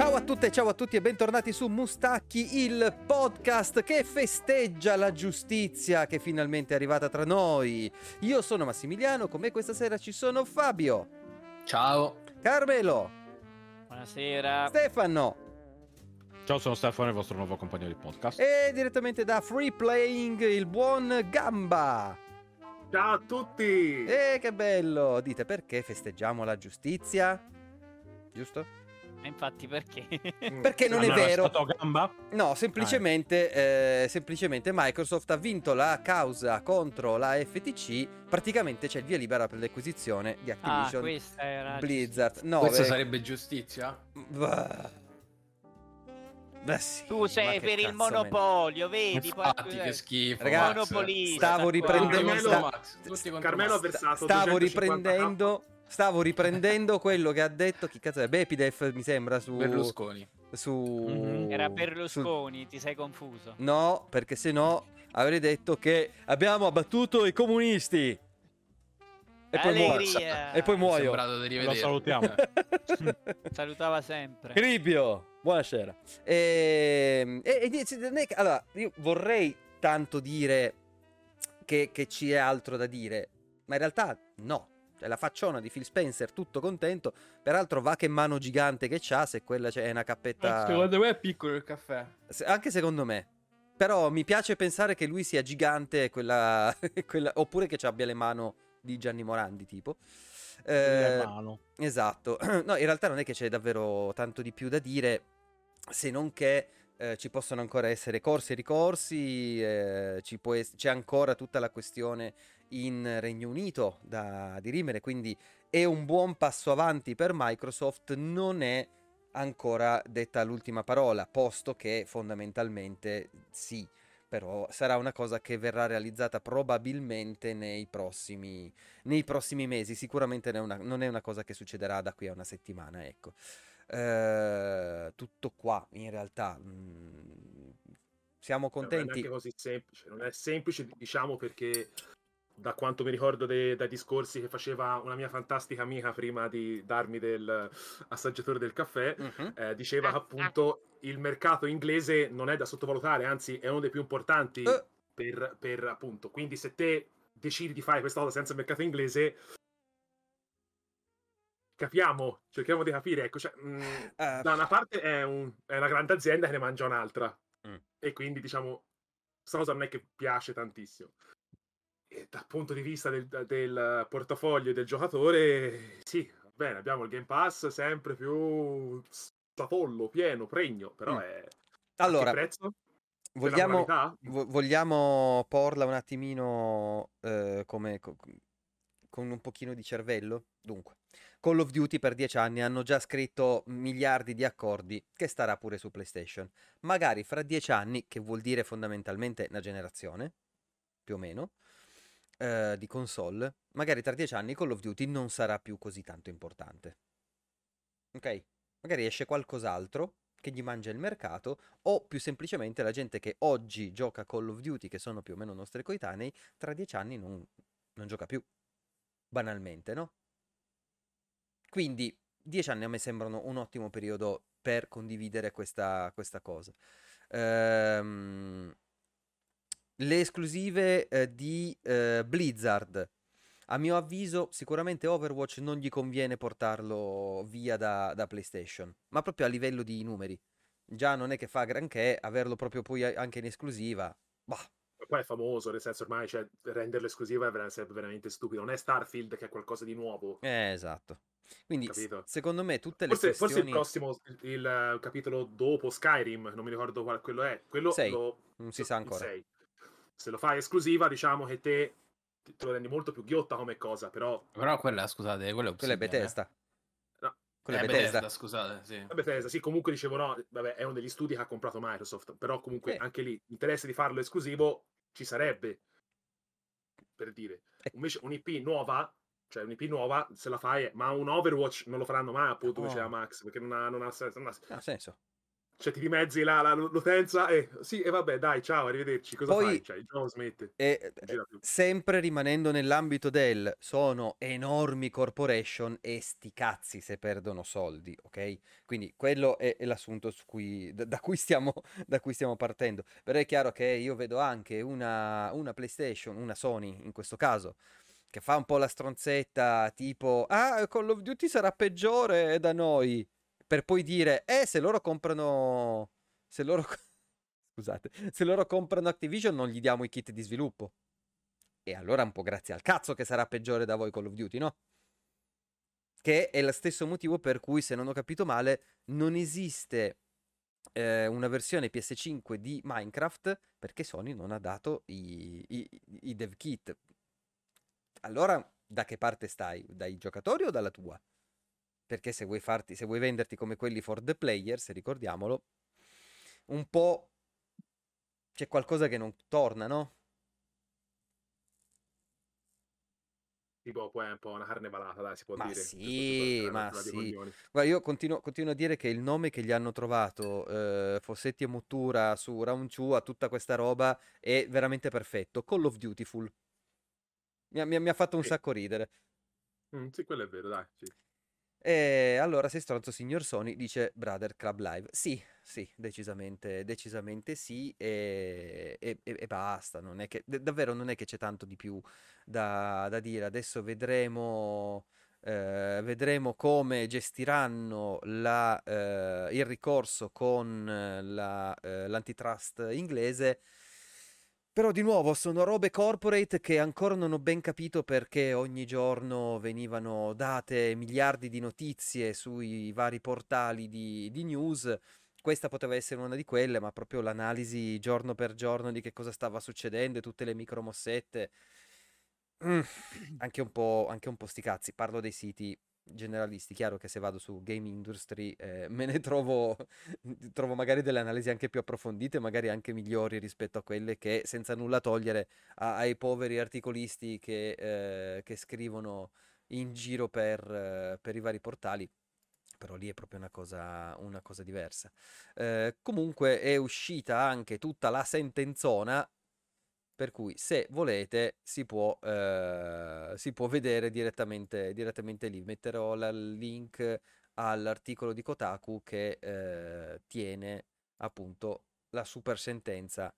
Ciao a tutte, ciao a tutti e bentornati su Mustacchi, il podcast che festeggia la giustizia che finalmente è arrivata tra noi. Io sono Massimiliano, con me questa sera ci sono Fabio, Ciao. Carmelo, Buonasera. Stefano Ciao, sono Stefano, il vostro nuovo compagno di podcast. e direttamente da Free Playing il buon Gamba. Ciao a tutti! E che bello! Dite perché festeggiamo la giustizia? Giusto? Ma infatti perché? Perché non è Hanno vero. arrestato Gamba? No, semplicemente, eh, semplicemente Microsoft ha vinto la causa contro la FTC. Praticamente c'è il via libera per l'acquisizione di ah, Activision questa era Blizzard. No, Questo beh, sarebbe giustizia? bah. Beh, sì, Tu sei per il cazzo me monopolio, vedi? Poi- Infatti, che schifo. Ragazzi, monopolista. stavo riprendendo- Tutti sta- Max, tutti contro Carmelo versato Stavo 250k. riprendendo. Stavo riprendendo quello che ha detto. Chi cazzo è? Bepidef, mi sembra. Su. Berlusconi. Su. Mhm. Era Berlusconi, ti sei confuso. No, perché se no avrei detto che abbiamo abbattuto i comunisti. E poi muoio. E poi muoio. sembrato di Lo salutiamo. Salutava sempre. Cribio, buonasera. E, e- e che- allora, io vorrei tanto dire che, che ci è altro da dire, ma in realtà no. Cioè, la facciona di Phil Spencer, tutto contento. Peraltro, va che mano gigante che c'ha, se quella c'è una cappetta... Secondo me è piccolo il caffè. Se- Anche secondo me. Però mi piace pensare che lui sia gigante, quella, quella- oppure che ci abbia le mani di Gianni Morandi, tipo. Eh. Esatto, no, in realtà non è che c'è davvero tanto di più da dire, se non che eh, ci possono ancora essere corsi e ricorsi, eh, ci può ess- c'è ancora tutta la questione in Regno Unito da dirimere, quindi è un buon passo avanti per Microsoft, non è ancora detta l'ultima parola, posto che fondamentalmente sì, però sarà una cosa che verrà realizzata probabilmente nei prossimi, nei prossimi mesi. Sicuramente non è, una, non è una cosa che succederà da qui a una settimana, ecco. Eh, tutto qua, in realtà. mm, siamo Non è contenti. neanche così semplice. Non è semplice, diciamo, perché da quanto mi ricordo de- dai discorsi che faceva una mia fantastica amica prima di darmi del assaggiatore del caffè, Mhm. eh, diceva che appunto il mercato inglese non è da sottovalutare, anzi è uno dei più importanti Eh. per, per appunto. Quindi se te decidi di fare questa cosa senza il mercato inglese, capiamo, cerchiamo di capire. Ecco, cioè, mm, Eh, da una parte è, un- è una grande azienda che ne mangia un'altra Mm. e quindi diciamo questa cosa non è che piace tantissimo dal punto di vista del, del portafoglio del giocatore sì va bene abbiamo il Game Pass sempre più stapollo pieno pregno però Mm. è allora, vogliamo, vogliamo porla un attimino eh, come co- con un pochino di cervello? Dunque, Call of Duty per dieci anni hanno già scritto miliardi di accordi che starà pure su PlayStation. Magari fra dieci anni, che vuol dire fondamentalmente una generazione, più o meno, eh, di console, magari tra dieci anni Call of Duty non sarà più così tanto importante. Ok? Magari esce qualcos'altro che gli mangia il mercato o più semplicemente la gente che oggi gioca Call of Duty, che sono più o meno nostri coetanei, tra dieci anni non, non gioca più. Banalmente, no? Quindi dieci anni a me sembrano un ottimo periodo per condividere questa, questa cosa. Ehm, le esclusive eh, di eh, Blizzard, a mio avviso, sicuramente Overwatch non gli conviene portarlo via da, da PlayStation, ma proprio a livello di numeri. Già non è che fa granché, averlo proprio poi anche in esclusiva. Bah, poi è famoso nel senso ormai cioè, renderlo esclusiva è veramente stupido non è Starfield che è qualcosa di nuovo eh, esatto. Quindi s- secondo me tutte le Forse, forse il questioni... prossimo, il, il, eh, capitolo dopo Skyrim, non mi ricordo qual quello è. Quello Sei, lo- non si sa ancora. sei. Se lo fai esclusiva, diciamo che te te lo rendi molto più ghiotta come cosa, però Però quella, scusate, quella è Quella è Obsidian, Bethesda. No. Quella Eh, è Bethesda, Bethesda. scusate, sì. vabbè, Bethesda, sì, comunque dicevo no, vabbè, è uno degli studi che ha comprato Microsoft, però comunque Sì. anche lì l'interesse di farlo esclusivo ci sarebbe. Per dire. Eh. Invece un'IP nuova, cioè un'IP nuova se la fai, ma un Overwatch non lo faranno mai, appunto, come No. diceva Max, perché non ha, non ha senso. non ha- Ha senso. Cioè, ti dimezzi la, la- l'utenza e sì, e vabbè, dai, ciao, arrivederci. Cosa Poi- fai? Cioè, il gioco smette. E sempre rimanendo nell'ambito del sono enormi corporation e sti cazzi se perdono soldi, ok? Quindi quello è, è l'assunto su cui, da, da cui stiamo, da cui stiamo partendo. Però è chiaro che io vedo anche una, una PlayStation, una Sony in questo caso, che fa un po' la stronzetta tipo ah, Call of Duty sarà peggiore da noi, per poi dire eh, se loro comprano... Se loro... Scusate, se loro comprano Activision non gli diamo i kit di sviluppo. E allora un po' grazie al cazzo che sarà peggiore da voi Call of Duty, no? Che è lo stesso motivo per cui, se non ho capito male, non esiste eh, una versione PS5 di Minecraft perché Sony non ha dato i, i- i dev kit. Allora, da che parte stai? Dai giocatori o dalla tua? Perché se vuoi, farti, se vuoi venderti come quelli for the players, ricordiamolo, un po' c'è qualcosa che non torna, no? Tipo, poi è un po' una carne valata, dai, si può Ma dire. sì, ma sì. Guarda, io continuo, continuo a dire che il nome che gli hanno trovato eh, Fossetti e Muttura su Round 2 a tutta questa roba è veramente perfetto. Call of Dutiful. Mi ha, mi ha- mi ha fatto un Sì. sacco ridere. Mm, sì, quello è vero, dai. Sì. E allora, sei stronzo, signor Sony, dice Brother Club Live. Sì, sì, decisamente, decisamente sì, e, e- e- basta. Non è che, davvero non è che c'è tanto di più da, da dire. Adesso vedremo, eh, vedremo come gestiranno la, eh, il ricorso con la, eh, l'antitrust inglese. Però di nuovo sono robe corporate che ancora non ho ben capito perché ogni giorno venivano date miliardi di notizie sui vari portali di, di news. Questa poteva essere una di quelle, ma proprio l'analisi giorno per giorno di che cosa stava succedendo tutte le micromossette. Mm, anche un po', anche un po' sti cazzi. Parlo dei siti generalisti. Chiaro che se vado su Game Industry eh, me ne trovo, trovo magari delle analisi anche più approfondite, magari anche migliori rispetto a quelle che, senza nulla togliere a- ai poveri articolisti che, eh, che scrivono in giro per, eh, per i vari portali. Però lì è proprio una cosa, una cosa diversa. Eh, comunque è uscita anche tutta la sentenzona per cui se volete si può, eh, si può vedere direttamente, direttamente lì. Metterò il link all'articolo di Kotaku che eh, tiene appunto la super sentenza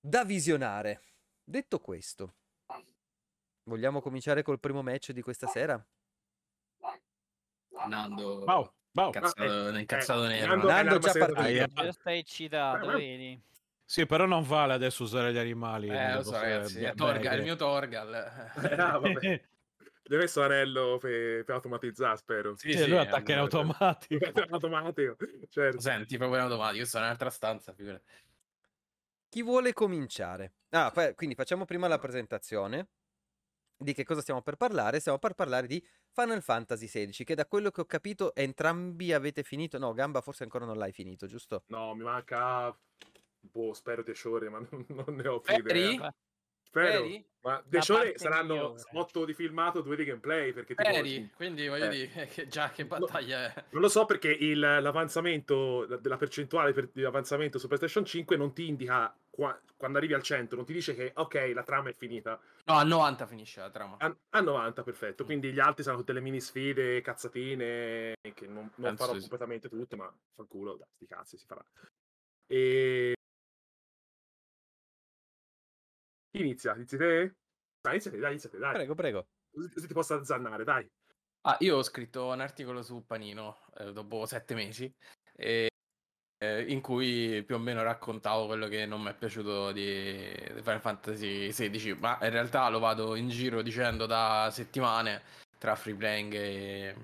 da visionare. Detto questo, vogliamo cominciare col primo match di questa sera? Nando. Wow, wow. Incazzato, eh, incazzato eh, nero. Nando- già partito. stai eccitato, vedi? Sì, però non vale adesso usare gli animali. Eh, lo so, ragazzi. be- È beghe. il mio Torgal. Ah, vabbè. Gli ho messo l'anello per, per automatizzare, spero. Sì, Sì, sì, lui attacca in eh, automatico. automatico, certo. Senti, proprio in automatico. Io sono in un'altra stanza. figurati. Chi vuole cominciare? Ah, quindi facciamo prima la presentazione di che cosa stiamo per parlare. Stiamo per parlare di Final Fantasy XVI, che da quello che ho capito entrambi avete finito. No, Gamba forse ancora non l'hai finito, giusto? No, mi manca... Boh, spero 10 ore, ma non, non ne ho più Peri? idea. Spero. Peri? Ma 10 ore parte saranno migliore. 8 di filmato, 2 di gameplay, perché tipo... Peri? Quindi voglio Eh. dire che già che battaglia è. Non lo so perché il- l'avanzamento, la- della percentuale per- di avanzamento su PlayStation 5 non ti indica qua- quando arrivi al 100, non ti dice che ok, la trama è finita. No, a 90 finisce la trama. A, a 90, perfetto. Quindi gli altri saranno tutte le mini sfide, cazzatine, che non, non farò sì. completamente tutte, ma fanculo, dai, sti cazzi, si farà. E... Chi inizia? Inizi te? Dai, inizia te, dai, inizia te, dai. Prego, prego. Così, così ti posso azzannare, dai. Ah, io ho scritto un articolo su Panino eh, dopo sette mesi e- eh, in cui più o meno raccontavo quello che non mi è piaciuto di, Final Fantasy XVI, ma in realtà lo vado in giro dicendo da settimane tra free playing e,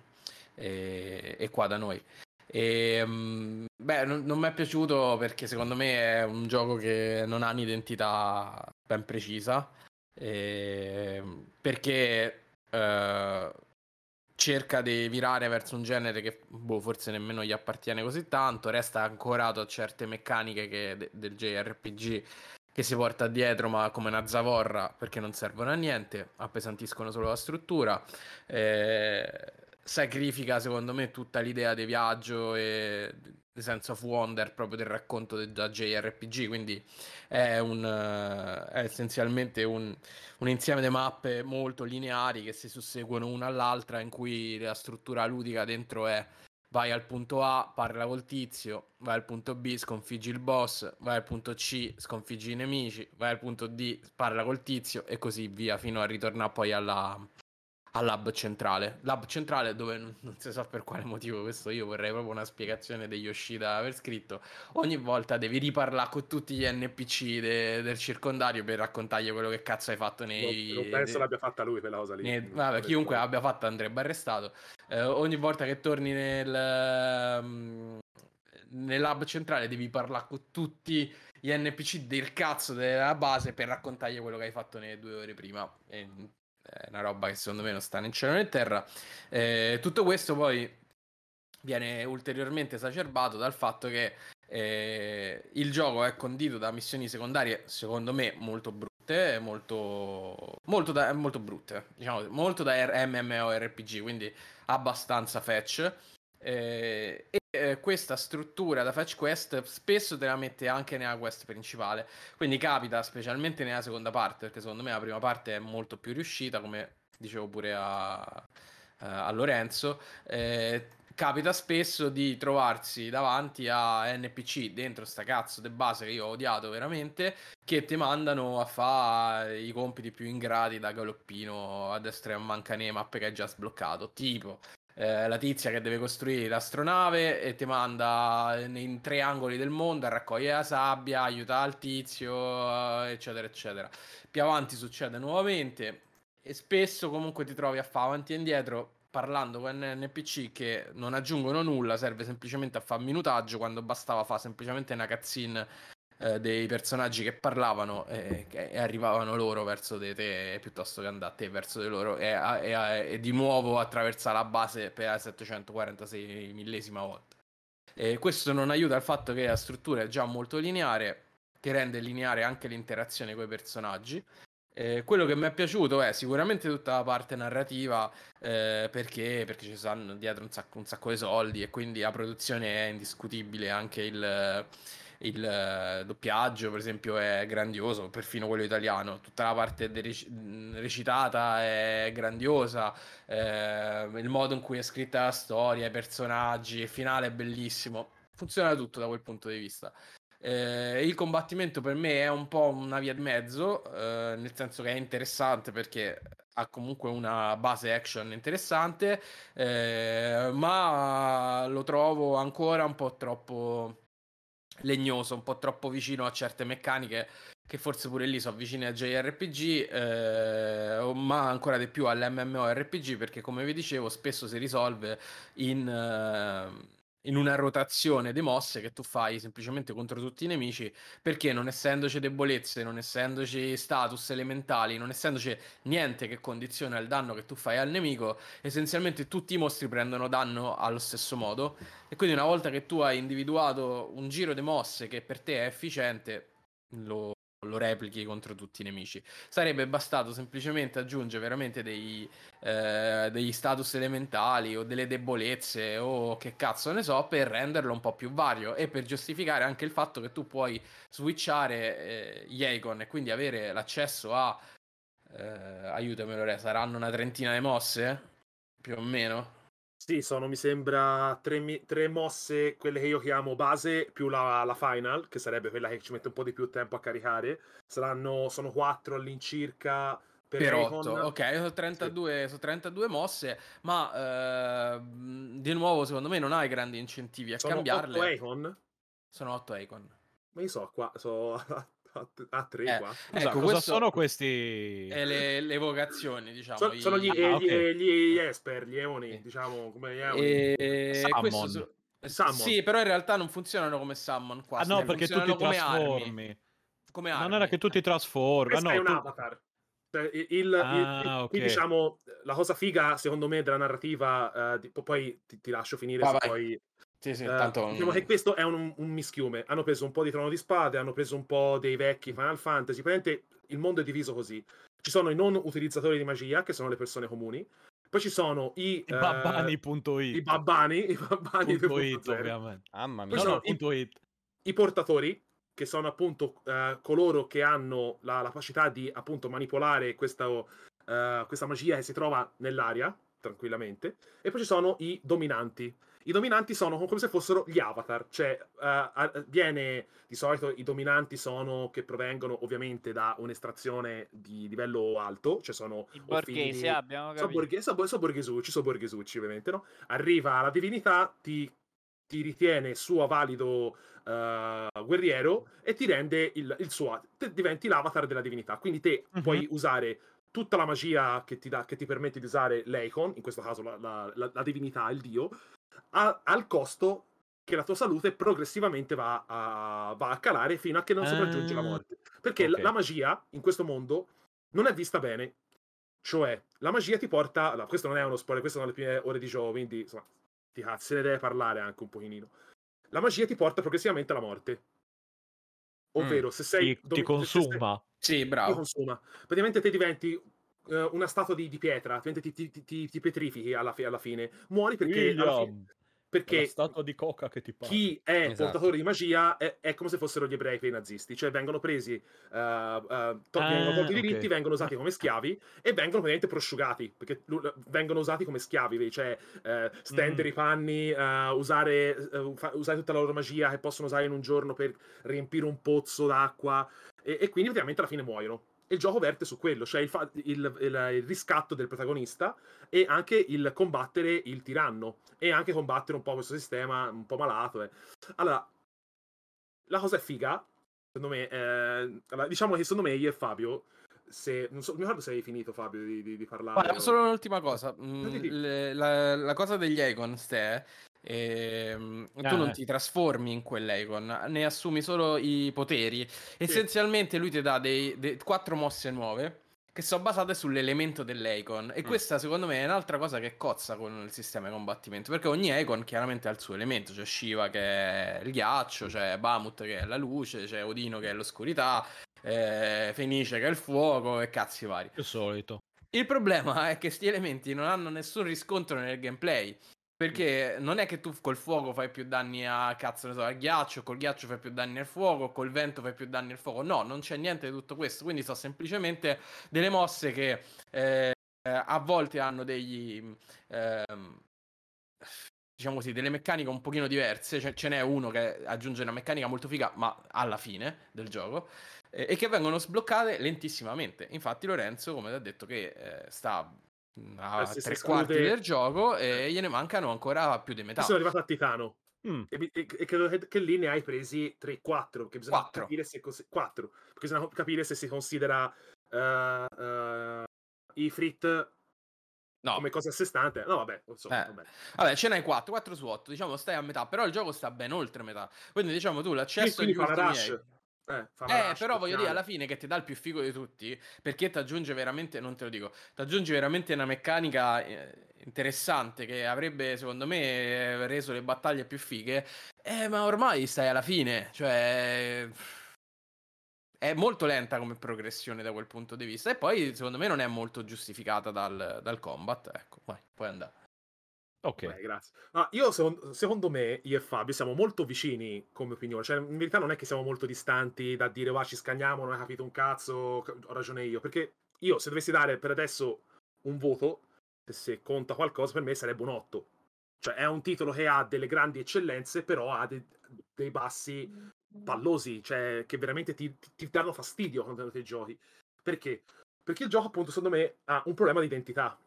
e- e qua da noi. E, mm, beh, non, non mi è piaciuto perché secondo me è un gioco che non ha un'identità ben precisa. e- perché eh, cerca di virare verso un genere che boh, forse nemmeno gli appartiene così tanto, resta ancorato a certe meccaniche che- de- del JRPG che si porta dietro, ma come una zavorra perché non servono a niente, appesantiscono solo la struttura. eh, sacrifica secondo me tutta l'idea di viaggio e The Sense of Wonder proprio del racconto da JRPG, quindi è, un, eh, è essenzialmente un, un insieme di mappe molto lineari che si susseguono una all'altra in cui la struttura ludica dentro è vai al punto A, parla col tizio, vai al punto B, sconfiggi il boss, vai al punto C, sconfiggi i nemici, vai al punto D, parla col tizio e così via fino a ritornare poi alla, al lab centrale. Lab centrale dove non, non, si sa per quale motivo questo io vorrei proprio una spiegazione degli Yoshida aver scritto. Ogni volta devi riparlare con tutti gli NPC de, del circondario per raccontargli quello che cazzo hai fatto nei... Non, non penso de, l'abbia fatta lui quella cosa lì. Nei, vabbè, chiunque l'abbia fatta andrebbe arrestato. Eh, ogni volta che torni nel... Um, nel lab centrale devi parlare con tutti gli NPC del cazzo della base per raccontargli quello che hai fatto nelle due ore prima. E è una roba che secondo me non sta né in cielo né in terra. Eh, tutto questo poi viene ulteriormente esacerbato dal fatto che eh, il gioco è condito da missioni secondarie, secondo me, molto brutte, molto, molto, da, molto brutte, diciamo, molto da MMORPG, quindi abbastanza fetch. Eh, e eh, questa struttura da fetch quest spesso te la mette anche nella quest principale. Quindi capita, specialmente nella seconda parte, perché secondo me la prima parte è molto più riuscita, come dicevo pure a, a Lorenzo. Eh, capita spesso di trovarsi davanti a NPC dentro sta cazzo di base che io ho odiato veramente, che ti mandano a fare i compiti più ingrati da galoppino a destra e a manca nei mappe che hai già sbloccato. Tipo, eh, la tizia che deve costruire l'astronave e ti manda in tre angoli del mondo a raccogliere la sabbia, aiutare il tizio, eccetera, eccetera. Più avanti succede nuovamente e spesso comunque ti trovi a fare avanti e indietro parlando con NPC che non aggiungono nulla, serve semplicemente a fare minutaggio quando bastava fare semplicemente una cutscene eh, dei personaggi che parlavano e, e, arrivavano loro verso di te piuttosto che andare a te verso di loro e, e, e di nuovo attraversare la base per la 746 millesima volta. E questo non aiuta il fatto che la struttura è già molto lineare, che rende lineare anche l'interazione con i personaggi. Eh, quello che mi è piaciuto è sicuramente tutta la parte narrativa eh, perché, perché, ci stanno dietro un sacco, un sacco, di soldi e quindi la produzione è indiscutibile, anche il, il uh, doppiaggio, per esempio, è grandioso, perfino quello italiano. Tutta la parte rec- recitata è grandiosa, eh, il modo in cui è scritta la storia, i personaggi, il finale è bellissimo. Funziona tutto da quel punto di vista. Eh, il combattimento per me è un po' una via di mezzo, eh, nel senso che è interessante perché ha comunque una base action interessante, eh, ma lo trovo ancora un po' troppo legnoso, un po' troppo vicino a certe meccaniche che forse pure lì sono vicine a JRPG, eh, ma ancora di più all'MMORPG perché come vi dicevo spesso si risolve in, eh, in una rotazione di mosse che tu fai semplicemente contro tutti i nemici, perché non essendoci debolezze, non essendoci status elementali, non essendoci niente che condiziona il danno che tu fai al nemico, essenzialmente tutti i mostri prendono danno allo stesso modo. E quindi una volta che tu hai individuato un giro di mosse che per te è efficiente, lo lo replichi contro tutti i nemici. Sarebbe bastato semplicemente aggiungere veramente dei, eh, degli status elementali o delle debolezze o che cazzo ne so per renderlo un po' più vario e per giustificare anche il fatto che tu puoi switchare eh, gli icon e quindi avere l'accesso a eh, aiutamelo, saranno una trentina di mosse più o meno. Sì, sono mi sembra tre, tre, mosse, quelle che io chiamo base, più la, la, final, che sarebbe quella che ci mette un po' di più tempo a caricare. Saranno, sono quattro all'incirca per, per 8. Ok, sono 32, sì. sono 32 mosse, ma eh, di nuovo secondo me non hai grandi incentivi a sono cambiarle. Sono 8 Icon? Sono 8 Icon. Ma io so qua, so a 3 eh, qua. Ecco, cosa questo... sono questi? Le, le, vocazioni, diciamo. So, sono gli, ah, gli, okay. gli, Esper, gli Eoni, diciamo, come gli Eoni. E... Summon. So... Summon. Sì, però in realtà non funzionano come Summon qua. Ah no, perché tu ti trasformi. Come armi. Non era che tu ti trasformi. Questo ah, no, è un tu... avatar. Cioè, il, il, ah, il, okay. diciamo, la cosa figa, secondo me, della narrativa, uh, di, poi ti, ti, lascio finire, ah, poi sì, sì, tanto... uh, diciamo che questo è un, un, mischiume. Hanno preso un po' di Trono di Spade, hanno preso un po' dei vecchi Final Fantasy. Praticamente il mondo è diviso così. Ci sono i non utilizzatori di magia, che sono le persone comuni. Poi ci sono i, I eh, babbani.it. i babbani, i babbani Punto it, 2.0. ovviamente. Mamma mia. No, no, i- punto it. i portatori, che sono appunto eh, coloro che hanno la, la capacità di appunto manipolare questo, eh, questa magia che si trova nell'aria tranquillamente. E poi ci sono i dominanti. I dominanti sono come se fossero gli avatar, cioè a- viene di solito i dominanti sono che provengono ovviamente da un'estrazione di livello alto, cioè sono I borghesi, figli- abbiamo sono, capito. borghe- sono, sono borghesucci, sono borghesucci ovviamente, no? Arriva la divinità, ti, ti ritiene suo valido eh, guerriero e ti rende il, il suo, te diventi l'avatar della divinità. Quindi te Mhm. puoi usare tutta la magia che ti, dà, che ti permette di usare l'Eikon, in questo caso la, la- la- la divinità, il dio, a- al costo che la tua salute progressivamente va a, va a calare fino a che non sopraggiungi la Ah, morte. Perché la- ok. la magia in questo mondo non è vista bene. Cioè, la magia ti porta. allora, questo non è uno spoiler, queste sono le prime ore di gioco, quindi insomma, ti cazzo, se ne deve parlare anche un pochino. La magia ti porta progressivamente alla morte. Ovvero, se sei. Ti, domi- ti se- se sei- consuma. Sì, ti bravo. consuma. Praticamente te diventi eh, una statua di, di pietra, ti, ti, ti- ti- ti petrifichi alla, fi- alla fine. Muori perché, alla perché la statua di coca che ti parla. chi è Esatto. portatore di magia è, è come se fossero gli ebrei per i nazisti, cioè vengono presi, eh, eh, to- vengono Ah, tolti i diritti, vengono usati come schiavi e vengono praticamente prosciugati, perché lu- vengono usati come schiavi, cioè eh, stendere Mm. i panni, eh, usare, fa- usare tutta la loro magia che possono usare in un giorno per riempire un pozzo d'acqua e, e quindi praticamente alla fine muoiono. Il gioco verte su quello, cioè il, fa- il- il- il riscatto del protagonista e anche il combattere il tiranno e anche combattere un po' questo sistema un po' malato. eh. Allora, la cosa è figa, secondo me, eh, allora, diciamo che secondo me io e Fabio, se, non so, mi ricordo se hai finito Fabio di, di- di parlare. Guarda, o- solo un'ultima cosa. Mm, le- la, la cosa degli Icon, Ste, ehm, tu Ah, non eh. ti trasformi in quell'Icon, ne assumi solo i poteri. Essenzialmente lui ti dà dei, dei- quattro mosse nuove che sono basate sull'elemento dell'Icon. E Mm. questa, secondo me, è un'altra cosa che cozza con il sistema di combattimento. Perché ogni Icon chiaramente ha il suo elemento. C'è Shiva che è il ghiaccio, c'è Bamut che è la luce, c'è Odino che è l'oscurità, eh, Fenice che è il fuoco e cazzi vari. Il solito. Il problema è che questi elementi non hanno nessun riscontro nel gameplay. Perché non è che tu col fuoco fai più danni a cazzo ne so, al ghiaccio, col ghiaccio fai più danni al fuoco, col vento fai più danni al fuoco. No, non c'è niente di tutto questo. Quindi sono semplicemente delle mosse che eh, a volte hanno degli. ehm, diciamo così, delle meccaniche un pochino diverse. Cioè, ce n'è uno che aggiunge una meccanica molto figa, ma alla fine del gioco. eh, e che vengono sbloccate lentissimamente. Infatti, Lorenzo, come ti ha detto, che eh, sta a Eh, si tre esclude- quarti del gioco e gliene mancano ancora più di metà. Io sono arrivato a Titano Mm. e, e- e credo che, che lì ne hai presi 3-4, che bisogna Quattro. capire se cos- quattro, perché bisogna capire se si considera eh, eh, i frit No, come cosa a sé stante. No, vabbè, so, Eh. vabbè. vabbè, ce n'hai 4, 4 su 8, diciamo stai a metà, però il gioco sta ben oltre metà. Quindi diciamo tu l'accesso Quindi agli fa la ultimi rush. Eh, Eh, però voglio dire, alla fine che ti dà il più figo di tutti, perché ti aggiunge veramente, non te lo dico, ti aggiunge veramente una meccanica eh, interessante che avrebbe, secondo me, eh, reso le battaglie più fighe. Eh, ma ormai stai alla fine, cioè... È molto lenta come progressione da quel punto di vista. E poi, secondo me, non è molto giustificata dal, dal combat. Ecco, vai, puoi andare. Ok. Beh, grazie. Ma io, secondo, secondo me, io e Fabio siamo molto vicini come opinione. Cioè, in verità non è che siamo molto distanti da dire, va, ci scanniamo, non hai capito un cazzo, ca- ho ragione io. Perché io, se dovessi dare per adesso un voto, se, conta qualcosa, per me sarebbe un 8. Cioè, è un titolo che ha delle grandi eccellenze, però ha de- dei bassi pallosi, cioè, che veramente ti, ti- danno fastidio quando te giochi. Perché? Perché il gioco, appunto, secondo me, ha un problema di identità.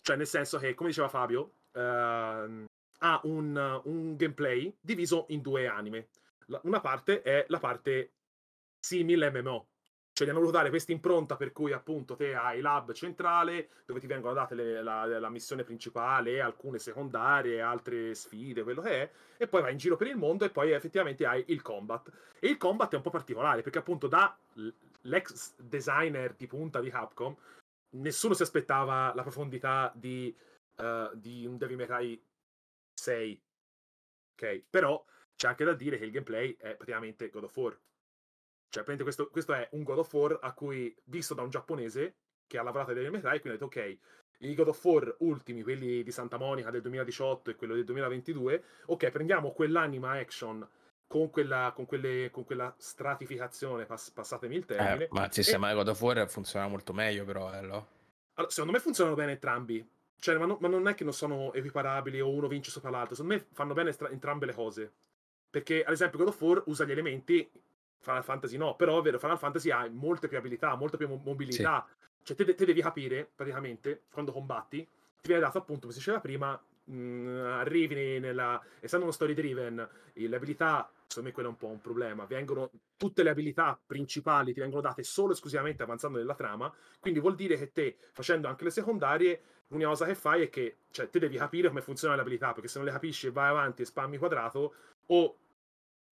Cioè, nel senso che, come diceva Fabio, ha un, un gameplay diviso in due anime. La- una parte è la parte simile MMO. Cioè, gli hanno voluto dare questa impronta per cui appunto te hai l'hub centrale dove ti vengono date le- la, la missione principale, alcune secondarie, altre sfide, quello che è, e poi vai in giro per il mondo e poi effettivamente hai il combat. E il combat è un po' particolare perché appunto da l'ex designer di punta di Capcom nessuno si aspettava la profondità di, eh, di un Devil May Cry 6. Ok, però c'è anche da dire che il gameplay è praticamente God of War. Cioè, questo, questo è un God of War a cui, visto da un giapponese che ha lavorato a Devil May Cry, quindi ha detto ok, i God of War ultimi, quelli di Santa Monica del 2018 e quello del 2022, ok, prendiamo quell'anima action con quella, con quelle, con quella stratificazione, pass- passatemi il termine. Eh, ma il sistema di God of War funziona molto meglio, però, eh, lo. Allora, secondo me funzionano bene entrambi. Cioè, ma, no- ma non è che non sono equiparabili o uno vince sopra l'altro. Secondo me fanno bene estra- entrambe le cose. Perché, ad esempio, God of War usa gli elementi, Final Fantasy no, però è vero, Final Fantasy ha molte più abilità, molta più mo- mobilità. Cioè, te, te devi capire, praticamente, quando combatti, ti viene dato appunto, come si diceva prima, mh, arrivi ne- nella... Essendo uno story driven, le abilità, secondo me quello è un po' un problema. Vengono, tutte le abilità principali ti vengono date solo e esclusivamente avanzando nella trama, quindi vuol dire che te, facendo anche le secondarie, l'unica cosa che fai è che, cioè, te devi capire come funzionano le abilità, perché se non le capisci e vai avanti e spammi quadrato, o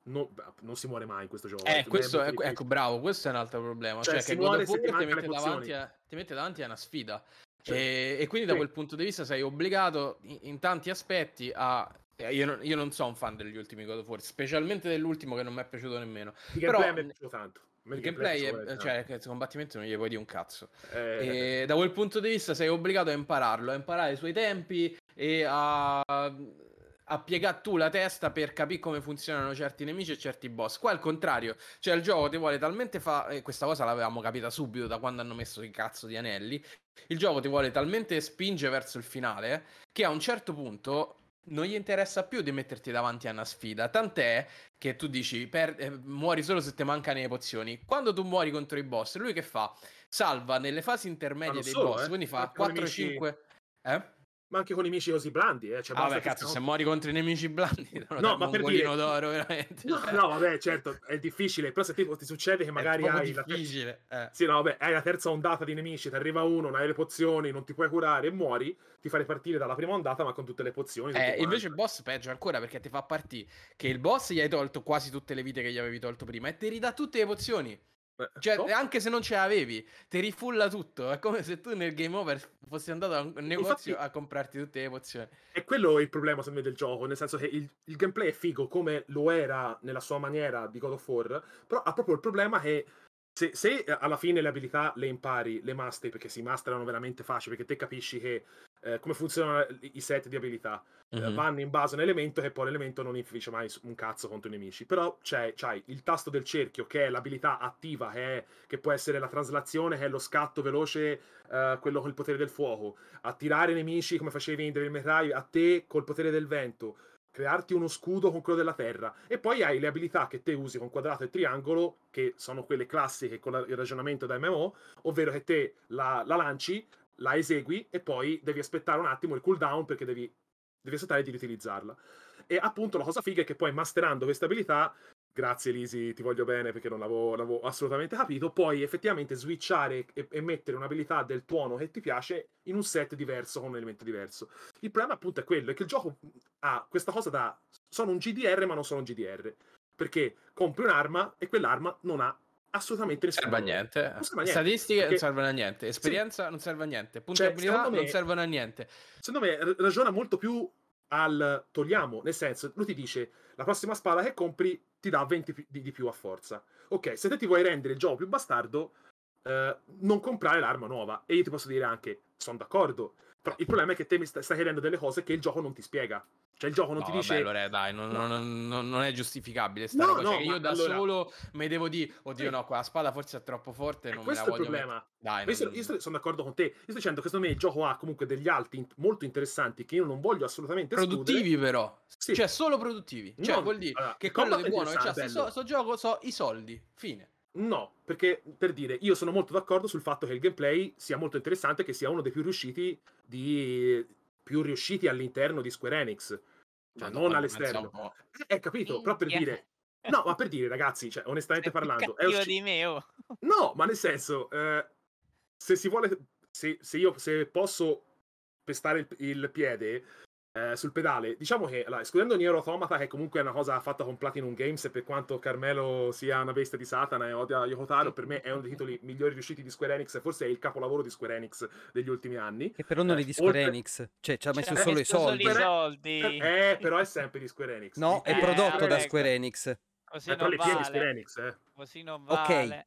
no- beh, non si muore mai in questo gioco. Eh, è questo molto ecco, bravo, questo è un altro problema. Cioè, Cioè, che God of ti War ti mancano mette, davanti a, ti mette davanti a una sfida. Cioè, e, e quindi da sì. quel punto di vista sei obbligato in, in tanti aspetti a... eh, Io non, io non sono un fan degli ultimi God of War, specialmente dell'ultimo che non mi è piaciuto nemmeno. Di Però me è piaciuto tanto. Il di gameplay, è, cioè, il combattimento non gli puoi dire un cazzo. Eh, E da quel punto di vista sei obbligato a impararlo, a imparare i suoi tempi e a, a piegare tu la testa per capire come funzionano certi nemici e certi boss. Qua al contrario, cioè il gioco ti vuole talmente fare, questa cosa l'avevamo capita subito da quando hanno messo i cazzo di anelli, il gioco ti vuole talmente spinge verso il finale che a un certo punto non gli interessa più di metterti davanti a una sfida, tant'è che tu dici per- eh, muori solo se ti mancano le pozioni. Quando tu muori contro i boss, lui che fa? Salva nelle fasi intermedie dei solo, boss, eh. quindi fa Anche con i nemici- 4-5... Eh? Ma anche con i nemici così blandi, eh. Cioè, Ah, che cazzo, se siano- muori contro i nemici blandi, No, ma un per mongolino dire- d'oro, veramente. No, no, vabbè, certo, è difficile, però se tipo ti succede che magari hai la, ter- difficile. eh. sì, no, vabbè, hai la terza ondata di nemici, ti arriva uno, non hai le pozioni, non ti puoi curare e muori, ti fai ripartire dalla prima ondata ma con tutte le pozioni. Eh, invece il boss peggio ancora perché ti fa partire che il boss gli hai tolto quasi tutte le vite che gli avevi tolto prima e ti ridà tutte le pozioni. Eh, Cioè, no? anche se non ce l'avevi, ti rifulla tutto. È come se tu nel game over fossi andato a un negozio Infatti- a comprarti tutte le pozioni. E quello è il problema, secondo me, del gioco, nel senso che il, il gameplay è figo come lo era nella sua maniera di God of War, però ha proprio il problema che se, se alla fine le abilità le impari, le masteri, perché si masterano veramente facile, perché te capisci che eh, come funzionano i set di abilità, Mhm. vanno in base a un elemento che poi l'elemento non influisce mai un cazzo contro i nemici. Però c'è, c'hai il tasto del cerchio, che è l'abilità attiva, che, è- che può essere la traslazione, che è lo scatto veloce, eh, quello col potere del fuoco, attirare i nemici come facevi in Devil May Cry, a te col potere del vento, crearti uno scudo con quello della terra. E poi hai le abilità che te usi con quadrato e triangolo, che sono quelle classiche con la- il ragionamento da MMO, ovvero che te la, la lanci, la esegui e poi devi aspettare un attimo il cooldown perché devi, devi aspettare di riutilizzarla. E appunto la cosa figa è che poi masterando queste abilità, grazie Lisi, ti voglio bene perché non l'avevo, l'avevo assolutamente capito, puoi effettivamente switchare e, e mettere un'abilità del tuono che ti piace in un set diverso con un elemento diverso. Il problema appunto è quello, è che il gioco ha questa cosa da... sono un GDR ma non sono un GDR. Perché compri un'arma e quell'arma non ha assolutamente Non nessun serve a niente. Non serve a niente, Statistiche non perché- servono a niente. Esperienza non serve a niente. Punti Cioè, me- non servono a niente. secondo me ragiona molto più al togliamo, nel senso, lui ti dice la prossima spada che compri ti dà 20 pi- di, di più a forza. Ok, se te ti vuoi rendere il gioco più bastardo, eh, non comprare l'arma nuova. E io ti posso dire anche, sono d'accordo, però il problema è che te mi sta- stai chiedendo delle cose che il gioco non ti spiega. Cioè il gioco non No, ti vabbè, dice... allora, dai, non, No. non- non- non è giustificabile sta No, roba. no, Cioè, io da allora- solo mi devo dire, oddio Sì. no, quella spada forse è troppo forte, Eh, non me la questo è il problema. mettere. Dai, Io, sto- non- io sono d'accordo con te. Io sto dicendo che secondo me il gioco ha comunque degli alti in- molto interessanti che io non voglio assolutamente escludere. produttivi però. Sì. Cioè, solo produttivi. Cioè, vuol dire allora, che quello di è buono che c'ha interessante, sto, sto gioco so i soldi. Fine. No, perché per dire, io sono molto d'accordo sul fatto che il gameplay sia molto interessante, che sia uno dei più riusciti di più riusciti all'interno di Square Enix. Cioè, non all'esterno. po'. Eh, capito, però per dire No, ma per dire, ragazzi, cioè, onestamente più parlando, è usci- di me, oh. No, ma nel senso, eh, se si vuole, se, se io se posso pestare il, il piede eh, sul pedale, diciamo che, allora, escludendo Nier Automata, che comunque è una cosa fatta con Platinum Games, e per quanto Carmelo sia una bestia di Satana e odia Yokotaro, per me è uno dei titoli migliori riusciti di Square Enix, forse è il capolavoro di Square Enix degli ultimi anni. Che però non Eh, è di Square oltre- Enix, cioè ci ha messo C'era solo i messo solo soldi. i soldi. Eh, però è sempre di Square Enix. No, è Eh, prodotto da ecco. Square Enix. Così Eh, non le piedi di Square vale. Enix, eh. Così non Ok. vale.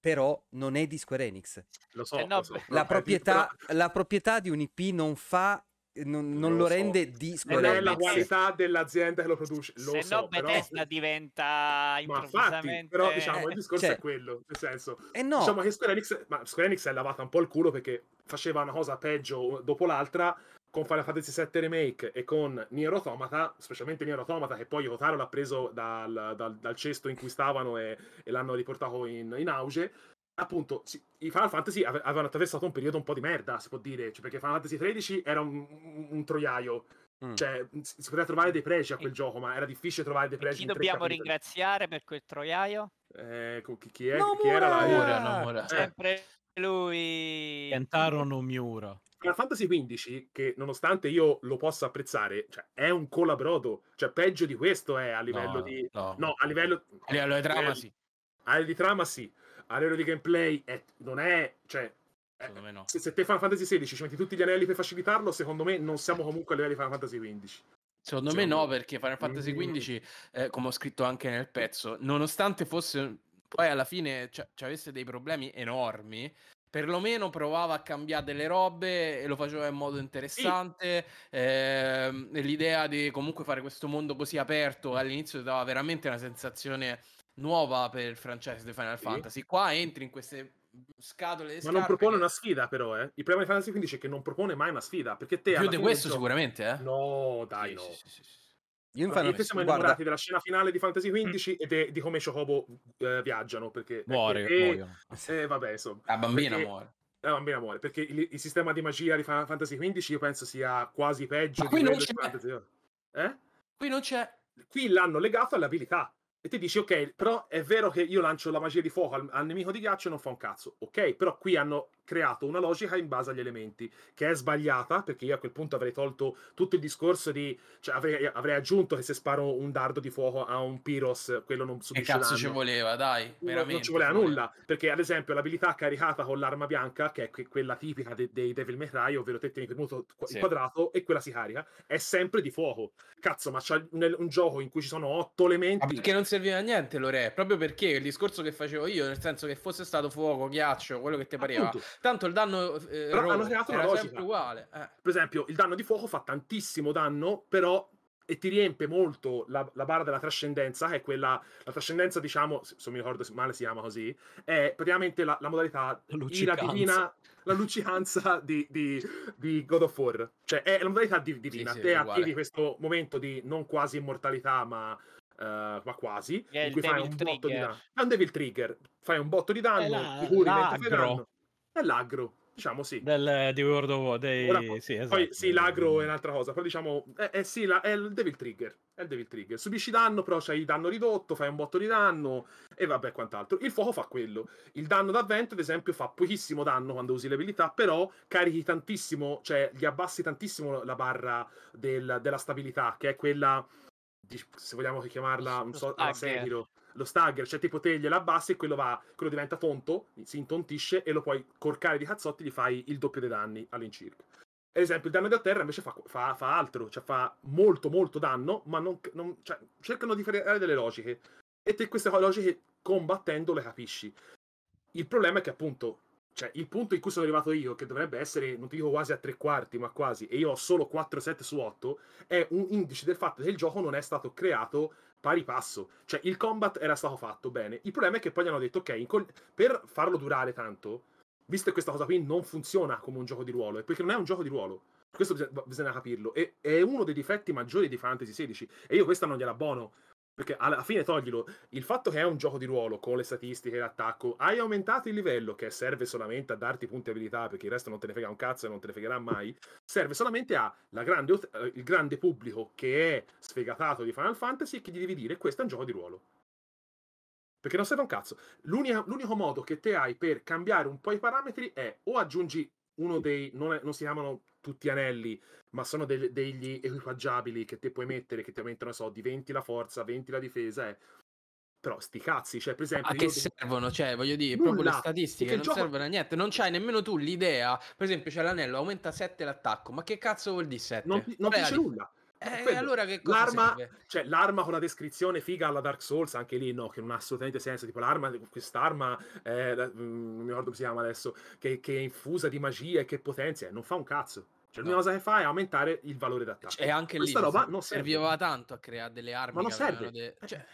però non è di Square Enix. Lo so, Eh no, lo so. La, eh, proprietà, però- la proprietà di un IP non fa, non, non Lo lo so. rende di non è la qualità dell'azienda che lo produce. Lo Se so, no però... Bethesda diventa Ma infatti, improvvisamente... però diciamo Eh, il discorso cioè- è quello, nel senso, E no, diciamo che Square Enix, ma Square Enix è lavata un po' il culo perché faceva una cosa peggio dopo l'altra con Final Fantasy VII Remake e con Nier Automata, specialmente Nier Automata che poi Yotaro l'ha preso dal, dal- dal cesto in cui stavano e, e l'hanno riportato in, in auge. Appunto, sì, i Final Fantasy ave- avevano attraversato un periodo un po' di merda, si può dire, cioè, perché Final Fantasy XIII era un, un- un troiaio, Mm. cioè si si poteva trovare dei pregi a quel gioco, ma era difficile trovare dei E pregi chi in tre dobbiamo ringraziare per quel troiaio? Eh, chi, chi è, Nomura! chi era la... Nomura, Nomura. Eh. Sempre lui. Kentaro Miura. Final Fantasy XV, che nonostante io lo possa apprezzare, cioè, è un colabrodo, cioè peggio di questo è a livello No, di... no. No, a livello... A livello di trama eh, sì, A livello di trama sì, a livello di gameplay è- non è... Cioè, eh, secondo me no. se, se te Final Fantasy XVI ci metti tutti gli anelli per facilitarlo, secondo me non siamo comunque a livello di Final Fantasy XV. Secondo me Secondo no, me. perché Final Fantasy Mm. XV, eh, come ho scritto anche nel pezzo, nonostante fosse poi alla fine ci avesse dei problemi enormi, perlomeno provava a cambiare delle robe e lo faceva in modo interessante. ehm, e l'idea di comunque fare questo mondo così aperto all'inizio dava veramente una sensazione nuova per il franchise di Final Sì. Fantasy. Qua entri in queste scatole Ma non propone che- una sfida però, eh. Il problema di Final Fantasy XV è che non propone mai una sfida, perché te... più di questo gioco- sicuramente, eh? No, dai, Sì, no. sì, sì, sì, sì. io in Allora, Final siamo guarda, innamorati della scena finale di Fantasy XV e de- di come Chocobo eh, viaggiano, perché... Muore, e, muoiono. eh, vabbè, insomma. La bambina Perché- muore. La bambina muore, perché il, il sistema di magia di Final Fantasy XV io penso sia quasi peggio Ma di qui non c'è. Fantasy... Eh? Qui non c'è Qui l'hanno legato alle abilità. E ti dici, ok, però è vero che io lancio la magia di fuoco al, al nemico di ghiaccio e non fa un cazzo. Ok, però qui hanno creato una logica in base agli elementi, che è sbagliata, perché io a quel punto avrei tolto tutto il discorso di... Cioè avrei, avrei aggiunto che se sparo un dardo di fuoco a un Pyros, quello non Che subisce cazzo danno. ci voleva, dai, Non- veramente. non ci voleva nulla perché ad esempio l'abilità caricata con l'arma bianca che è que- quella tipica de- dei Devil May Cry ovvero te tieni premuto qu- Sì. il quadrato e quella si carica è sempre di fuoco cazzo ma c'è un, un gioco in cui ci sono otto Ma elementi perché non serviva a niente, Lore, proprio perché il discorso che facevo io, nel senso che fosse stato fuoco, ghiaccio, quello che ti pareva, Appunto. Tanto il danno eh, Però hanno creato una logica. sempre uguale. eh. per esempio il danno di fuoco fa tantissimo danno però e ti riempie molto la, la barra della trascendenza, che è quella, la trascendenza, diciamo, se mi ricordo male si chiama così, è praticamente la, la modalità La ira divina, la luccicanza di, di- di God of War. Cioè, è la modalità di- divina. sì, Te è uguale. attivi questo momento di non quasi immortalità, ma, eh, ma quasi, è in cui fai un botto di Trigger. danno. È un Devil Trigger, fai un botto di danno, la- ti curi mentre fai danno. È l'aggro, diciamo sì. Del, di World of War, dei... Ora, sì, esatto. Poi sì, l'agro è un'altra cosa, però diciamo, è, è sì, la- è il Devil Trigger, è il Devil Trigger. Subisci danno, però c'hai il danno ridotto, fai un botto di danno e vabbè quant'altro. Il fuoco fa quello. Il danno d'avvento, ad esempio, fa pochissimo danno quando usi le abilità, però carichi tantissimo, cioè gli abbassi tantissimo la barra del- della stabilità, che è quella, di- se vogliamo chiamarla, non so, alla. Sekiro. Lo stagger, cioè tipo te gliela abbassi e quello va, quello diventa tonto, si intontisce e lo puoi corcare di cazzotti, gli fai il doppio dei danni all'incirca. Ad esempio, il danno da terra invece fa, fa- fa altro, cioè fa molto molto danno, ma non, non- cioè, cercano di creare delle logiche. E te queste logiche combattendo le capisci. Il problema è che appunto, cioè il punto in cui sono arrivato io, che dovrebbe essere, non ti dico quasi a tre quarti, ma quasi, e io ho solo 4-7 su 8, è un indice del fatto che il gioco non è stato creato pari passo. Cioè il combat era stato fatto bene. Il problema è che poi gli hanno detto, ok, col- per farlo durare tanto, visto che questa cosa qui non funziona come un gioco di ruolo, è perché non è un gioco di ruolo. Questo bisogna, bisogna capirlo. E è uno dei difetti maggiori di Fantasy XVI. E io questa non gliela abbono. Perché alla fine toglilo. Il fatto che è un gioco di ruolo con le statistiche e l'attacco, hai aumentato il livello che serve solamente a darti punti abilità, perché il resto non te ne frega un cazzo e non te ne fregherà mai. Serve solamente a grande eh, il grande pubblico che è sfegatato di Final Fantasy che gli devi dire questo è un gioco di ruolo. Perché non serve un cazzo. L'unica- l'unico modo che te hai per cambiare un po' i parametri è o aggiungi uno dei. Non, è- non si chiamano tutti anelli, ma sono del- degli equipaggiabili che te puoi mettere che ti aumentano, so, di 20 la forza, 20 la difesa. eh. Però sti cazzi, cioè, per esempio. A che servono? Cioè, voglio dire, Nulla, proprio le statistiche non gioco- servono a niente. Non c'hai nemmeno tu l'idea. Per esempio, c'è l'anello, aumenta 7 l'attacco. Ma che cazzo vuol dire 7? non, non ti dice nulla. Eh, allora che cosa L'arma, cioè, l'arma con la descrizione figa alla Dark Souls, anche lì no, che non ha assolutamente senso. Tipo, l'arma, quest'arma, eh, mm, non mi ricordo come si chiama adesso, che, che è infusa di magia e che potenzia, non fa un cazzo. Cioè, l'unica No. cosa che fa è aumentare il valore d'attacco. E anche lì Questa roba ser- non serve. serviva tanto a creare delle armi Ma non serve. de- cioè,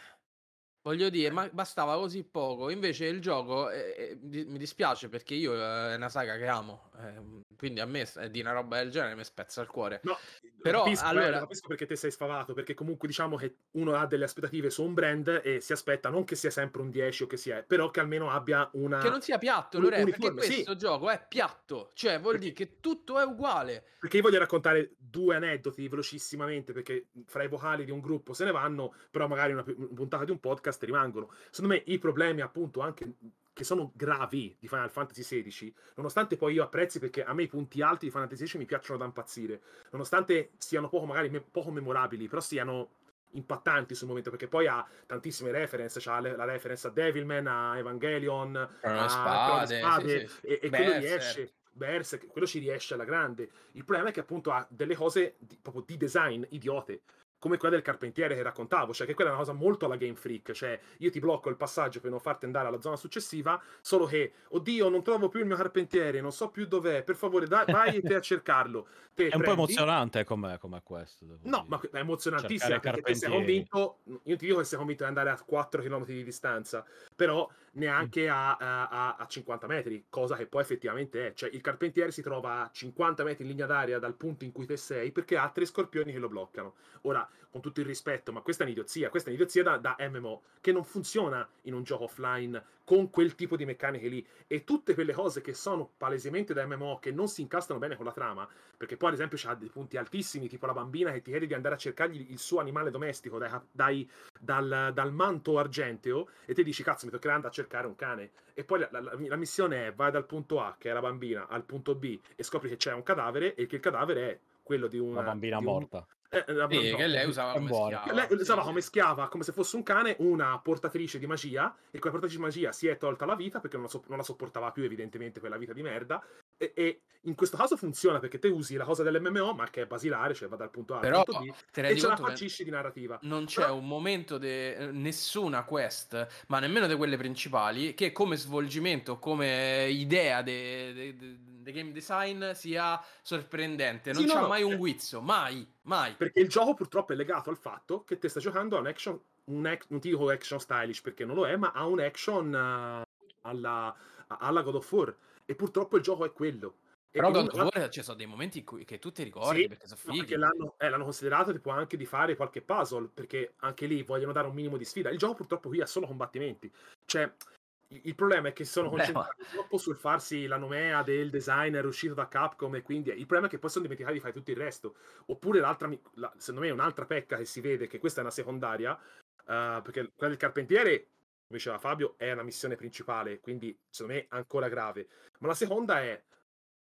voglio dire, ma bastava così poco. Invece il gioco eh, eh, mi dispiace perché io eh, è una saga che amo. eh, quindi a me s- di una roba del genere mi spezza il cuore. No, Però, capisco, eh, allora- lo capisco perché te sei sfavato, perché comunque diciamo che uno ha delle aspettative su un brand e si aspetta non che sia sempre un 10 o che sia, però che almeno abbia una... Che non sia piatto, Lore, perché uniforme, sì. questo gioco è piatto. Cioè, vuol dire che tutto è uguale. Perché io voglio raccontare due aneddoti velocissimamente, perché fra i vocali di un gruppo se ne vanno, però magari una puntata di un podcast rimangono. Secondo me i problemi, appunto, anche che sono gravi di Final Fantasy XVI, nonostante poi io apprezzi perché a me i punti alti di Final Fantasy XVI mi piacciono da impazzire, nonostante siano poco magari me- poco memorabili, però siano impattanti sul momento perché poi ha tantissime reference c'ha le- la reference a Devilman a Evangelion a Spade, Spade, sì, sì. e, e quello Berserk. riesce Berserk, quello ci riesce alla grande il problema è che appunto ha delle cose di, proprio di design idiote come quella del carpentiere che raccontavo, cioè che quella è una cosa molto alla Game Freak, cioè io ti blocco il passaggio per non farti andare alla zona successiva, solo che, oddio, non trovo più il mio carpentiere, non so più dov'è, per favore dai, vai te a cercarlo. Te È un po' prendi- emozionante come, come questo. No, dire. ma è emozionantissimo perché sei convinto, io ti dico che sei convinto di andare a 4 km di distanza, però neanche a, a- a- a 50 metri, cosa che poi effettivamente è. Cioè il carpentiere si trova a 50 metri in linea d'aria dal punto in cui te sei perché ha tre scorpioni che lo bloccano. Ora, con tutto il rispetto, ma questa è un'idiozia, questa è un'idiozia da, da MMO, che non funziona in un gioco offline con quel tipo di meccaniche lì. E tutte quelle cose che sono palesemente da MMO, che non si incastrano bene con la trama, perché poi ad esempio c'ha dei punti altissimi, tipo la bambina che ti chiede di andare a cercargli il suo animale domestico dai- dai- dal, dal manto argenteo, e te dici, cazzo, mi toccherà andare a cercare un cane. E poi la, la- la missione è, vai dal punto A, che è la bambina, al punto B, e scopri che c'è un cadavere, e che il cadavere è quello di una... Una bambina di morta. Eh, la- Sì, che lei usava come schiava. lei usava sì. come schiava, come se fosse un cane, una portatrice di magia, e quella portatrice di magia si è tolta la vita perché non la, so- non la sopportava più, evidentemente, quella vita di merda. E, e in questo caso funziona perché te usi la cosa dell'MMO, ma che è basilare, cioè va dal punto A al Però punto B, e ce la faccisci di narrativa. non c'è Però- un momento di nessuna quest, ma nemmeno di quelle principali, che come svolgimento, come idea di game design sia sorprendente. Non Sì, no, c'ha no, mai un eh. guizzo, mai, mai. Perché il gioco purtroppo è legato al fatto che te stai giocando a un action, un ac- non ti dico action stylish perché non lo è, ma a un action eh, alla, alla God of War. E purtroppo il gioco è quello. E Però God of War ci sono dei momenti in cui, che tu ti ricordi Sì, perché sono No, fighi. perché l'hanno, eh, l'hanno considerato tipo anche di fare qualche puzzle, perché anche lì vogliono dare un minimo di sfida. Il gioco purtroppo qui ha solo combattimenti. Cioè, il il problema è che sono concentrati troppo sul farsi la nomea del designer uscito da Capcom e quindi il problema è che poi sono dimenticati di fare tutto il resto. Oppure l'altra, la- secondo me, un'altra pecca che si vede, che questa è una secondaria, eh, perché quella del carpentiere, come diceva Fabio, è una missione principale, quindi secondo me ancora grave. Ma la seconda è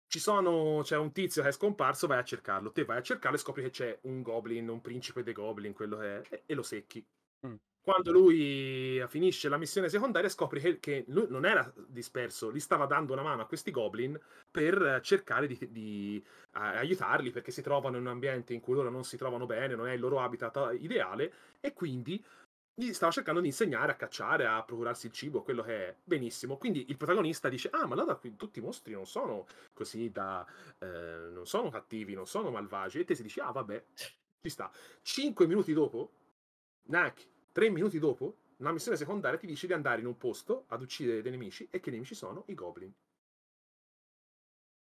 ci sono, c'è un tizio che è scomparso, vai a cercarlo. Te vai a cercarlo e scopri che c'è un goblin, un principe dei goblin, quello che è, e, e lo secchi. Mm. Quando lui finisce la missione secondaria, scopri che, che lui non era disperso, gli stava dando una mano a questi goblin per cercare di, di, eh, aiutarli perché si trovano in un ambiente in cui loro non si trovano bene, non è il loro habitat ideale, e quindi gli stava cercando di insegnare a cacciare, a procurarsi il cibo, quello che è benissimo. Quindi il protagonista dice: Ah, ma allora qui tutti i mostri non sono così da. eh, non sono cattivi, non sono malvagi. E te si dice: Ah, vabbè, ci sta. Cinque minuti dopo, neanche tre minuti dopo, una missione secondaria ti dice di andare in un posto ad uccidere dei nemici e che nemici sono i goblin.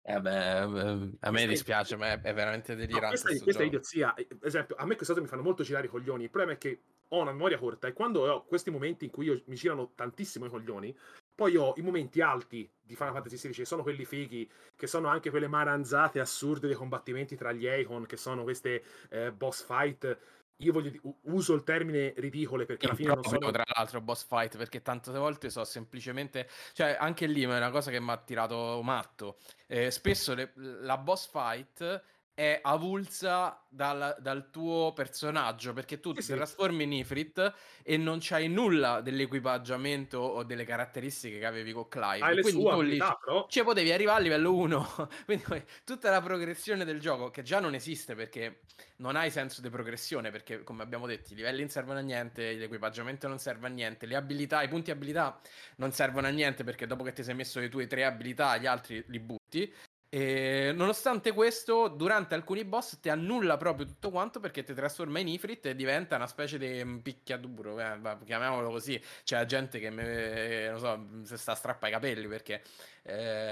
Eh beh, eh, a me dispiace, ma è, è veramente No, delirante. questa, sto questa è gioco. idiozia. Eh, Esempio, a me queste cose mi fanno molto girare i coglioni. Il problema è che ho una memoria corta e quando ho questi momenti in cui io- mi girano tantissimo i coglioni, poi ho i momenti alti di Final Fantasy XVI, che sono quelli fighi, che sono anche quelle maranzate assurde dei combattimenti tra gli Eikon, che sono queste eh, boss fight. Io voglio uso il termine ridicole perché alla fine non Improprio, sono. tra l'altro boss fight perché tante volte so semplicemente cioè anche lì ma è una cosa che mi ha tirato matto Eh, spesso le- la boss fight è avulsa dal, dal tuo personaggio perché tu Sì, ti sì. trasformi in Ifrit e non c'hai nulla dell'equipaggiamento o delle caratteristiche che avevi con Clive. Hai Quindi tu lì però. cioè, potevi arrivare a livello 1. Quindi tutta la progressione del gioco, che già non esiste perché non hai senso di progressione, perché come abbiamo detto, i livelli non servono a niente, l'equipaggiamento non serve a niente, le abilità, i punti abilità non servono a niente perché dopo che ti sei messo le tue tre abilità, gli altri li butti. E nonostante questo, durante alcuni boss ti annulla proprio tutto quanto perché ti trasforma in Ifrit e diventa una specie di picchiaduro, eh, chiamiamolo così. C'è gente che me, non so, si sta strappa i capelli perché eh,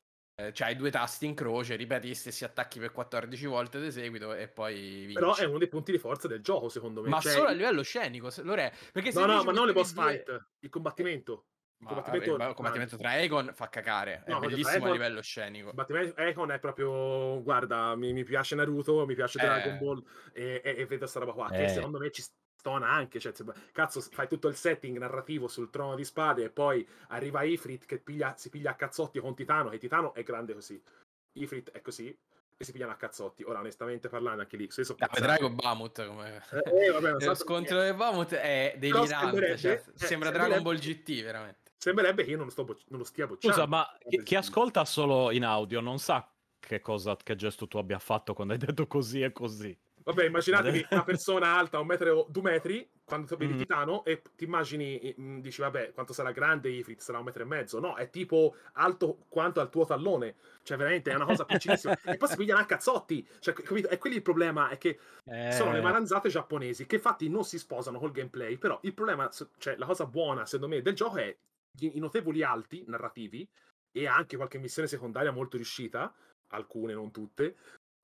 c'hai due tasti in croce, ripeti gli stessi attacchi per 14 volte di seguito e poi vinci. Però è uno dei punti di forza del gioco, secondo me. Ma Cioè, solo a livello scenico, se- Lore, perché se No, no, ma non le boss due- fight, il combattimento. Il Ma, combattimento, vabbè, il combattimento tra Aegon fa cacare, è No, tra bellissimo a Aegon- livello scenico. Il combattimento Econ è proprio, guarda, mi, mi piace Naruto, mi piace Eh. Dragon Ball e, e, e vedo sta roba qua, che Eh. secondo me ci stona anche, cioè, cazzo, fai tutto il setting narrativo sul trono di spade e poi arriva Ifrit che piglia- si piglia a cazzotti con Titano, e Titano è grande così, Ifrit è così, e si pigliano a cazzotti. Ora, onestamente parlando, anche lì, se so Ah, Bamut come... Eh, eh, vabbè, Lo scontro del Bamut è delirante, cioè, sembrerebbe- eh, sembra Dragon Ball GT veramente. Sembrerebbe che io non lo, sto bo- non lo stia bocciando. Scusa, ma chi, chi ascolta solo in audio non sa che cosa, che gesto tu abbia fatto quando hai detto così e così. Vabbè, immaginatevi una persona alta, un metro o due metri, quando vedi Mm. Titano, e ti immagini, mm, dici, vabbè, quanto sarà grande Ifrit? Sarà un metro e mezzo. No, è tipo alto quanto al tuo tallone. Cioè, veramente, è una cosa piccolissima. e poi si pigliano a cazzotti. Cioè, capito? E quelli il problema, è che sono le Eh, maranzate giapponesi, che infatti non si sposano col gameplay, però il problema, cioè, la cosa buona, secondo me, del gioco è i notevoli alti narrativi e anche qualche missione secondaria molto riuscita, alcune, non tutte,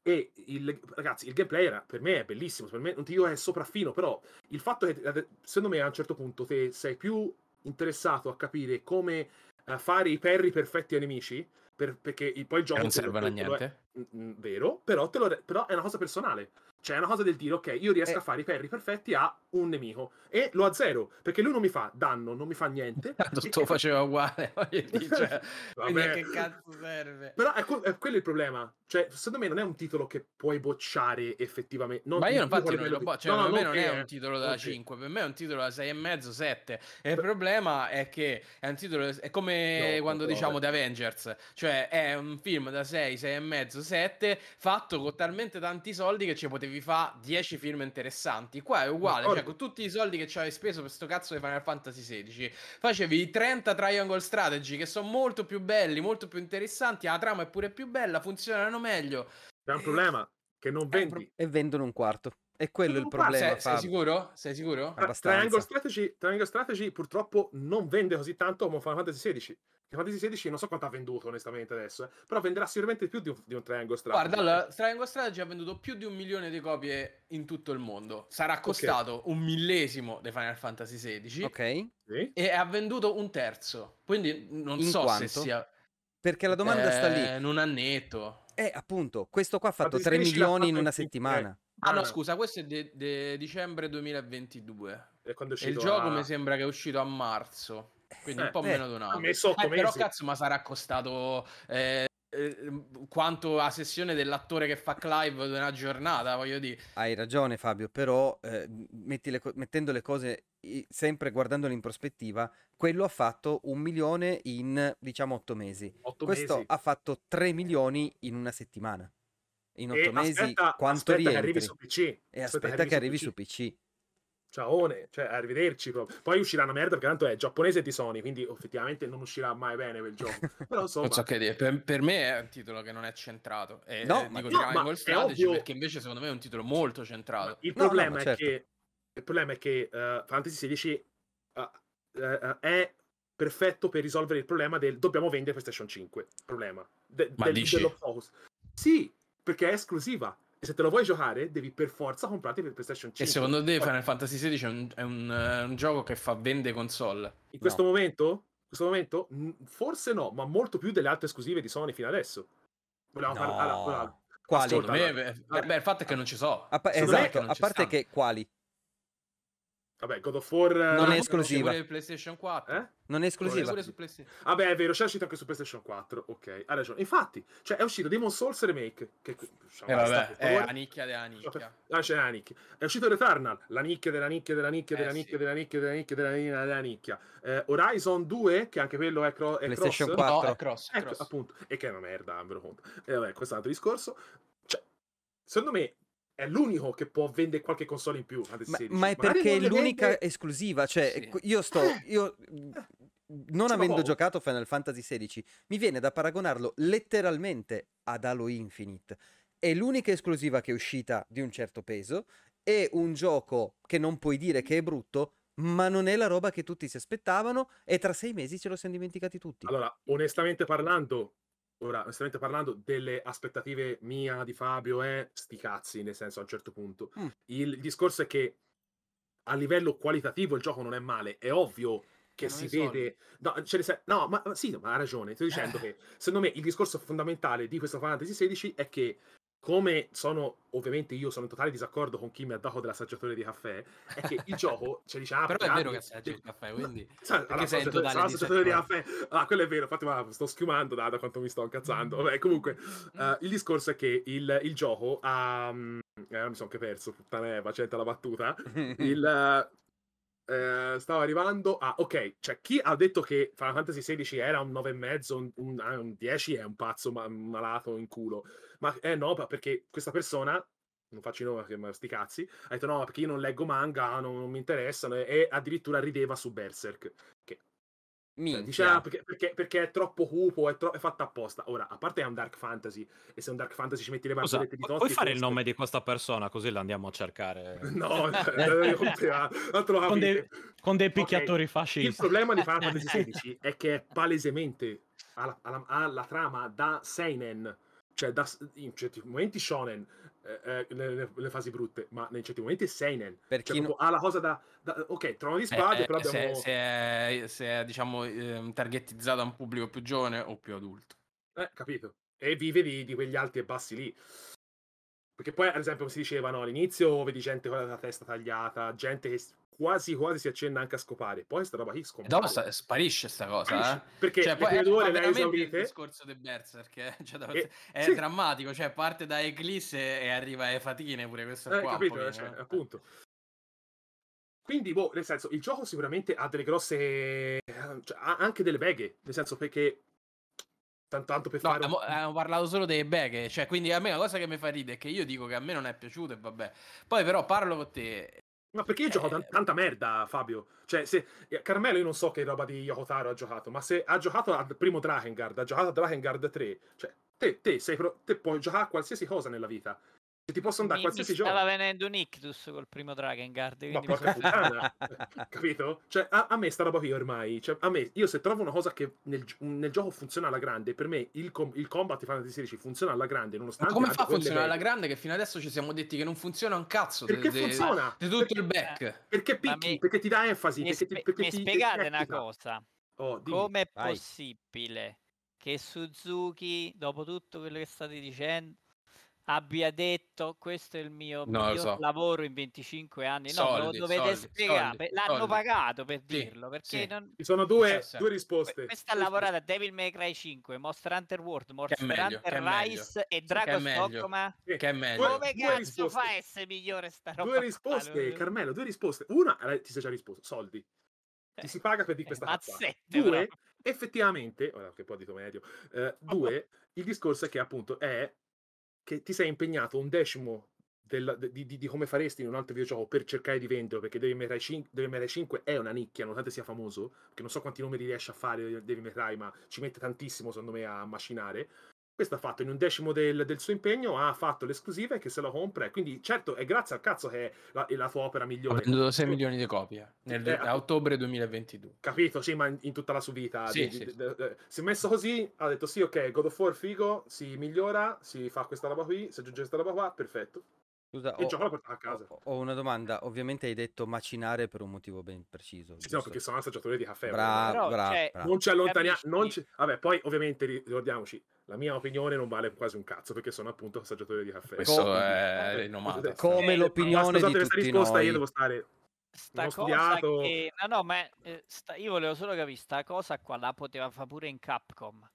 e il, ragazzi, il gameplay era, per me è bellissimo. Per me non ti dico è sopraffino, però il fatto che eh, secondo me a un certo punto te sei più interessato a capire come eh, fare i perri perfetti ai nemici. per- perché il- poi il gioco non te lo- servono a te lo è- niente. Mm, mm, vero, però, te lo però è una cosa personale. Cioè, è una cosa del dire, ok, io riesco Eh. a fare i perri perfetti a un nemico e lo azzero perché lui non mi fa danno, non mi fa niente. Tutto E- faceva uguale, cioè, quindi a Vabbè. che cazzo serve? Però è, que- è quello il problema. Cioè, secondo me non è un titolo che puoi bocciare effettivamente. Non Ma io infatti non lo di- bo- cioè, No, no, per me non è che- un titolo da che- 5, per me è un titolo da 6,5, 7. E il problema è che è un titolo, è come No, quando diciamo. The Avengers, cioè è un film da 6, 6,5, 7, fatto con talmente tanti soldi che ci potevi fare 10 film interessanti. Qua è uguale, cioè con tutti i soldi che ci avevi speso per sto cazzo di Final Fantasy XVI, facevi 30 Triangle Strategy che sono molto più belli, molto più interessanti, la trama è pure più bella, funzionano meglio. C'è un problema che non vendi. E vendono un quarto. E quello è il problema, Sei, sei sicuro? Sei sicuro? Abbastanza. Triangle Strategy, Triangle Strategy purtroppo non vende così tanto come Final Fantasy XVI. Final Fantasy XVI non so quanto ha venduto onestamente adesso, eh, però venderà sicuramente più di un, di un Triangle Strategy. Guarda, allora, Triangle Strategy ha venduto più di un milione di copie in tutto il mondo. Sarà costato un millesimo di Final Fantasy XVI Ok? Sì? e ha venduto un terzo. Quindi non In so quanto? se sia Perché la domanda sta lì. eh, in un annetto. Eh, appunto, questo qua ha fatto Fantasy 3 XVI l'ha milioni in una settimana. Ah no, scusa, questo è di dicembre 2022. E quando è E il uscito gioco a- mi sembra che è uscito a marzo. Quindi Eh, un po' eh, meno di un anno. Eh, però cazzo, ma sarà costato eh, eh, quanto la sessione dell'attore che fa Clive di una giornata, voglio dire. Hai ragione, Fabio, però eh, metti le co- mettendo le cose sempre guardandole in prospettiva, quello ha fatto un milione in diciamo 8 mesi. otto Questo mesi. ha fatto 3 milioni in una settimana. In 8 E mesi aspetta, quanto aspetta che arrivi rientri? su PC. E aspetta che arrivi su PC. Ciaone, cioè arrivederci proprio. Poi uscirà una merda perché tanto è giapponese di Sony, quindi effettivamente non uscirà mai bene quel gioco. Però insomma, Non so che dire, per, per me è un titolo che non è centrato. E, No, eh, ma- dico no, ma è Strategy ovvio- perché invece secondo me è un titolo molto centrato. il No, no, problema ma è certo. che il problema è che eh, Fantasy XVI eh, eh, è perfetto per risolvere il problema del dobbiamo vendere PlayStation 5. Problema De- Ma del- dici? dello focus. Sì, perché è esclusiva. E se te lo vuoi giocare, devi per forza comprarti per PlayStation 5. E secondo te Poi, Final Fantasy XVI è un, è un, eh, un gioco che fa vende console? in questo momento, in questo momento, forse no, ma molto più delle altre esclusive di Sony fino adesso. Volevamo No. allora, Quali? Ascolta, me, allora. eh, beh, il fatto è che non ci so. A pa- esatto, non a ci parte stanno. che quali? Vabbè, God of War... Non Ah, è eh, esclusiva. Pure PlayStation 4. Eh? Non è Pure- esclusiva. pure su PlayStation. Vabbè, è vero, c'è uscito anche su PlayStation 4. Ok, hai ragione. Infatti, cioè, è uscito Demon Souls Remake. Che, diciamo, Eh, vabbè, è la nicchia della nicchia. Ah, c'è la nicchia. È uscito Returnal, la nicchia della nicchia della nicchia Eh, della sì. nicchia della nicchia della nicchia della nicchia della nicchia. Eh, Horizon 2, che anche quello è, cro- è PlayStation cross. 4. No, è cross, è Ecco, cross. appunto, e che è una merda, me lo conto. E vabbè, questo è un altro discorso. Cioè, secondo me è l'unico che può vendere qualche console in più. Fantasy Ma, 16. ma è perché è l'unica vende- esclusiva. Cioè, Sì. qu- io sto. Io, non Sì, avendo giocato Final Fantasy XVI, mi viene da paragonarlo letteralmente ad Halo Infinite. È l'unica esclusiva che è uscita di un certo peso. È un gioco che non puoi dire che è brutto, ma non è la roba che tutti si aspettavano. E tra sei mesi ce lo siamo dimenticati tutti. Allora, onestamente parlando, ora, onestamente parlando, delle aspettative mia, di Fabio, è sti cazzi, nel senso, a un certo punto. Mm. Il discorso è che a livello qualitativo il gioco non è male, è ovvio che non si vede... No, sa- no, ma sì, ma ha ragione, sto dicendo Eh. che secondo me il discorso fondamentale di questo Fantasy XVI è che come sono, ovviamente io sono in totale disaccordo con chi mi ha dato dell'assaggiatore di caffè, è che il gioco, cioè dice, ah, Però è vero che assaggi il caffè, quindi... Sai, Perché allora, sei in sono totale sono assaggiatore di caffè. Ah, quello è vero, infatti ma sto schiumando da, da quanto mi sto incazzando. Vabbè, comunque, eh, il discorso è che il, il gioco ha... mm, Eh, mi sono anche perso, puttana Eva, c'entra la battuta. Il... eh, stavo arrivando a... Ok, cioè chi ha detto che Final Fantasy XVI era un 9,5, un, un, ah, un 10 è un pazzo ma- malato in culo. Ma eh no, perché questa persona non faccio i nomi perché sti cazzi, ha detto no, perché io non leggo manga, non, non mi interessano, e, e addirittura rideva su Berserk. Cioè, Minchia. dice, "Ah, perché, perché- perché è troppo cupo, è, tro- è fatta apposta. Ora, a parte è un dark fantasy, e se è un dark fantasy ci metti le barzellette di Totti... puoi fare il nome di questa persona così la andiamo a cercare No, eh, lo con, dei, con dei picchiatori Il fascisti. problema di Final Fantasy XVI è che è palesemente alla, alla- alla trama da Seinen, cioè da, in certi momenti Shonen, eh, eh, nelle, nelle fasi brutte, ma in certi momenti è Seinen. Per Cioè, proprio ha la cosa da, da- Ok, trono di Eh, spade, eh, però se, abbiamo... se è, se è, diciamo, ehm, targetizzata a un pubblico più giovane o più adulto. Eh, capito. E vive di, di quegli alti e bassi lì. Perché poi, ad esempio, si diceva, no, all'inizio vedi gente con la testa tagliata, gente che quasi quasi si accenna anche a scopare. Poi sta roba qui scompare. dopo sta- sparisce sta cosa, Sparisce. eh? Perché Cioè, poi è, due ore le veramente il esaurite. discorso di Berserk, eh? Cioè, da- E- è sì. drammatico, cioè parte da Eclisse e arriva alle fatine pure questo Eh, qua. capito, cioè, eh. appunto. Quindi, boh, nel senso, il gioco sicuramente ha delle grosse... cioè, ha anche delle beghe, nel senso perché... Tanto, per No, fare... un- abbiamo, parlato solo delle beghe, cioè, quindi a me la cosa che mi fa ridere è che io dico che a me non è piaciuto e vabbè. Poi però parlo con te, Ma perché io gioco Eh, tan- tanta merda, Fabio? Cioè, se eh, Carmelo io non so che roba di Yokotaro ha giocato, ma se ha giocato al primo Drakengard, ha giocato a Drakengard 3, cioè, te, te, sei pro- te puoi giocare a qualsiasi cosa nella vita. Se ti possono dare Mi, mi qualsiasi stava gioco. venendo un ictus col primo Drakengard. Ma mi porca puttana, capito? Cioè, a, a me sta roba qui ormai, cioè, a me, io se trovo una cosa che nel, nel gioco funziona alla grande, per me il, com- il combat di Final Fantasy XVI funziona alla grande, ma nonostante come abbia fa a funzionare alla grande che fino adesso ci siamo detti che non funziona un cazzo Perché de- funziona? di tutto Perché- il back? Perché Ma picchi, mi- perché ti dà enfasi, Mi, perché ti, spe- perché mi ti spiegate una cosa? Oh. Come è possibile che Suzuki, dopo tutto quello che state dicendo, abbia detto questo è il mio No, so. lavoro in 25 anni? No, me lo Soldi, dovete soldi, spiegare. soldi, L'hanno soldi. pagato per Sì, dirlo, perché sì. non... Ci sono due, sì. due risposte. Questa ha lavorato a Devil May Cry 5, Monster Hunter World, Monster meglio, Hunter. Rise e meglio. Dogma. Che è meglio. Due- Come due cazzo risposte. fa a essere migliore sta roba? Due qua? risposte, Non- Carmelo, due risposte. Una, ti sei già risposto, soldi. Ti si paga per di questa cazzata. Due, però. effettivamente, ora che poi dito medio, eh, due, il discorso è che appunto è che ti sei impegnato un decimo del- di, di- di come faresti in un altro videogioco per cercare di venderlo, perché Devil May Cry 5, Devil May Cry 5 è una nicchia, nonostante sia famoso, perché non so quanti numeri riesce a fare Devil May Cry, ma ci mette tantissimo secondo me a macinare. Questo ha fatto in un decimo del, del suo impegno, ha fatto l'esclusiva e che se lo compra. Quindi, certo, è grazie al cazzo che è la, è la tua opera migliore. venduto 6 milioni di copie nel, Eh, a ottobre 2022. Capito? Sì, ma in, in tutta la sua vita. Sì, di- sì, di- de- si è messo così, ha detto sì, ok, God of War figo, si migliora, si fa questa roba qui, si aggiunge questa roba qua, perfetto. Scusa, E ho, gioco lo porta a casa. ho- ho una domanda. Ovviamente hai detto macinare per un motivo ben preciso. Sì, no, perché sono assaggiatore di caffè. Bravo, bravo, cioè. Non ci allontaniamo. Capisci? Non ci... Vabbè, poi ovviamente ri- ricordiamoci, la mia opinione non vale quasi un cazzo perché sono appunto assaggiatore di caffè. Questo Co- è rinomata. eh, come eh, l'opinione ma scusate di tutti risposta noi. io devo stare sta studiato. che... No, no, ma eh, sta- io volevo solo capire, sta cosa qua la poteva fare pure in Capcom.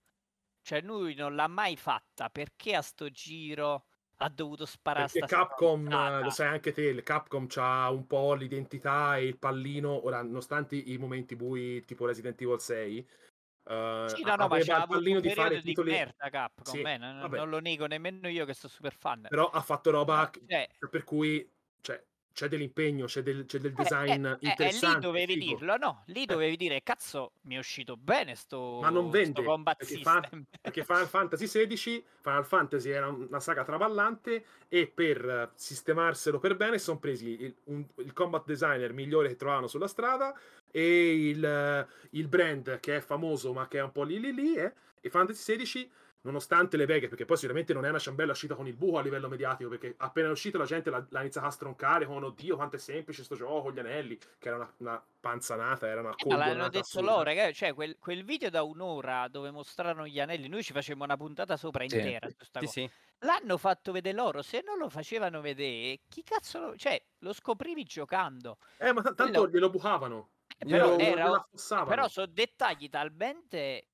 Cioè lui non l'ha mai fatta, perché a sto giro ha dovuto sparare Perché Capcom, eh, stronzata? lo sai anche te, il Capcom c'ha un po' l'identità e il pallino, ora, nonostante i momenti bui tipo Resident Evil 6, eh, Sì, no, no, ma c'ha pallino di fare di titoli, merda Capcom, Sì, eh, non, non lo nego nemmeno io che sto super fan. però ha fatto roba Cioè, per cui c'è dell'impegno, c'è del, c'è del Eh, design eh, eh, eh, interessante. lì dovevi figo. dirlo, no? Lì Eh. dovevi dire, cazzo, mi è uscito bene sto, Ma non vende, perché fa- system. Perché Final Fantasy XVI, Final Fantasy era una saga traballante e per eh, sistemarselo per bene sono presi il, un- il combat designer migliore che trovavano sulla strada e il, eh, il brand che è famoso ma che è un po' lì lì lì eh, e Fantasy XVI nonostante le veghe perché poi sicuramente non è una ciambella uscita con il buco a livello mediatico perché appena è uscito la gente l'ha, l'ha iniziata a stroncare con oddio quanto è semplice sto gioco gli anelli che era una, una panzanata era una Eh, ma l'hanno detto loro, ragazzi, cioè quel, quel video da un'ora dove mostrarono gli anelli, noi ci facevamo una puntata sopra Sì. intera Sì, sì. L'hanno fatto vedere loro, se non lo facevano vedere, chi cazzo lo... Cioè, lo scoprivi giocando. eh ma t- tanto Quello- glielo bucavano Eh, Però, glielo- era- glielo però sono dettagli talmente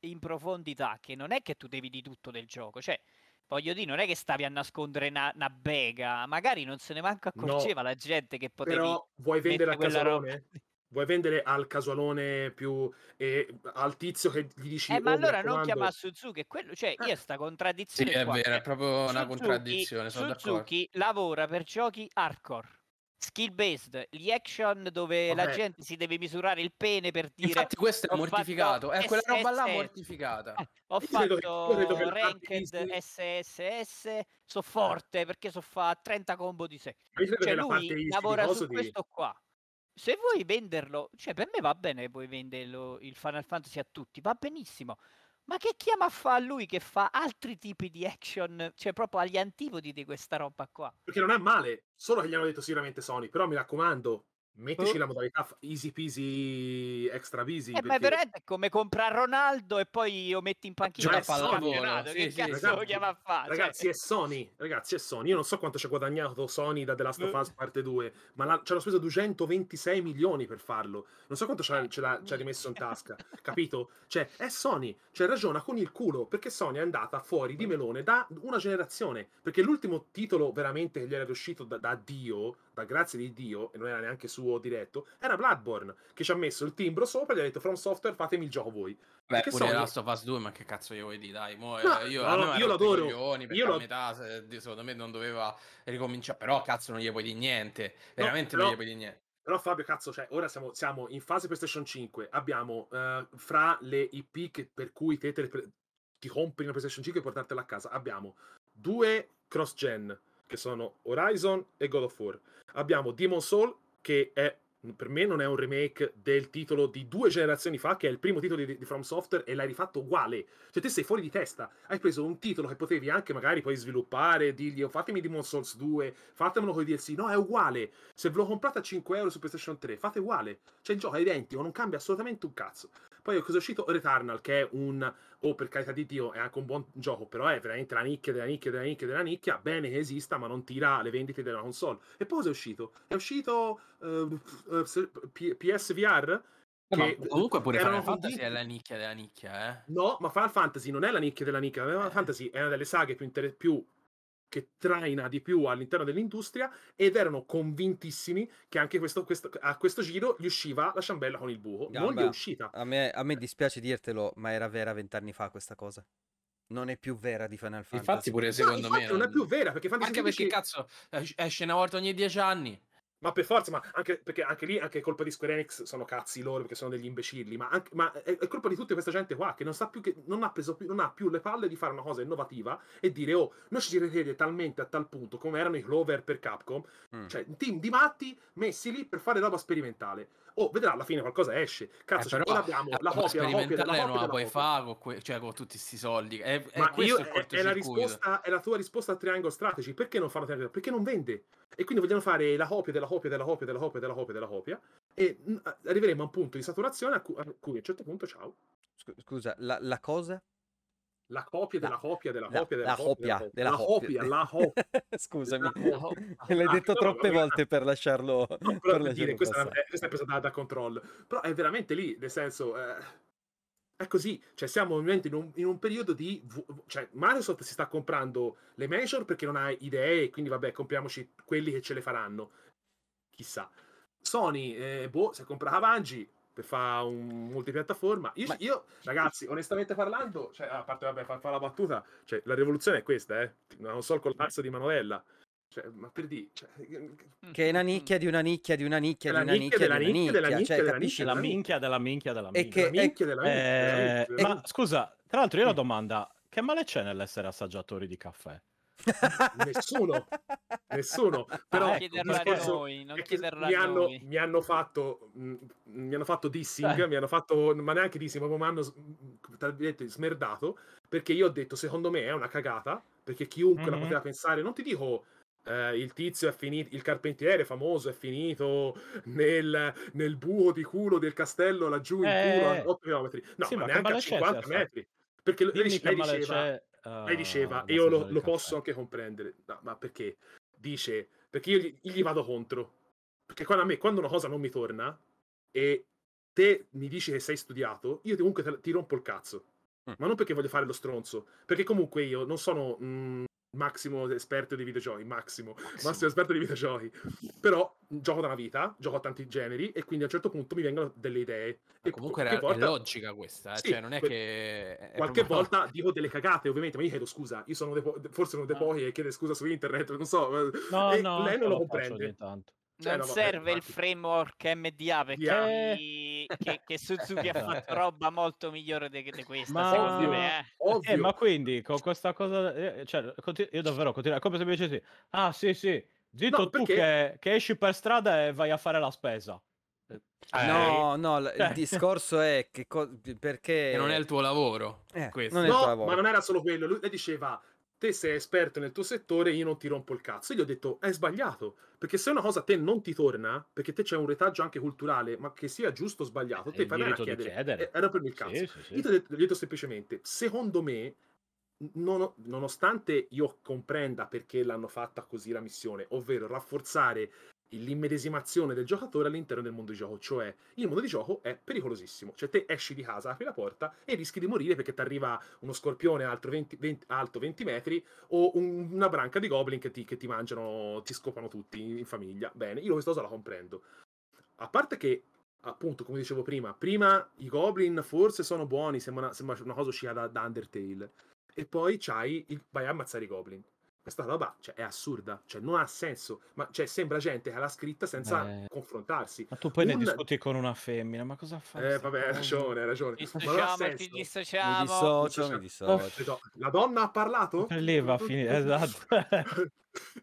in profondità che non è che tu devi di tutto del gioco. Cioè, voglio dire, non è che stavi a nascondere una, una bega, magari non se ne manco No, accorgeva la gente che potevi Però vuoi vendere roba. casualone? Vuoi vendere al casualone più e al tizio che gli dici Eh, ma "Oh, allora non raccomando". chiama Suzuki, è quello, cioè Eh. io sta Sì, contraddizione è qua. vero, è proprio una Suzuki- contraddizione, sono d'accordo. Suzuki lavora per giochi hardcore, skill based, gli action dove la Vabbè. gente si deve misurare il pene per dire Infatti questo è mortificato, è quella roba là mortificata. Eh, ho fatto ranked SSS, so forte perché so fa 30 combo di sé. Cioè la lui lavora su questo qua. Se vuoi venderlo, cioè per me va bene puoi venderlo il Final Fantasy a tutti, va benissimo. Ma che chiama fa lui che fa altri tipi di action, cioè proprio agli antipodi di questa roba qua? Perché non è male, solo che gli hanno detto sicuramente Sony, però mi raccomando, mettici Oh. la modalità easy peasy extra busy Eh, ma è perché- veramente come comprare Ronaldo e poi lo metti in panchina Gioca al a pallavolo, sì, che sì, cazzo ragazzi, chiama a fare? Cioè, Ragazzi, è Sony, ragazzi, è Sony. Io non so quanto ci ha guadagnato Sony da The Last of Us parte 2, ma la- ci hanno speso 226 milioni per farlo. Non so quanto ce l'ha, ce l'ha- ci ha rimesso in tasca, capito? Cioè, è Sony, cioè ragiona con il culo, perché Sony è andata fuori di melone da una generazione. Perché l'ultimo titolo veramente che gli era uscito da, da Dio, da grazia di Dio, e non era neanche suo diretto, era Bloodborne, che ci ha messo il timbro sopra e gli ha detto From Software fatemi il gioco voi. Beh, Perché pure Sony- Last of Us 2, ma che cazzo io vuoi dire, dai, mo, eh, No, io, no, no, io l'adoro, io a lo- metà, se- di- secondo me, non doveva ricominciare, però cazzo non gli puoi dire niente, veramente però- non gli puoi dire niente. Però Fabio, cazzo, cioè, ora siamo, siamo in fase PlayStation 5, abbiamo eh, fra le IP che- per cui te, te pre- ti compri una PlayStation 5 e portartela a casa, abbiamo due cross-gen, che sono Horizon e God of War. Abbiamo Demon Soul, che è, per me non è un remake del titolo di due generazioni fa, che è il primo titolo di, di From Software, e l'hai rifatto uguale. Cioè te sei fuori di testa, hai preso un titolo che potevi anche magari poi sviluppare, dirgli "Oh, fatemi Demon Souls 2, fatemelo con i DLC, no è uguale. Se ve lo comprate a 5 euro su PlayStation 3, fate uguale. Cioè il gioco è identico, non cambia assolutamente un cazzo. Poi cosa è uscito Returnal, che è un, oh per carità di Dio, è anche un buon gioco, però è veramente la nicchia della nicchia della nicchia della nicchia, bene che esista, ma non tira le vendite della console. E poi cosa è uscito? È uscito eh, eh, se- P- PSVR? Ma Che comunque pure Final Fantasy è la nicchia della nicchia, eh. No, ma Final Fantasy non è la nicchia della nicchia. Final Fantasy è una delle saghe più, inter- più che traina di più all'interno dell'industria ed erano convintissimi che anche questo, questo- a questo giro gli usciva la ciambella con il buco. Non gli è Gamba, uscita. A me, a me dispiace dirtelo, ma era vera vent'anni fa questa cosa. Non è più vera di Final Fantasy. Infatti pure No, secondo infatti me non è più vera perché Fantasy Anche perché 16 cazzo es- esce una volta ogni dieci anni. Ma per forza, ma anche perché anche lì anche colpa di Square Enix sono cazzi loro perché sono degli imbecilli. Ma, anche- ma è, è colpa di tutta questa gente qua che non sa più che non ha preso più, non ha più le palle di fare una cosa innovativa e dire oh, noi ci ricrede talmente a tal punto come erano i Clover per Capcom, Mm. cioè un team di matti messi lì per fare roba sperimentale. Oh, vedrà alla fine qualcosa esce. Cazzo, Eh, cioè, però ora abbiamo la la copia, la copia, della sperimentale non copia, la puoi copia. fare con, que- cioè, con tutti questi soldi. È, è Ma io, è, è la risposta, è la tua risposta al triangle strategy. Perché non fanno triangle? Perché non vende. E quindi vogliono fare la copia della copia della copia della copia della copia della copia. E mm, arriveremo a un punto di saturazione a cui a, cui a un certo punto, ciao. Scu- Scusa, la, la cosa? La copia della copia della La, copia della la copia della la copia. la copia. Scusami, l'hai detto troppe volte per lasciarlo, No, per dire, questa, è questa è presa da, da controllo. Però è veramente lì, nel senso, eh, è così. Cioè, siamo ovviamente in un, in un periodo di... Cioè, Microsoft si sta comprando le major perché non ha idee, quindi vabbè, compriamoci quelli che ce le faranno. Chissà. Sony, eh, boh, si è comprata Fare un multipiattaforma. Io, Ma- io, ragazzi, onestamente parlando, cioè, a parte, vabbè, fa, fa la battuta, cioè, la rivoluzione è questa, eh. Una console col cazzo di manovella. Cioè, ma per dire... Cioè, Che è una nicchia di una nicchia di una nicchia di una nicchia della nicchia della nicchia, cioè, della capisci? La della minchia della minchia della E minchia. Eh, della ma scusa, tra l'altro io ho una Mm. domanda. Che male c'è nell'essere assaggiatori di caffè? Nessuno, nessuno. Però non ecco, chiederlo perché- a noi, non mi hanno, mi hanno fatto mh, mi hanno fatto dissing, Eh. mi hanno fatto ma neanche dissing, proprio mi hanno tra virgolette, smerdato perché io ho detto secondo me è una cagata perché chiunque la Mhm. poteva pensare, non ti dico eh, il tizio è finito, il carpentiere famoso è finito nel, nel buco di culo del castello laggiù in Eh. culo a 8 km. No, Sì, ma ma che neanche a male c'è, 50 cioè, metri. Perché lei, Dimmi lei male diceva, lei eh, diceva, e io lo, lo posso anche comprendere, No, ma perché? Dice, perché io gli, gli vado contro. Perché quando a me, quando una cosa non mi torna e te mi dici che sei studiato, io comunque te- ti rompo il cazzo. Mm. Ma non perché voglio fare lo stronzo, perché comunque io non sono mm, Massimo esperto di videogiochi, Massimo, massimo esperto di videogiochi, però gioco da una vita, gioco a tanti generi e quindi a un certo punto mi vengono delle idee. Ma E comunque qualche è, è volta- logica questa, eh, Sì, cioè non è che... è Qualche proprio- volta dico delle cagate, ovviamente, ma io chiedo scusa. Io sono dei po- forse uno dei Ah. pochi che chiede scusa su internet, non so. No, e no, lei non lo faccio comprende. Cioè, non no, vabbè, serve il infatti. framework MDA perché Yeah. Che, che Suzuki ha fatto roba molto migliore di, di questa Ma- secondo Ovvio. me eh. Ovvio. Eh, ma quindi con questa cosa, eh, cioè, conti- io davvero continuo, come se mi dicessi, ah sì sì, zitto No, tu che, che esci per strada e vai a fare la spesa. Eh, No, no, l- Cioè. il discorso è che co- perché Che non è il tuo lavoro. Eh, questo. non è il tuo No, lavoro. ma non era solo quello. Lui diceva: Te sei esperto nel tuo settore, io non ti rompo il cazzo. Io gli ho detto: È sbagliato. Perché se una cosa a te non ti torna, perché te c'è un retaggio anche culturale, ma che sia giusto o sbagliato, È te fai bene a chiedere. chiedere. Era per il cazzo. Sì, sì, sì. Io ti ho detto, detto semplicemente: Secondo me, non- nonostante io comprenda perché l'hanno fatta così la missione, ovvero rafforzare l'immedesimazione del giocatore all'interno del mondo di gioco, cioè il mondo di gioco è pericolosissimo, cioè te esci di casa, apri la porta e rischi di morire perché ti arriva uno scorpione alto 20, 20 alto 20 metri o un- una branca di goblin che ti, che ti mangiano, ti scopano tutti in, in famiglia. Bene, io questa cosa la comprendo. A parte che, appunto, come dicevo prima, prima i goblin forse sono buoni, sembra una, sembra una cosa uscita da, da Undertale, e poi c'hai il, vai a ammazzare i goblin. Questa roba cioè, è assurda, cioè non ha senso, ma cioè, sembra gente che l'ha scritta senza Eh. confrontarsi. Ma tu poi ne Un- discuti con una femmina, ma cosa fai? Eh, vabbè, hai ragione, hai ragione. Ma non ha senso. Mi dissociamo dissocio, mi dissocio. La donna ha parlato? Lì va a finire, esatto.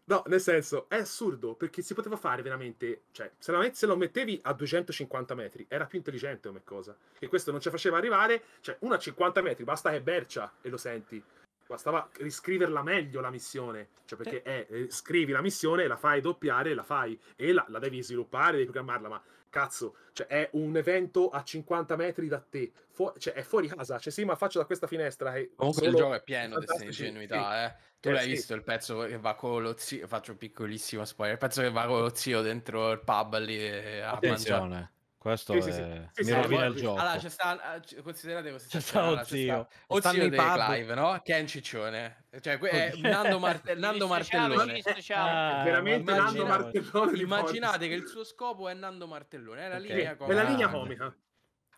No, nel senso, è assurdo perché si poteva fare veramente. Cioè, se lo mettevi a 250 metri era più intelligente come cosa. E questo non ci faceva arrivare. Cioè, una a 50 metri basta che bercia e lo senti. Bastava riscriverla meglio la missione. Cioè, perché è eh, scrivi la missione, la fai doppiare, la fai e la, la devi sviluppare, devi programmarla. Ma cazzo, cioè, è un evento a 50 metri da te. Fu- cioè, è fuori casa. Cioè, sì, ma faccio da questa finestra. E Comunque solo il gioco è pieno di queste ingenuità, eh. Tu Eh, l'hai sì. visto il pezzo che va con lo zio, faccio un piccolissimo spoiler, il pezzo che va con lo zio dentro il pub lì eh, a mangiare. Questo Sì, sì, sì. è... Sì, mi sì, rovina il gioco. Allora, c'è sta, c- considerate questa C'è sta allora, lo zio. o Stanno zio i di pub. Clive, no? Che è un ciccione. Cioè, è Nando, Marte- Nando Martellone. Ah, veramente Nando Martellone Immaginate che il suo scopo è Nando Martellone, è la Ok. linea È comica. la linea comica.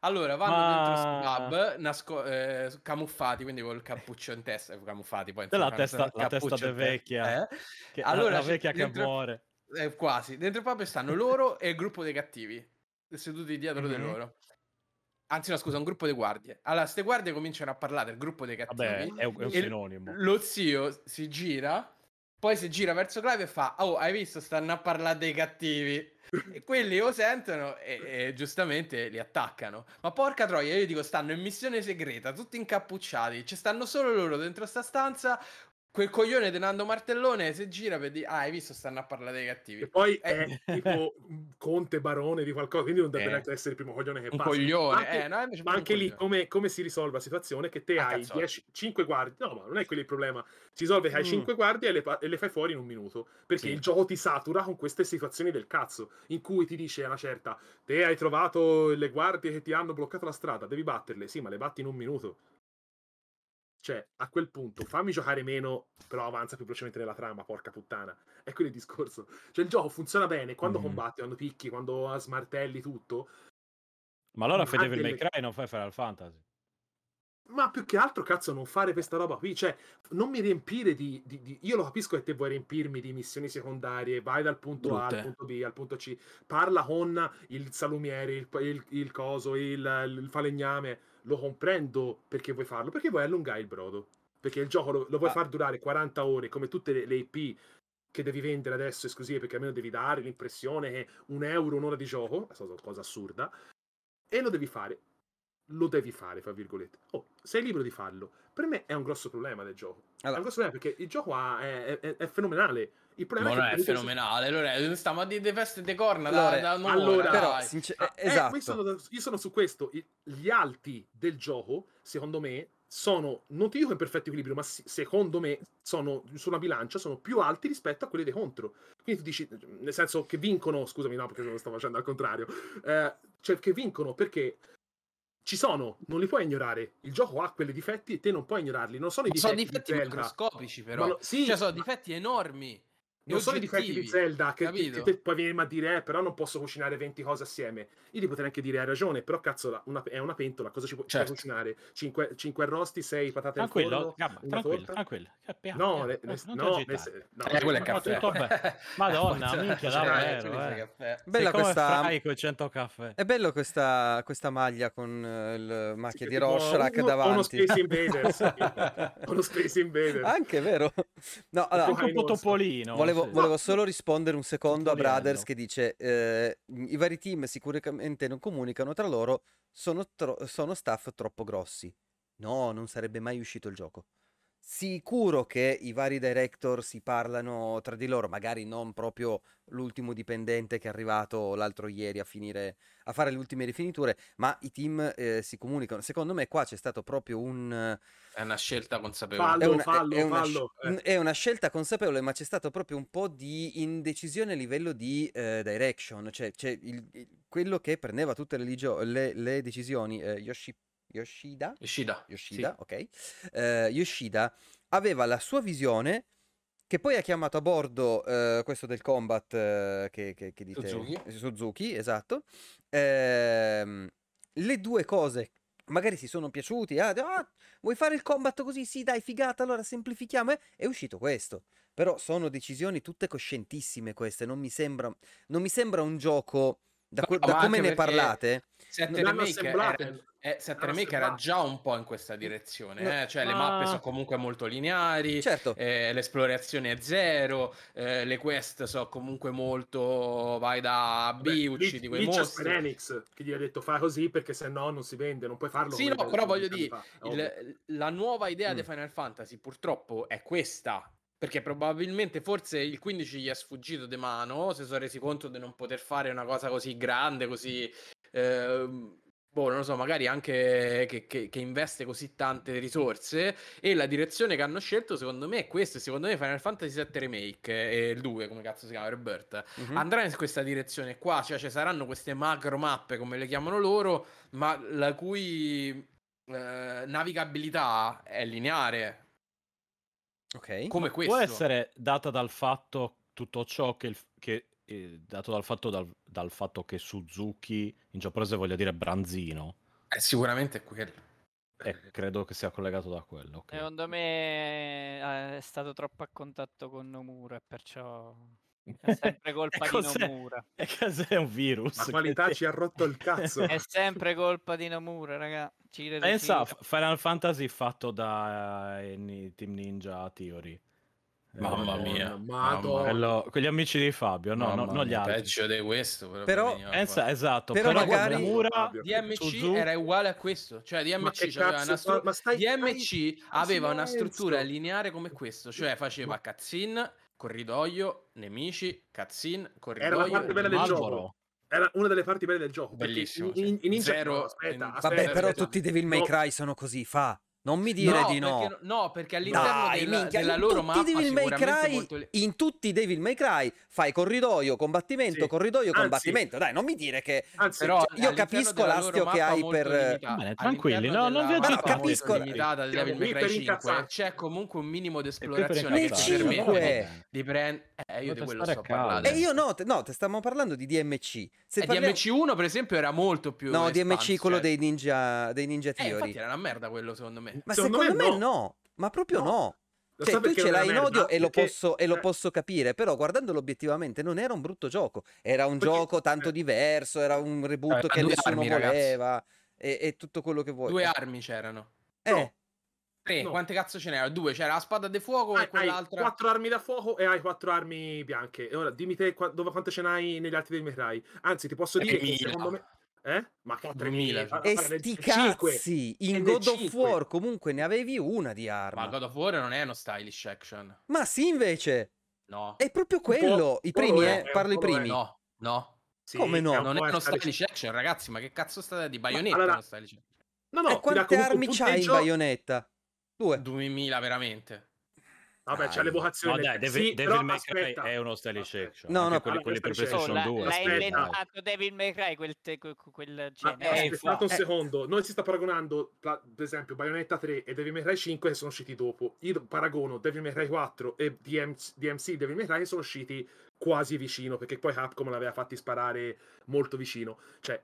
Allora, vanno Ma- dentro pub, nasco- eh, camuffati, quindi col cappuccio in testa, eh, camuffati poi Della insomma, testa- il la testa de testa, vecchia. eh? Che- Allora, la c'è vecchia che dentro- muore. Eh, quasi. Dentro il pub stanno loro e il gruppo dei cattivi, seduti dietro di Mhm. loro. Anzi, no, scusa, un gruppo di guardie. Allora, ste guardie cominciano a parlare del gruppo dei cattivi. Vabbè, è, un- è un sinonimo. Lo zio si gira, poi si gira verso Clive e fa: Oh, hai visto? Stanno a parlare dei cattivi. E quelli lo sentono e, e giustamente li attaccano. Ma porca troia, io dico: stanno in missione segreta, tutti incappucciati. Ci stanno solo loro dentro sta stanza. Quel coglione di Nando Martellone si gira per dire, ah, hai visto, stanno a parlare dei cattivi. E poi Eh. è tipo conte barone di qualcosa, quindi non deve Eh. neanche essere il primo coglione che Un passa. coglione, Ma anche, eh, no, ma anche lì come, come si risolve la situazione? Che te A hai cazzate. 10, 5 guardie, no, ma non è quello il problema. Si risolve che hai Mm. 5 guardie e le, e le fai fuori in un minuto. Perché Sì. il gioco ti satura con queste situazioni del cazzo, in cui ti dice a una certa, te hai trovato le guardie che ti hanno bloccato la strada, devi batterle. Sì, ma le batti in un minuto. Cioè, a quel punto, fammi giocare meno, però avanza più velocemente nella trama, porca puttana. È quello il discorso. Cioè, il gioco funziona bene quando Mhm. combatti, quando picchi, quando smartelli tutto. Ma allora Ma fai Devil May Cry non fai Final Fantasy. Ma più che altro, cazzo, non fare questa roba qui. Cioè, non mi riempire di, di- di- Io lo capisco che te vuoi riempirmi di missioni secondarie. Vai dal punto A al Brutte. punto B al punto C. Parla con il salumiere, il, il- il coso, il, il falegname. Lo comprendo perché vuoi farlo. Perché vuoi allungare il brodo. Perché il gioco lo, lo vuoi Ah. far durare 40 ore, come tutte le, le IP che devi vendere adesso esclusive, perché almeno devi dare l'impressione che un euro un'ora di gioco, è una cosa assurda, e lo devi fare lo devi fare, fra virgolette. Oh, sei libero di farlo. Per me è un grosso problema del gioco. È Allora, un grosso problema perché il gioco ha- è, è- è fenomenale. Il problema Ma non è è che fenomenale, allora stiamo a dire di feste di corna da, Allora, da un'ora, allora, però, sincer- Ah, eh, eh, esatto. io, sono, io sono su questo. Gli alti del gioco, secondo me, sono, non ti dico in perfetto equilibrio, ma si- secondo me sono su una bilancia, sono più alti rispetto a quelli dei contro. Quindi tu dici, nel senso che vincono, scusami, no, perché lo sto facendo al contrario, eh, cioè che vincono perché ci sono, non li puoi ignorare. Il gioco ha quei difetti e te non puoi ignorarli. Non sono i Ma sono difetti, difetti macroscopici però. No- sì, cioè sono ma- difetti enormi. Non sono i difetti di Zelda che, che, che poi vieni a dire, eh, però non posso cucinare 20 cose assieme. Io ti potrei anche dire, hai ragione, però cazzo, la- una- è una pentola, cosa ci puoi, Certo. cucinare? 5, arrosti, 6 patate al Tranquillo, forno, Gabba, una tranquillo, tranquillo. Piano, No, piano, ne- non ne- ti no, agitare. ne- no, Eh, quello è caffè. bene. Madonna, minchia, davvero, eh. Bella questa- con 100 caffè. È bello questa, questa maglia con eh, il macchia Sì, di Rorschach davanti. Uno Space Invaders. uno Space Invaders. Anche vero. No, allora, Anche un po' topolino. Volevo, sì. volevo solo rispondere un secondo a. Brothers che dice eh, i vari team sicuramente non comunicano tra loro, sono, tro- sono staff troppo grossi. No, non sarebbe mai uscito il gioco. Sicuro che i vari director si parlano tra di loro, magari non proprio l'ultimo dipendente che è arrivato l'altro ieri a finire a fare le ultime rifiniture, ma i team eh, si comunicano. Secondo me qua c'è stato proprio un È una scelta consapevole. Fallo, è una, fallo, è una fallo, eh. è una scelta consapevole, ma c'è stato proprio un po' di indecisione a livello di eh, direction, cioè, cioè il- il- quello che prendeva tutte le, ligio- le- le decisioni, eh, Yoshi- Yoshida, Yoshida. Yoshida, ok, eh, Yoshida aveva la sua visione che poi ha chiamato a bordo eh, questo del combat eh, che, che- che dite Suzuki. eh, Suzuki, esatto. Ehm, le due cose magari si sono piaciuti. Ah, ah, vuoi fare il combat così? Sì, dai, figata, allora semplifichiamo. eh? È uscito questo. Però sono decisioni tutte coscientissime queste. Non mi sembra, non mi sembra un gioco. Da, que- No, da come ne parlate, 7 L'hanno Remake. Eh, 7 L'hanno Remake era già un po' in questa direzione, No, eh, cioè le ma- mappe sono comunque molto lineari, certo. eh, l'esplorazione è zero, eh, le quest sono comunque molto vai da A B, lì- uccidi quei lì c'è mostri. Square Enix che gli ha detto fai così perché se no non si vende, non puoi farlo. Sì, no, per- però voglio dire, fa, il- la nuova idea di Mm. Final Fantasy purtroppo è questa. Perché probabilmente forse il 15 gli è sfuggito di mano, si sono resi conto di non poter fare una cosa così grande, così... ehm, boh, non lo so, magari anche che, che- che investe così tante risorse. E la direzione che hanno scelto, secondo me, è questa. e Secondo me Final Fantasy VII Remake e il 2, come cazzo si chiama, Rebirth, Mhm. andrà in questa direzione qua, cioè ci saranno queste macro mappe come le chiamano loro, ma la cui eh, navigabilità è lineare, Ok. come questo. Può essere data dal fatto tutto ciò che, il- che, eh, dato dal fatto, dal, dal fatto che Suzuki in giapponese voglia dire branzino Eh, sicuramente è quello. e credo che sia collegato da quello. ok. Secondo me eh, è stato troppo a contatto con Nomura e perciò è sempre colpa di cos'è? Nomura. E è un virus. La qualità ci ha rotto il cazzo. È sempre colpa di Nomura, raga. Ci credo Pensa Final Fantasy fatto da eh, Team Ninja Theory. Mamma mia, Madonna. Quello- quegli amici di Fabio, no, no, non gli altri. Peggio di questo. Però, Però- Pensa- esatto, Però però, magari- Fabio. DMC Suzuki- era uguale a questo, cioè DMC c'aveva cazzo, una stru- stai- DMC stai- aveva una silenzio. struttura lineare come questo, cioè faceva Ma- cutscene, corridoio, nemici, cutscene, Era la parte corridoio, bella del nemici. gioco. Marlboro. Era una delle parti belle del gioco. Bellissimo, In, in, in Zero- aspetta, in- aspetta, Vabbè, però aspetta. tutti i Devil May Cry sono così, fa. Non mi dire no, di no. Perché, no, perché all'interno Dai, della, minchia, della in loro tutti mappa Devil May Cry, molto... in tutti i Devil May Cry fai corridoio, combattimento, Sì. corridoio, Anzi- combattimento. Dai, non mi dire che Anzi, Però io all'interno capisco l'astio che hai per- Bene, tranquilli, no, non vi aggiate molto molto. limitata Siamo Devil May Cry 5 incazzarci. c'è comunque un minimo di esplorazione che ti Nel permette cinque. di prendere eh, io di quello sto parlando E io no, te- no, te stiamo parlando di DMC. Se E parliamo- DMC1 per esempio era molto più No, DMC quello cioè- dei Ninja, dei ninja eh, Theory. infatti era una merda quello secondo me Ma Secondo secondo, me me, no. ma proprio No. no. Cioè, tu perché ce l'hai in odio merda? e lo, Perché- posso, e lo eh, posso capire, però guardandolo obiettivamente non era un brutto gioco, era un Perché- gioco tanto eh. diverso, era un reboot Eh, che nessuno armi, voleva e, e tutto quello che vuoi. due armi c'erano Eh, No. tre No. quante cazzo ce n'erano due c'era la spada di fuoco Hai, e quell'altra hai quattro armi da fuoco e hai quattro armi bianche. E ora dimmi te qua- dove, quante ce n'hai negli altri May Cry. Anzi, ti posso dire che 3000. secondo me. Eh? Ma che 3000, 3000? e sti 5. cazzi, in God of 5. War comunque ne avevi una di ma arma. God of War non è uno stylish action Ma sì, invece, no è proprio quello. I primi, è, eh, parlo i primi. no no Sì, Come no? è non è uno stylish. stylish action ragazzi ma che cazzo state di Bayonetta allora- è uno stylish action No, no, e quante armi c'hai in Bayonetta? Due. 2000 veramente Vabbè, c'è l'evocazione. No, dai, Devil, sì, Devil però May Cry è uno stylish Aspetta. action. No, no, quelli, quelli per PlayStation l'ha, 2. l'ha aspetta. inventato Devil May Cry quel, te- quel, quel genere. Eh, aspettate un secondo, noi si sta paragonando, per esempio, Bayonetta 3 e Devil May Cry 5 che sono usciti dopo. Io paragono Devil May Cry 4 e DMC, DMC Devil May Cry che sono usciti quasi vicino, perché poi Capcom l'aveva fatti sparare molto vicino. Cioè,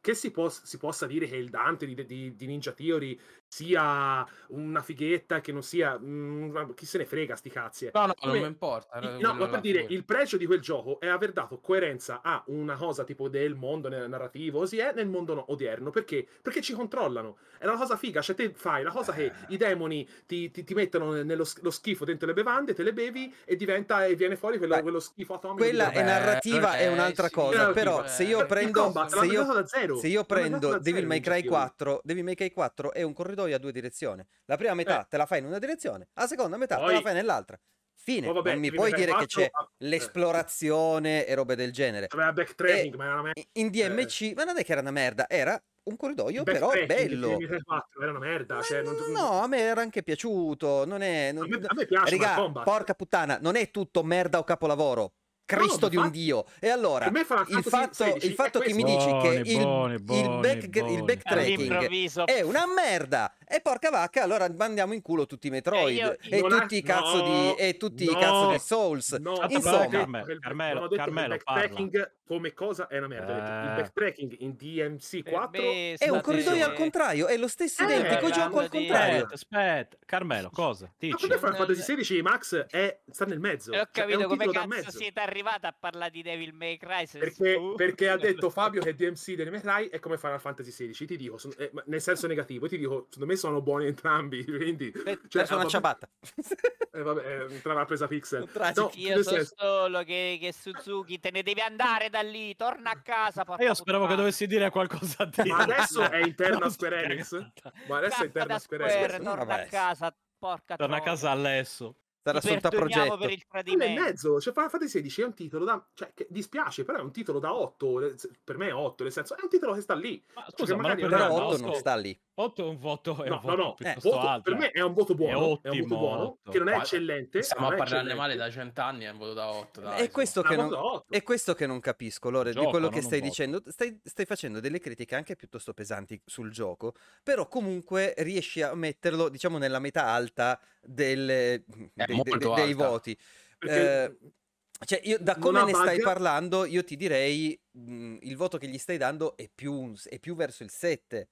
che si, pos- si possa dire che il Dante di, di- di Ninja Theory sia una fighetta, che non sia... mm, chi se ne frega, sti cazzi. eh. no no Come- non mi importa quello No, ma per dire, il pregio di quel gioco è aver dato coerenza a una cosa tipo del mondo ne- narrativo, così è nel mondo no- odierno. Perché? Perché ci controllano. È una cosa figa, cioè te fai la cosa che i demoni ti, ti- ti mettono nello sch- lo schifo dentro le bevande, te le bevi e diventa e viene fuori quello, Beh, quello schifo atomico. Quella è narrativa, è eh, un'altra sì, cosa. narrativa, Però eh. se io Il prendo, combat se io, se io prendo Devil May Cry Theory. 4, Devil May Cry 4 è un corridoio a due direzioni. La prima metà Eh. te la fai in una direzione, la seconda metà te Poi- la fai nell'altra. Fine. Poi vabbè, non mi puoi dire che 4, c'è ah, eh. l'esplorazione e robe del genere. Aveva backtracking, E- ma era una me- In DMC, ma non è che era una merda, era un corridoio però bello. Devil May Cry 4 era una merda. Cioè, non- no, a me era anche piaciuto. Non è. non- A me, a me piace, combat. porca puttana, non è tutto merda o capolavoro. Cristo No, di un infatti- dio. E allora, il fatto, 16 il fatto è che mi dici che Buoni, il, buoni, il, buoni, back- il backtracking è una merda. E porca vacca, allora mandiamo in culo tutti i Metroid io- e tutti i cazzo di no, e tutti no, i cazzo di Souls. No, Insomma. detto Carme- che il- Carmelo, che Carmelo, il backtracking come cosa è una merda. che Il Eh. backtracking in DMC Per 4 me È un corridoio al contrario, è lo stesso Eh, identico gioco al di- contrario. Aspetta, aspetta. Carmelo, cosa? Ma Dici? per me Final Non- Fantasy 16 Max è, sta nel mezzo. E ho Cioè, è capito un come cazzo mezzo. siete arrivati a parlare di Devil May Cry. Perché, perché ha detto Fabio che DMC delle May Cry è come Final Fantasy 16. Ti dico, sono- eh, nel senso negativo, ti dico, secondo me sono buoni entrambi. Quindi, Beh, cioè, perso una vabbè- ciabatta. eh, vabbè, eh, tra la presa pixel. No, Io so senso- solo che, che Suzuki te ne devi andare da lì, torna a casa. porca Io speravo che puttana. dovessi dire qualcosa di Ma adesso è interna Non Square Enix? Ma adesso è interna Square Square, Enix. torna Vabbè. a casa, porca Torna a casa Alesso. Sarà sotto perdoniamo progetto. per il tradimento. mezzo, cioè Fantasy 16 è un titolo da... Cioè, che dispiace, però è un titolo da 8, per me è 8, nel senso, è un titolo che sta lì. Ma Cioè, scusa, che ma non magari per è Però una- me, 8 no, non sta lì. 8 è un voto, è un No, no, voto no, piuttosto voto- alto. per me è un voto buono, è, un voto ottimo, buono, otto. che non è eccellente. Stiamo a è parlarne eccellente. male da cent'anni è un voto da 8. È questo, che è un non, voto 8. è questo che non capisco, Lore, di Gioco, quello non che un stai voto. dicendo. Stai, stai facendo delle critiche anche piuttosto pesanti sul gioco, però comunque riesci a metterlo, diciamo, nella metà alta delle- dei, molto dei- dei alta. voti. Perché Eh, Cioè, io, da come ne stai parlando, io ti direi mh, il voto che gli stai dando è più, un- è più verso il 7.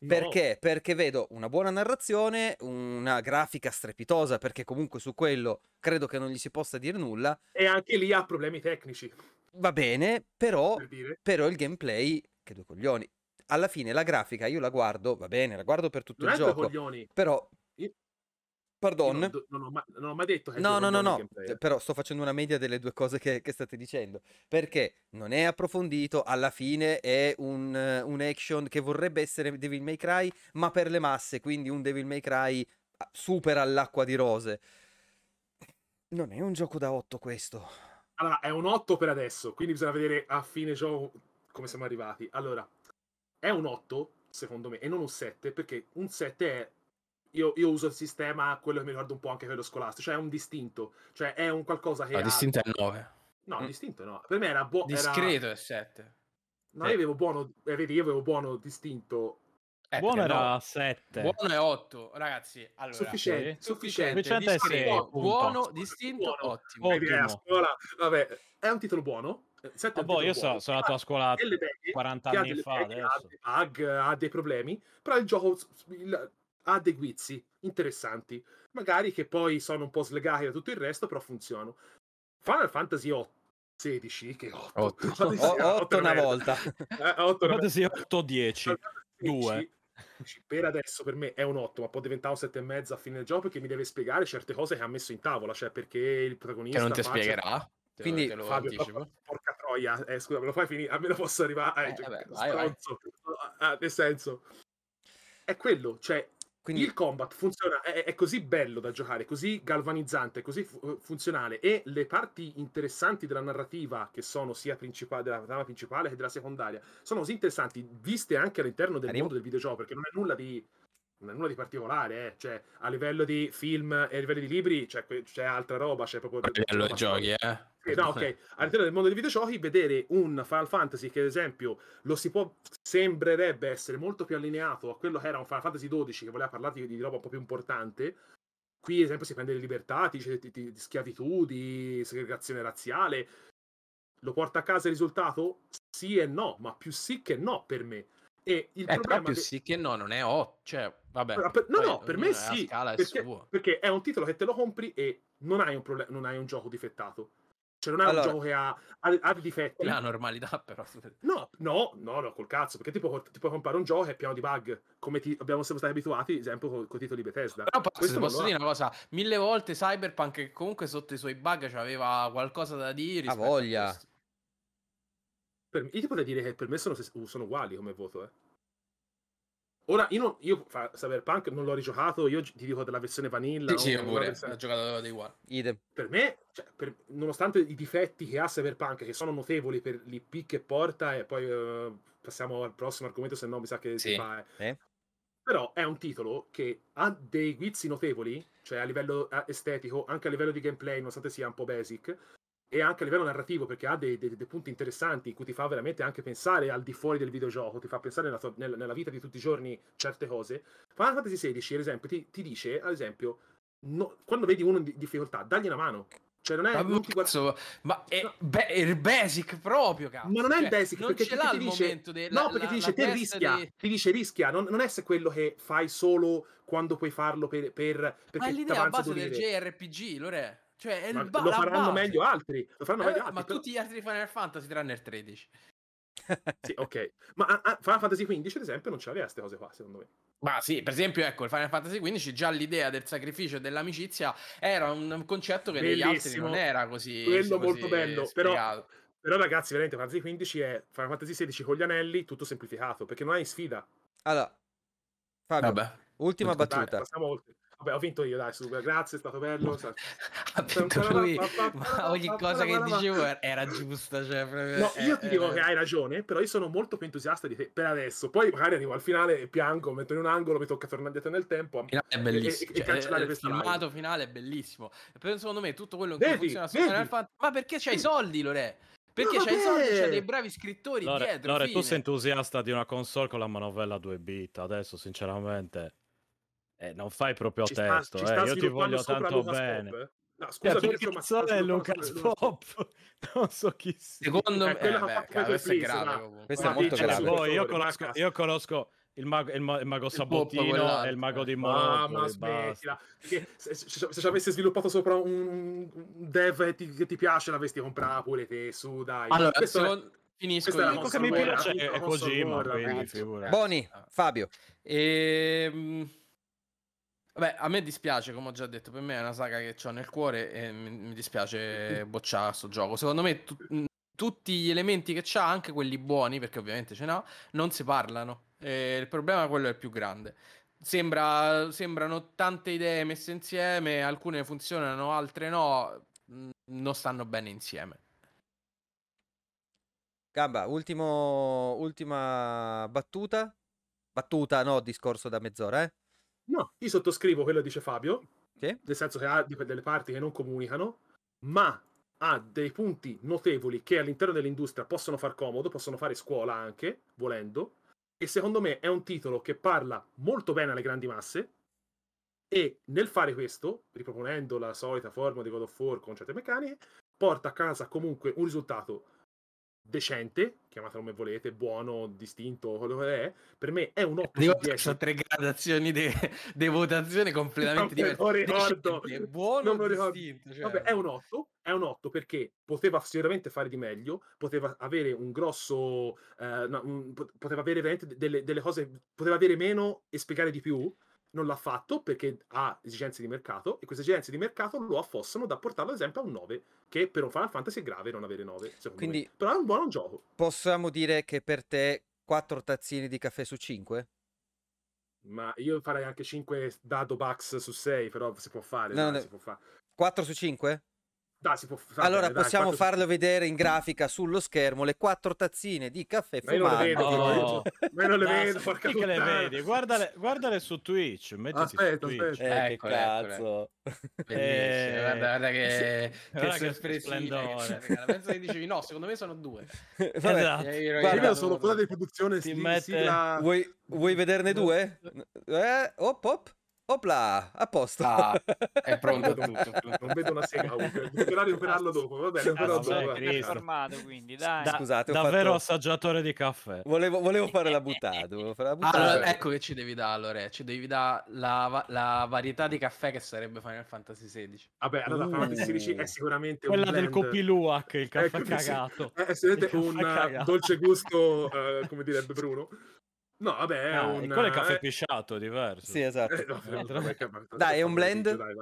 No. Perché? Perché vedo una buona narrazione, una grafica strepitosa, perché comunque su quello credo che non gli si possa dire nulla. E anche lì ha problemi tecnici, Va bene, però, per però il gameplay, che due coglioni. Alla fine la grafica io la guardo, va bene, la guardo per tutto Non il gioco, coglioni. però Pardon. Non, non ho mai, non ho mai detto che No, no, no, no, eh. però sto facendo una media delle due cose che, che state dicendo, perché non è approfondito, alla fine è un, eh, un action che vorrebbe essere Devil May Cry, ma per le masse, quindi un Devil May Cry ah, super all'acqua di rose. Non è un gioco da 8 questo. Allora, è un 8 per adesso, quindi bisogna vedere a fine gioco come siamo arrivati. Allora, è un 8, secondo me, e non un 7, perché un 7 è... Io, io uso il sistema, quello che mi ricorda un po' anche quello scolastico, cioè è un distinto, cioè è un qualcosa che No, ha... distinto è 9. No, Mm. distinto no. Per me era buono... Discreto è 7. No, io avevo buono... eh, vedi, io avevo buono distinto Eh, Buono era no. 7. Buono è 8, ragazzi. Allora, sufficiente, sì. sufficiente. Sufficiente sei, appunto. buono, distinto, Buono. ottimo. Eh, Ottimo. scuola, vabbè, è un titolo buono. eh, sette Ah, boh, io so- sono andato a scuola delle beghe, 40 che ha anni fa ha adesso. dei bug, ha dei problemi, però il gioco il- ha dei guizzi interessanti, magari che poi sono un po' slegati da tutto il resto, però funzionano. Final Fantasy 8 16 che 8 Otto. O- 8 una volta. 8 Fantasy 8 10. Due. per adesso per me è un 8 ma può diventare un 7 e mezzo a fine del gioco perché mi deve spiegare certe cose che ha messo in tavola cioè perché il protagonista Che non ti spiegherà. Te Quindi, te lo Fabio, anticipo. por- porca troia, eh, scusa, me lo fai finire? Almeno posso arrivare. Eh, Eh, cioè, vabbè, vai, vai. Ah, nel senso, è quello, cioè, Quindi il combat funziona, è, è così bello da giocare, così galvanizzante, così fu- funzionale e le parti interessanti della narrativa, che sono sia principale, della trama principale che della secondaria, sono così interessanti, viste anche all'interno del Arrivo. mondo del videogioco, perché non è nulla di. Non è nulla di particolare, eh. cioè a livello di film e a livello di libri c'è, c'è altra roba, c'è proprio A livello di giochi, eh. sì, no, ok. All'interno del mondo dei videogiochi, vedere un Final Fantasy che, ad esempio, lo si può sembrerebbe essere molto più allineato a quello che era un Final Fantasy XII che voleva parlare di, di roba un po' più importante. Qui, ad esempio, si prende le libertà, di, di- di schiavitù, di segregazione razziale. Lo porta a casa il risultato? Sì e no, ma più sì che no per me. E il Eh, problema più de- sì che no, non è 8. Cioè, vabbè. no, poi no, per me è a sì. è Perché, è un titolo che te lo compri e non hai un, proble- non hai un gioco difettato. Cioè, non hai Allora- un gioco che ha, ha, ha dei difetti. La normalità, però. No, no, no, no, col cazzo, perché tipo ti puoi comprare un gioco che è pieno di bug, come ti, abbiamo sempre stati abituati, ad esempio, con, i titoli Bethesda. Però posso, posso dire una cosa, mille volte Cyberpunk che comunque sotto i suoi bug aveva qualcosa da dire. Ha voglia. questo. Per- io ti potrei dire che per me sono, sono uguali come voto, eh. Ora, io, non, io fa- Cyberpunk non l'ho rigiocato, io ti dico della versione vanilla. Sì, sì, pure. versione- Ho giocato dei One. idem. per me, cioè, per- nonostante i difetti che ha Cyberpunk, che sono notevoli per l'IP che porta, e poi eh, passiamo al prossimo argomento, se no mi sa che si Sì. fa. eh. Eh? Però è un titolo che ha dei guizzi notevoli, cioè a livello eh, estetico, anche a livello di gameplay, nonostante sia un po' basic, e anche a livello narrativo, perché ha dei, dei- dei punti interessanti in cui ti fa veramente anche pensare al di fuori del videogioco, ti fa pensare nella, tua- nella- nella vita di tutti i giorni certe cose. Final Fantasy XVI, ad esempio, ti, ti dice, ad esempio, no- quando vedi uno in di- difficoltà, dagli una mano. Cioè, non è. Ma, non guarda- ma è, No. be- è il basic proprio, cazzo. Ma non è il Cioè, basic, non perché ce ti- l'ha ti il dice- momento del No, perché ti dice te rischia, ti dice rischia, non, non è se quello che fai solo quando puoi farlo per, per perché Ma è l'idea a base del. JRPG, Lore. Cioè, è il Ma ba- lo faranno base. meglio altri, lo faranno meglio Eh, altri. ma però- tutti gli altri Final Fantasy tranne il 13. Sì, ok. Ma ah, ah, Final Fantasy XV, ad esempio, non c'aveva queste cose qua, secondo me. Ma sì, per esempio, ecco, il Final Fantasy XV già l'idea del sacrificio e dell'amicizia era un concetto che negli altri Bellissimo. non era così Quello così molto bello, però- spiegato. Però, ragazzi, veramente, Final Fantasy XV è Final Fantasy XVI con gli anelli, tutto semplificato, perché non hai sfida. Allora, Fabio, Vabbè. ultima Dai, Dai, battuta. passiamo oltre. Vabbè, ho vinto io, dai, su, grazie, è stato bello. ha detto lui, ma ogni cosa che dicevo era- giusta. Cioè, proprio- No, io eh, ti dico eh, che hai ragione, però io sono molto più entusiasta di te per adesso. Poi magari arrivo al finale e piango, metto in un angolo, mi tocca tornare indietro nel tempo. Il è bellissimo. e- e cioè, cancellare il questa filmato live. finale è bellissimo. E per- secondo me tutto quello cui Vedi, funziona su? Final Fantasy. Ma perché c'hai i soldi, Lore? Perché Ma c'hai i soldi e c'hai dei bravi scrittori Lore, dietro. Lore, tu fine. sei entusiasta di una console con la manovella 2 bit. Adesso, sinceramente, eh, non fai proprio Ci testo. ci eh. sta Io ti sviluppando voglio sopra tanto bene. Pop, eh? No, Cioè, scusa, che Vinzio, ma cazzo è Lucas Pop? Non so chi sia. Secondo Eh, me, eh, che beh, cavolo, questo è grave. Questo è molto dice grave. Poi io conosco, io conosco il mago, il ma- il mago Poppo, Sabottino e il mago di eh. Ma e basta. smettila. Perché se, se- se ci avessi sviluppato sopra un, dev che ti, che ti piace, l'avresti comprato pure te, su, dai. Allora, Questo è- secondo- finisco questa è io. L'unico che mi piace è quindi ragazzi. figurati. Boni, Ah. Fabio. Ehm, Vabbè, a me dispiace, come ho già detto, per me è una saga che ho nel cuore e mi, mi dispiace bocciare sto gioco. Secondo me tu- tutti gli elementi che c'ha, anche quelli buoni, perché ovviamente ce n'ha, non si parlano. E il problema quello è il più grande. Sembra, sembrano tante idee messe insieme, alcune funzionano, altre no, non stanno bene insieme. Gamba, ultimo, ultima battuta. Battuta, no, discorso da mezz'ora, eh? No, io sottoscrivo quello che dice Fabio, Sì? nel senso che ha delle parti che non comunicano, ma ha dei punti notevoli che all'interno dell'industria possono far comodo, possono fare scuola anche, volendo, e secondo me è un titolo che parla molto bene alle grandi masse e nel fare questo, riproponendo la solita forma di God of War con certe meccaniche, porta a casa comunque un risultato decente, chiamatelo come volete, buono, distinto, quello che è, per me è un 8 su Dico, 10. sono tre gradazioni di votazione completamente Non diverse. ricordo. Decente, buono Non ricordo. distinto. cioè. Vabbè, è un 8, è un 8 perché poteva sicuramente fare di meglio, poteva avere un grosso, eh, no, un- poteva avere veramente delle, delle cose, poteva avere meno e spiegare di più. Non l'ha fatto perché ha esigenze di mercato e queste esigenze di mercato lo affossano da portarlo ad esempio a un 9, che per un Final Fantasy è grave non avere 9, secondo Quindi- me. Però è un buon gioco. Possiamo dire che per te 4 tazzine di caffè su 5? Ma io farei anche 5 dado bucks su 6, però si può fare. No, dai, no. si può fare. 4 su 5? Dai, si può fare. Allora dai, possiamo quattro farlo vedere in grafica sullo schermo le 4 tazzine di caffè Ma io non le vedo, Oh. Ma io non le Dai, vedo, porca che le vedi, guardale, guardale su Twitch, mettiti Aspetta, su Twitch. aspetta. Eh, che Eccole, eccole. cazzo. Bellissimo, Eh, guarda, guarda che, guarda che splendore. c'è. Penso che dicevi no, secondo me sono due. Vabbè, Esatto. E io- Guarda, Io sono- quella di produzione Ti mette- sigla- vuoi, vuoi vederne due? Eh, op, op, opla, a posto. Ah, è pronto Non tutto. vedo- non vedo una sega. Bisognerà recuperarlo dopo. Va bene, però Vabbè, dopo. Cristo. informato quindi, dai. Da- Scusate, davvero fatto- assaggiatore di caffè. Volevo, volevo fare la buttata. Volevo fare la buttata. Allora, ecco che ci devi dare, Lore. Ci devi dare la, la varietà di caffè che sarebbe Final Fantasy XVI. Vabbè, allora Final Fantasy Uh. 16 è sicuramente Quella un del blend... Copiluac, il caffè Ecco, sì. cagato. È sicuramente Il un uh, cagato. dolce gusto, uh, come direbbe Bruno. No, vabbè, è Ah, un... quello è caffè eh, pisciato, diverso. Sì, esatto. eh, no, vabbè, Dai, è un blend? dai.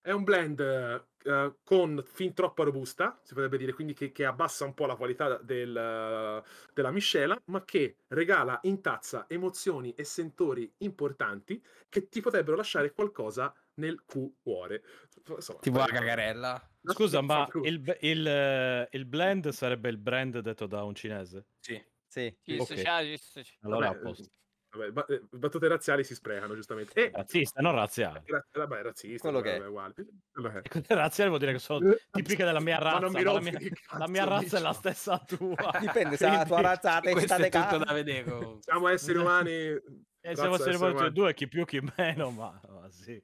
È un blend eh, eh, con fin troppa robusta, si potrebbe dire, quindi che, che abbassa un po' la qualità del, eh, della miscela, ma che regala in tazza emozioni e sentori importanti che ti potrebbero lasciare qualcosa nel cuore. Insomma, Tipo la cagarella. Scusa, ma il, il, eh, il blend sarebbe il brand detto da un cinese? Sì. Sì. Ci Ok. sto, ci sto, ci. Allora Vabbè, posto. vabbè, ba- eh, battute razziali si sprecano, giustamente. E, Razzista, non razziale. ra- vabbè, razzista, Quello vabbè, uguale. Che è. E quelle razziali vuol dire che sono tipiche della mia Ma razza. non mi ma la, mia, la mia razza è la Micio. stessa tua. Dipende se la tua razza Questo testa è de tutto da vedere. Siamo esseri umani. E razza siamo esseri e umani. due, chi più chi meno, ma, ma sì.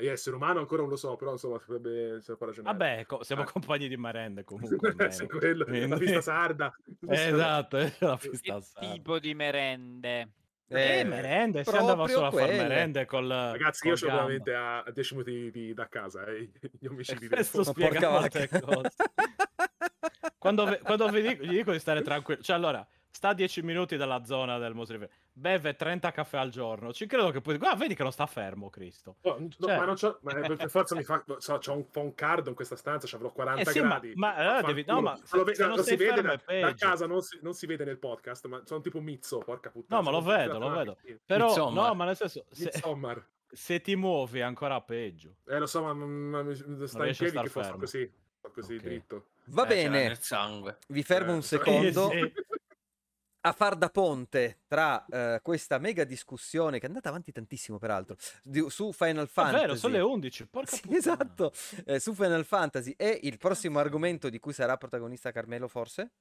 Io essere umano ancora non lo so, però insomma si potrebbe, si ragionare. Vabbè, co- siamo Ah. compagni di merende comunque. Sì, quello, la Quindi- pista sarda. Esatto, la pista Che sarda. tipo di merende? Eh, Eh, merende, si andava solo a fare quelle. merende col Ragazzi, col io sono veramente a, a 10 minuti di- da casa, eh, gli omicidi. E del questo fuoco. Ma porca spiega molte vacca. cose. Quando, ve- quando vi dico, gli dico di stare tranquillo, cioè allora, sta a 10 minuti dalla zona del Fe- beve 30 caffè al giorno, ci credo che poi, guarda, vedi che non sta fermo, Cristo. Oh, no, Cioè- ma non c'ho, ma per forza mi fa, so, c'ho un, un card in questa stanza, ci avrò 40 Eh sì, ma- gradi. ma allora Vaffanculo. devi- no, ma se- lo, se non lo si vede da, da casa, non si, non si vede nel podcast, ma sono tipo Mizzo, porca puttana. No, ma lo vedo, lo vedo. Però, Insomma. no, ma nel senso, se, Midsommar. se ti muovi è ancora peggio. Eh, lo so, ma, ma mi- sta in piedi che fa fermo. così, così Ok. dritto. Va Eh, bene, vi fermo Eh, un sì, secondo. Sì. A far da ponte tra eh, questa mega discussione che è andata avanti tantissimo peraltro di- su Final È Fantasy. vero, sono le 11, porca Sì, puttana. esatto, eh, su Final Fantasy e il prossimo argomento di cui sarà protagonista Carmelo forse?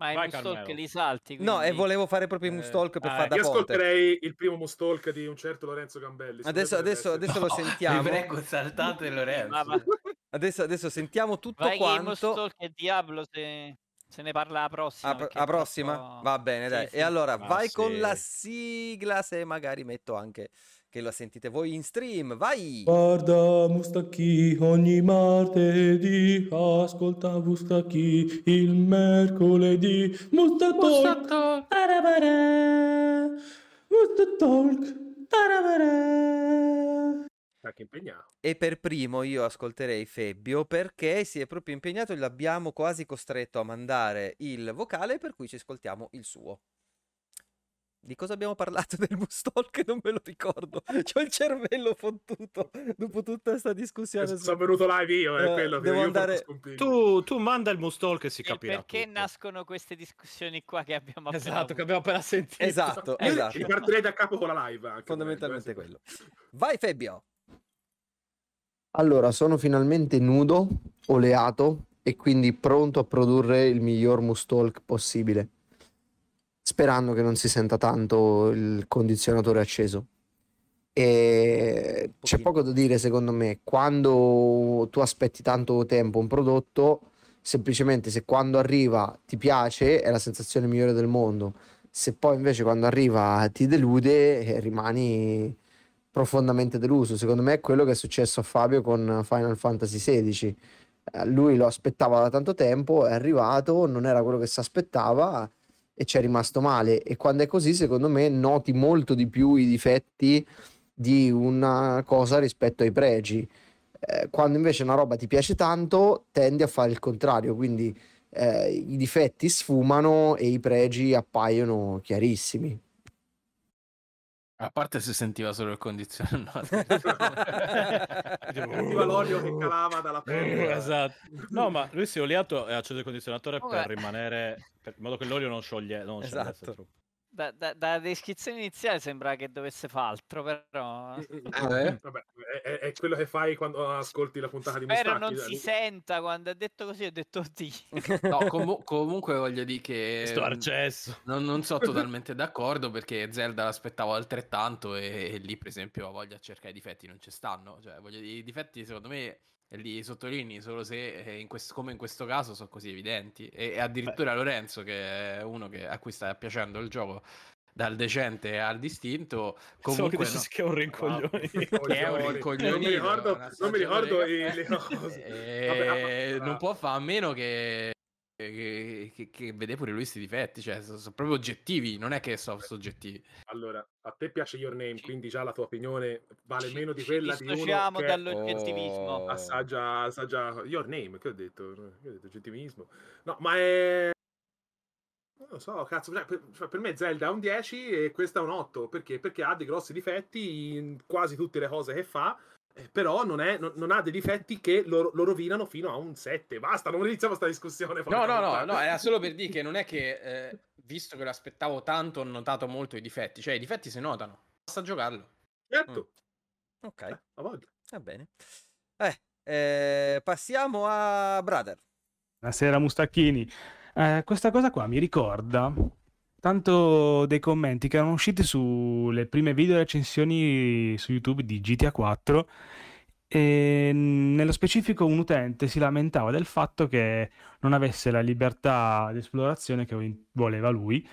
Ma Vai, Mustalk Carmelo. li salti, No, e quindi? volevo fare proprio i Eh, Mustalk per ah, far da Io ponte. ascolterei il primo Mustalk di un certo Lorenzo Gambelli. Adesso, adesso, adesso lo No, sentiamo. Vi prego, saltate Lorenzo. Ma va- Adesso, adesso sentiamo tutto Vai che quanto. Mustalk e Diablo se... se ne parla la prossima. A, perché a prossima? troppo- Va bene, Sì, dai. sì. E allora Ma vai con sì. la sigla, se magari metto anche che la sentite voi in stream. Vai! Guarda Mustacchi ogni martedì, ascolta Mustacchi il mercoledì. Mustatalk, Arabara, Mustatalk, Tarabara. Anche impegnato. E per primo io ascolterei Febbio perché si è proprio impegnato e l'abbiamo quasi costretto a mandare il vocale per cui ci ascoltiamo il suo. Di cosa abbiamo parlato del Mustalk? Non me lo ricordo. C'ho il cervello fottuto dopo tutta questa discussione. su- Sono venuto live io, è Eh, quello che devo io andare-. Tu, tu manda il Mustalk e si capirà. perché tutto. nascono queste discussioni qua che abbiamo appena Esatto, che avuto. abbiamo appena sentito. Esatto, esatto. ripartirei da capo con la live anche. Fondamentalmente eh, quello. Vai Febbio. Allora, sono finalmente nudo, oleato e quindi pronto a produrre il miglior Mustalk possibile. Sperando che non si senta tanto il condizionatore acceso. E c'è poco da dire, secondo me. Quando tu aspetti tanto tempo un prodotto, semplicemente se quando arriva ti piace, è la sensazione migliore del mondo. Se poi invece quando arriva ti delude, eh, rimani profondamente deluso. Secondo me è quello che è successo a Fabio con Final Fantasy XVI. Eh, Lui lo aspettava da tanto tempo, è arrivato, non era quello che si aspettava e ci è rimasto male. E quando è così, secondo me, noti molto di più i difetti di una cosa rispetto ai pregi. Eh, quando invece una roba ti piace tanto, tendi a fare il contrario, quindi eh, i difetti sfumano e i pregi appaiono chiarissimi. A parte se sentiva solo il condizionatore. Sentiva l'olio che calava dalla pentola. esatto. No, ma lui si è oliato e ha acceso il condizionatore Oh, per rimanere per- in modo che l'olio non scioglie, non Esatto. troppo. Da, da- dalla descrizione iniziale sembra che dovesse fare altro, però... Eh? Vabbè, è, è- quello che fai quando ascolti la puntata di Spero Mustacchi. non si senta quando ha detto così, ho detto oddio. No, comu- comunque voglio dire che Sto arcesso. non, non sono totalmente d'accordo perché Zelda l'aspettavo altrettanto e, e lì per esempio ha voglia a cercare i difetti non ci stanno. Cioè, voglio dire, i difetti secondo me li sottolinei solo se eh, in quest- come in questo caso sono così evidenti. E, e addirittura Lorenzo, che è uno che- a cui sta piacendo il gioco dal decente al distinto, comunque dici no- che è un rincoglione. Che è un Non mi ricordo, non mi ricordo le cose. Eh, Vabbè, ah, ah, non può fare a meno che, che, che- che vede pure lui questi difetti, cioè sono, sono proprio oggettivi, non è che sono soggettivi. Allora, a te piace Your Name, Ci- quindi già la tua opinione vale Ci- meno di quella di uno che dall'oggettivismo. Oh. assaggia, assaggia Your Name, che ho detto? Che ho detto oggettivismo. No, ma è... Non lo so, cazzo, cioè, per, cioè, per me Zelda è un 10 e questa è un 8, perché? Perché ha dei grossi difetti in quasi tutte le cose che fa, eh, però non, è- non- non ha dei difetti che lo, lo rovinano fino a un 7. Basta, non iniziamo questa discussione. No, no, no, no, era solo per dire che non è che, eh, visto che lo aspettavo tanto, ho notato molto i difetti, cioè i difetti si notano, basta giocarlo. Certo, Ok, eh, va bene. Eh, eh, passiamo a Brother. Buonasera Mustacchini. Eh, questa cosa qua mi ricorda tanto dei commenti che erano usciti sulle prime video recensioni su YouTube di GTA 4 e nello specifico un utente si lamentava del fatto che non avesse la libertà di esplorazione che vo- voleva lui,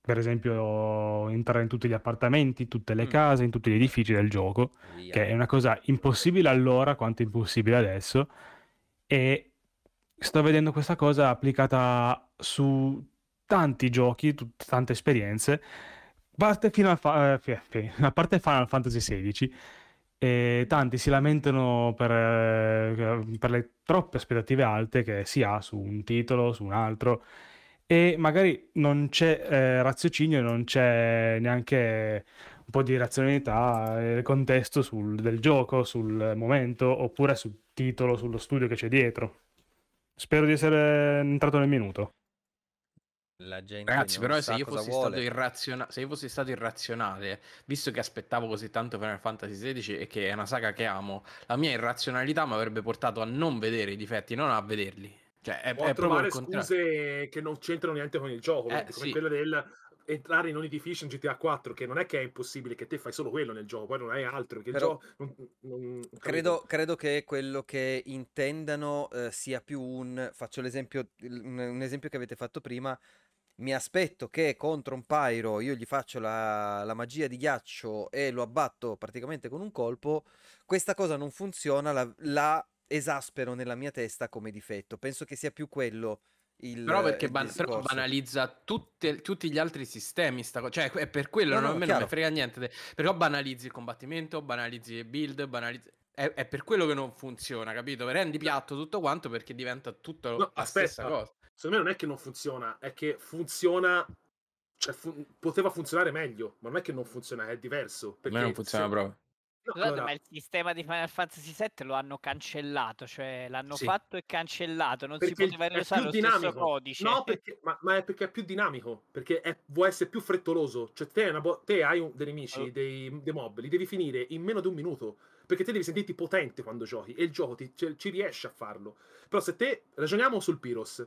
per esempio entrare in tutti gli appartamenti, tutte le Mm. case, in tutti gli edifici del gioco che è una cosa impossibile allora quanto impossibile adesso. E sto vedendo questa cosa applicata su tanti giochi, tut- tante esperienze, a parte, Final Fa- eh, a parte Final Fantasy XVI e tanti si lamentano per, eh, per le troppe aspettative alte che si ha su un titolo, su un altro e magari non c'è eh, raziocinio, non c'è neanche un po' di razionalità e contesto sul- del gioco, sul momento, oppure sul titolo, sullo studio che c'è dietro. Spero di essere entrato nel minuto. La gente Ragazzi, però se io, irraziona- se io fossi stato irrazionale, visto che aspettavo così tanto Final Fantasy XVI e che è una saga che amo, la mia irrazionalità mi avrebbe portato a non vedere i difetti, non a vederli. Cioè, è, O è proprio trovare scuse che non c'entrano niente con il gioco, Eh, come sì. quella del entrare in ogni edificio in GTA 4, che non è che è impossibile, che te fai solo quello nel gioco, poi non hai altro, perché Però- il gioco... non- non- Credo, credo che quello che intendano eh, sia più un. Faccio l'esempio, un, un esempio che avete fatto prima. Mi aspetto che contro un Pyro io gli faccio la, la magia di ghiaccio e lo abbatto praticamente con un colpo. Questa cosa non funziona, la, la esaspero nella mia testa come difetto. Penso che sia più quello il Però perché il ban- però banalizza tutte- tutti gli altri sistemi, sta co- cioè è per quello, No, non- no, a me non frega niente, de- però banalizzi il combattimento, banalizzi il build, banalizzi... È, è per quello che non funziona, capito? Rendi piatto tutto quanto perché diventa tutto No, la aspetta. stessa cosa. Secondo me non è che non funziona, è che funziona. Cioè, fu- poteva funzionare meglio, ma non è che non funziona, è diverso. Per me non perché funziona se- proprio. no, Scusate, allora, ma il sistema di Final Fantasy VII lo hanno cancellato, cioè l'hanno Sì. fatto e cancellato, non si perché il- poteva è usare più lo stesso dinamico. codice. No, perché, ma, ma è perché è più dinamico. Perché è- vuoi essere più frettoloso. Cioè, te, bo- te hai un- dei nemici, Oh. dei, dei mob, li devi finire in meno di un minuto. Perché te devi sentirti potente quando giochi. E il gioco ti- ci- ci riesce a farlo. Però se te ragioniamo sul Pyros,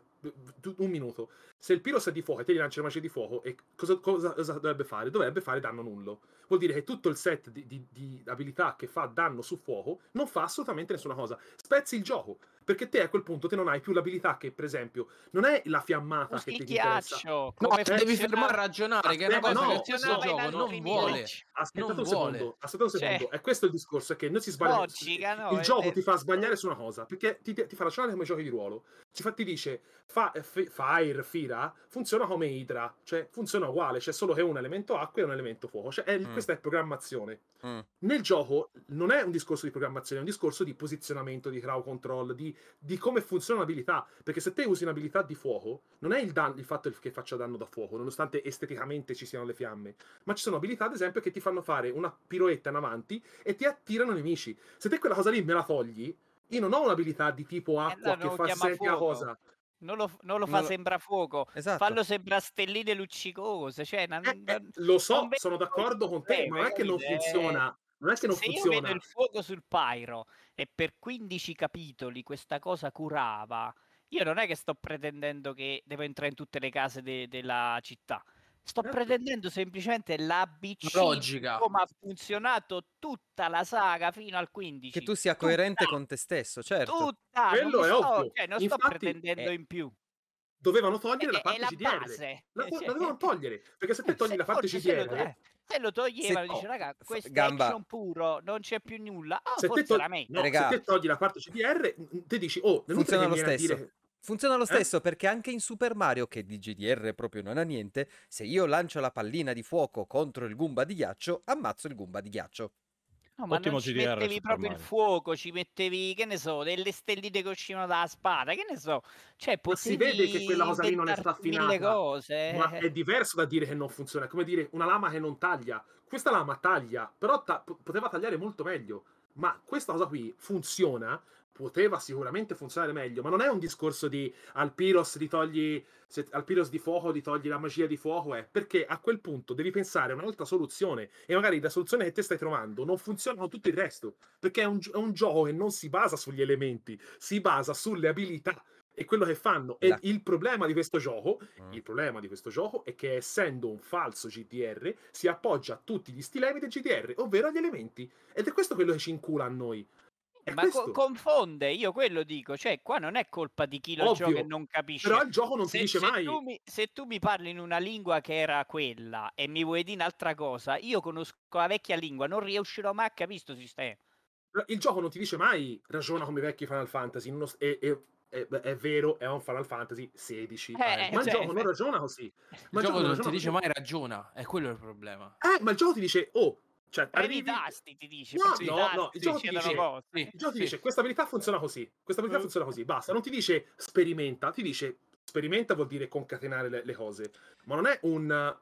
un minuto. Se il Pyros è di fuoco e te gli lanci la magia di fuoco, cosa, cosa- cosa dovrebbe fare? Dovrebbe fare danno nullo. Vuol dire che tutto il set di, di- di abilità che fa danno su fuoco non fa assolutamente nessuna cosa. Spezzi il gioco. Perché te a quel punto te non hai più l'abilità che, per esempio, non è la fiammata che ti interessa. No, come devi fermare a ragionare, che è una Aspetta, cosa no, che no, gioco non vuole. Aspettate Non un secondo, vuole. aspettate un secondo. Cioè- È questo il discorso, è che noi si sbagliamo. Logica, no, il gioco ti fa sbagliare su una cosa, perché ti, ti fa ragionare come giochi di ruolo. Ti, fa- ti dice, fa, F- Fire, Fira, funziona come Hydra, cioè funziona uguale, c'è solo che un elemento acqua e un elemento fuoco. Cioè, è- Mm. questa è programmazione. Mm. Nel gioco non è un discorso di programmazione, è un discorso di posizionamento, di crowd control, di, di come funziona un'abilità. Perché se te usi un'abilità di fuoco, non è il, dan- il fatto che faccia danno da fuoco, nonostante esteticamente ci siano le fiamme, ma ci sono abilità, ad esempio, che ti fanno fare una piroetta in avanti e ti attirano nemici. Se te quella cosa lì me la togli, io non ho un'abilità di tipo acqua Eh, no, che fa la fuoco. cosa. Non lo, non lo fa lo- sembra fuoco, Esatto. fallo sembra stelline luccicose, cioè non- Eh, eh, lo so, sono d'accordo con te, ma non è che non eh, funziona. Non è che non se io funziona. vedo il fuoco sul Pyro e per 15 capitoli questa cosa curava, io non è che sto pretendendo che devo entrare in tutte le case de- della città. Sto Certo. pretendendo semplicemente l'ABC Logica. come ha funzionato tutta la saga fino al 15. Che tu sia coerente Tutta, con te stesso, certo. Tutta, Quello non, è sto, ovvio. cioè, non sto Infatti, pretendendo eh, in più. Dovevano togliere È, la è parte la CDR. base. La, cioè, la dovevano togliere. Perché se te togli se la parte se CDR, eh, se lo toglievano, Se- dice oh, raga, questo gamba- è action puro, non c'è più nulla. Ah, se, te forse togli, no, se te togli la parte CDR, te dici, oh, non è Funziona lo stesso. dire- Funziona lo Eh? stesso perché anche in Super Mario, che di GDR proprio non ha niente, se io lancio la pallina di fuoco contro il Goomba di ghiaccio, ammazzo il Goomba di ghiaccio. No, ma Ottimo non ci GDR mettevi Super proprio il Mario. fuoco, ci mettevi, che ne so, delle stelline che uscivano dalla spada, che ne so. Cioè, si vede che quella cosa lì non è mille staffinata. cose. Ma è diverso da dire che non funziona. È come dire una lama che non taglia. Questa lama taglia, però ta- po- poteva tagliare molto meglio. Ma questa cosa qui funziona. Poteva sicuramente funzionare meglio, ma non è un discorso di al Pyros di togli se, al Pyros di fuoco di togli la magia di fuoco, è perché a quel punto devi pensare a un'altra soluzione e magari la soluzione che te stai trovando non funziona con tutto il resto, perché è un, è un gioco che non si basa sugli elementi, si basa sulle abilità e quello che fanno. E il problema di questo gioco Mm. il problema di questo gioco è che essendo un falso GDR si appoggia a tutti gli stilemi del GDR, ovvero agli elementi. Ed è questo quello che ci incula a noi. Ma co- questo. confonde, io quello dico, cioè qua non è colpa di chi lo Ovvio, gioca e non capisce. Però il gioco non se, ti dice se mai. Tu mi, se tu mi parli in una lingua che era quella e mi vuoi dire un'altra cosa, io conosco la vecchia lingua, non riuscirò mai a capire sto sistema. Il gioco non ti dice mai ragiona come i vecchi Final Fantasy. uno- è, è- è- è vero, è un Final Fantasy 16. Eh, ma il cioè, gioco non ragiona così. Ma Il gioco non ti dice così. mai ragiona, è quello il problema. Eh, ma il gioco ti dice, oh, cioè, arrivi... i tasti, ti dice. No, no, tasti, no, il ti gioco ti dice-. Sì, Il gioco ti sì. dice questa abilità funziona così, questa abilità Mm. funziona così, basta, non ti dice sperimenta, ti dice sperimenta vuol dire concatenare le, le cose, ma non è un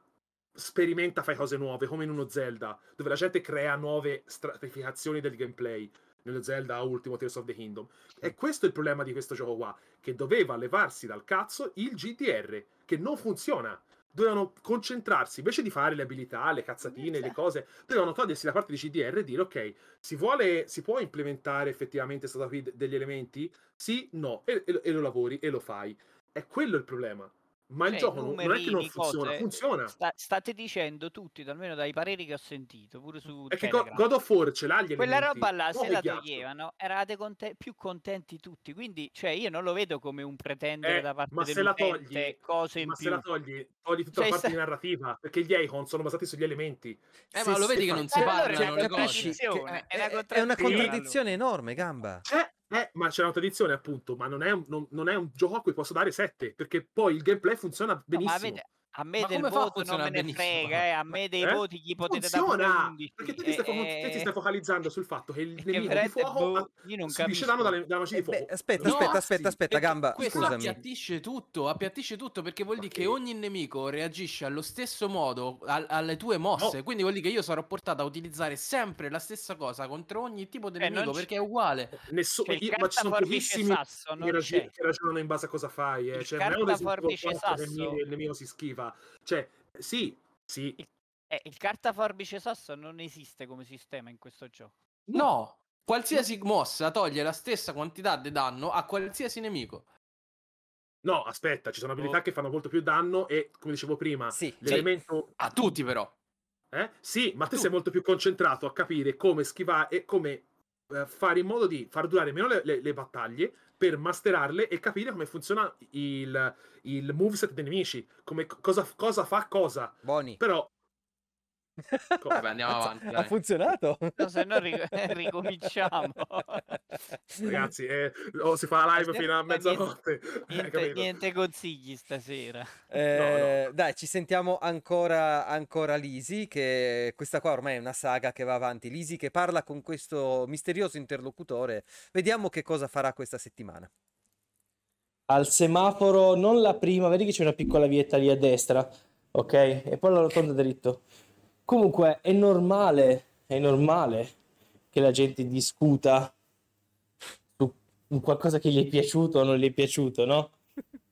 sperimenta fai cose nuove come in uno Zelda, dove la gente crea nuove stratificazioni del gameplay, nello Zelda ultimo Tears of the Kingdom. E questo è il problema di questo gioco qua, che doveva levarsi dal cazzo il GDR, che non funziona. Dovevano concentrarsi, invece di fare le abilità, le cazzatine, le cose, dovevano togliersi la parte di CDR e dire ok, si vuole, si può implementare effettivamente questa qui de- degli elementi? Sì, no, e, e- e lo lavori e lo fai. È quello il problema. Ma il Cioè, gioco non, non è che non funziona, cose, funziona. sta- state dicendo tutti, almeno dai pareri che ho sentito, pure su È che. God of War ce l'ha gli Quella elementi, roba là, se il la toglievano, eravate conte- più contenti tutti. Quindi, cioè, io non lo vedo come un pretendere Eh, da parte ma se la dell'utente togli, cose in ma se più. la togli, togli tutta Cioè, la parte sta- di narrativa, perché gli Icon sono basati sugli elementi. Eh, Se- ma lo se vedi che fa- non si Eh, allora parlano è una le cose. Che- è una è una contraddizione, contraddizione enorme, gamba. Cioè, Eh, ma c'è una tradizione, appunto, ma non è, un, non, non è un gioco a cui posso dare 7, perché poi il gameplay funziona No, benissimo. avete- a me Ma del voto non me ne benissimo? frega, eh, a me dei Eh? voti gli potete dare Funziona! 11. Perché te ti, stai, fo- eh, te ti stai focalizzando sul fatto che il nemico di fuoco boh, ha- io non subisce danno dalle, dalle magie Eh, di fuoco. beh, aspetta, No, aspetta, aspetta, aspetta, Gamba, questo scusami. appiattisce tutto, appiattisce tutto perché vuol dire che ogni nemico reagisce allo stesso modo al- alle tue mosse. No. Quindi vuol dire che io sarò portato a utilizzare sempre la stessa cosa contro ogni tipo di Eh, non nemico perché è uguale. Nessu- Cioè, io- ma ci sono pochissimi sasso che, ragionano in base a cosa fai. Eh. Il Cioè, non è un Resident Evil cartaforbice 4 che il sasso- nemico- il nemico si schiva. Cioè, sì, sì. Eh, il cartaforbice sasso non esiste come sistema in questo gioco. No, qualsiasi mossa toglie la stessa quantità di danno a qualsiasi nemico. No, aspetta, ci sono abilità Oh. che fanno molto più danno e, come dicevo prima, Sì, l'elemento... A tutti però. Eh? Sì, ma te Tu- sei molto più concentrato a capire come schivare e come eh, fare in modo di far durare meno le, le- le battaglie per masterarle e capire come funziona il, il moveset dei nemici, come, cosa, cosa fa cosa. Boni. Però Vabbè, andiamo avanti, Ha dai. funzionato? No, se no ri- ricominciamo. ragazzi, eh, oh, si fa la live fino a mezzanotte. eh, Niente, capito? niente consigli stasera. Eh, Dai, ci sentiamo ancora, ancora Lisi, che questa qua ormai è una saga che va avanti. Lisi che parla con questo misterioso interlocutore. Vediamo che cosa farà questa settimana. al semaforo, non la prima, vedi che c'è una piccola vietta lì a destra, ok? E poi la rotonda dritto. Comunque è normale, è normale che la gente discuta su qualcosa che gli è piaciuto o non gli è piaciuto, no?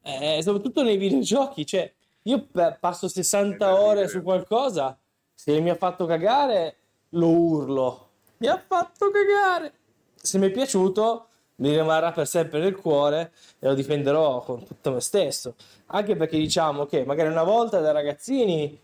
Eh, soprattutto nei videogiochi, cioè io passo 60 da ore su qualcosa, se mi ha fatto cagare lo urlo, mi ha fatto cagare. Se mi è piaciuto mi rimarrà per sempre nel cuore e lo difenderò con tutto me stesso. Anche perché diciamo che magari una volta da ragazzini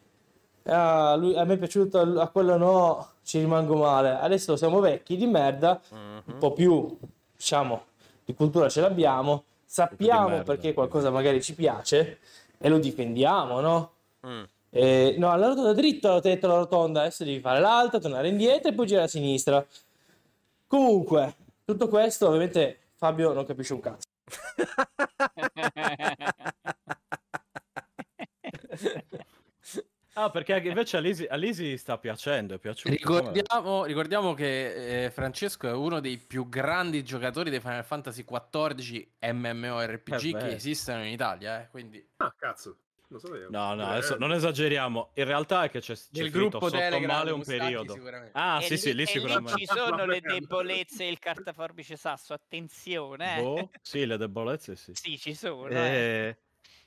ah, lui- a me è piaciuto, a quello no, ci rimango male. Adesso siamo vecchi di merda, un po' più, diciamo, di cultura ce l'abbiamo, sappiamo merda, perché qualcosa magari ci piace e lo difendiamo, no? Mm. Eh, no, alla rotonda dritta ho detto la rotonda, adesso devi fare l'alta, tornare indietro e poi girare a sinistra. Comunque, tutto questo ovviamente Fabio non capisce un cazzo. Ah, perché anche invece a Lisi, a Lisi sta piacendo, è piaciuto. Ricordiamo, ricordiamo che eh, Francesco è uno dei più grandi giocatori di Final Fantasy XIV MMORPG Eh, che esistono in Italia, eh, quindi Ah, cazzo. Lo sapevo. No, no, Eh, adesso non esageriamo. In realtà è che c'è, c'è scritto gruppo sotto Telegram male un periodo. sicuramente. Ah, E sì, lì- sì, lì e sicuramente. ci sono le debolezze il cartaforbice sasso, attenzione. eh. Boh, sì, le debolezze sì. Sì, ci sono. eh. Eh,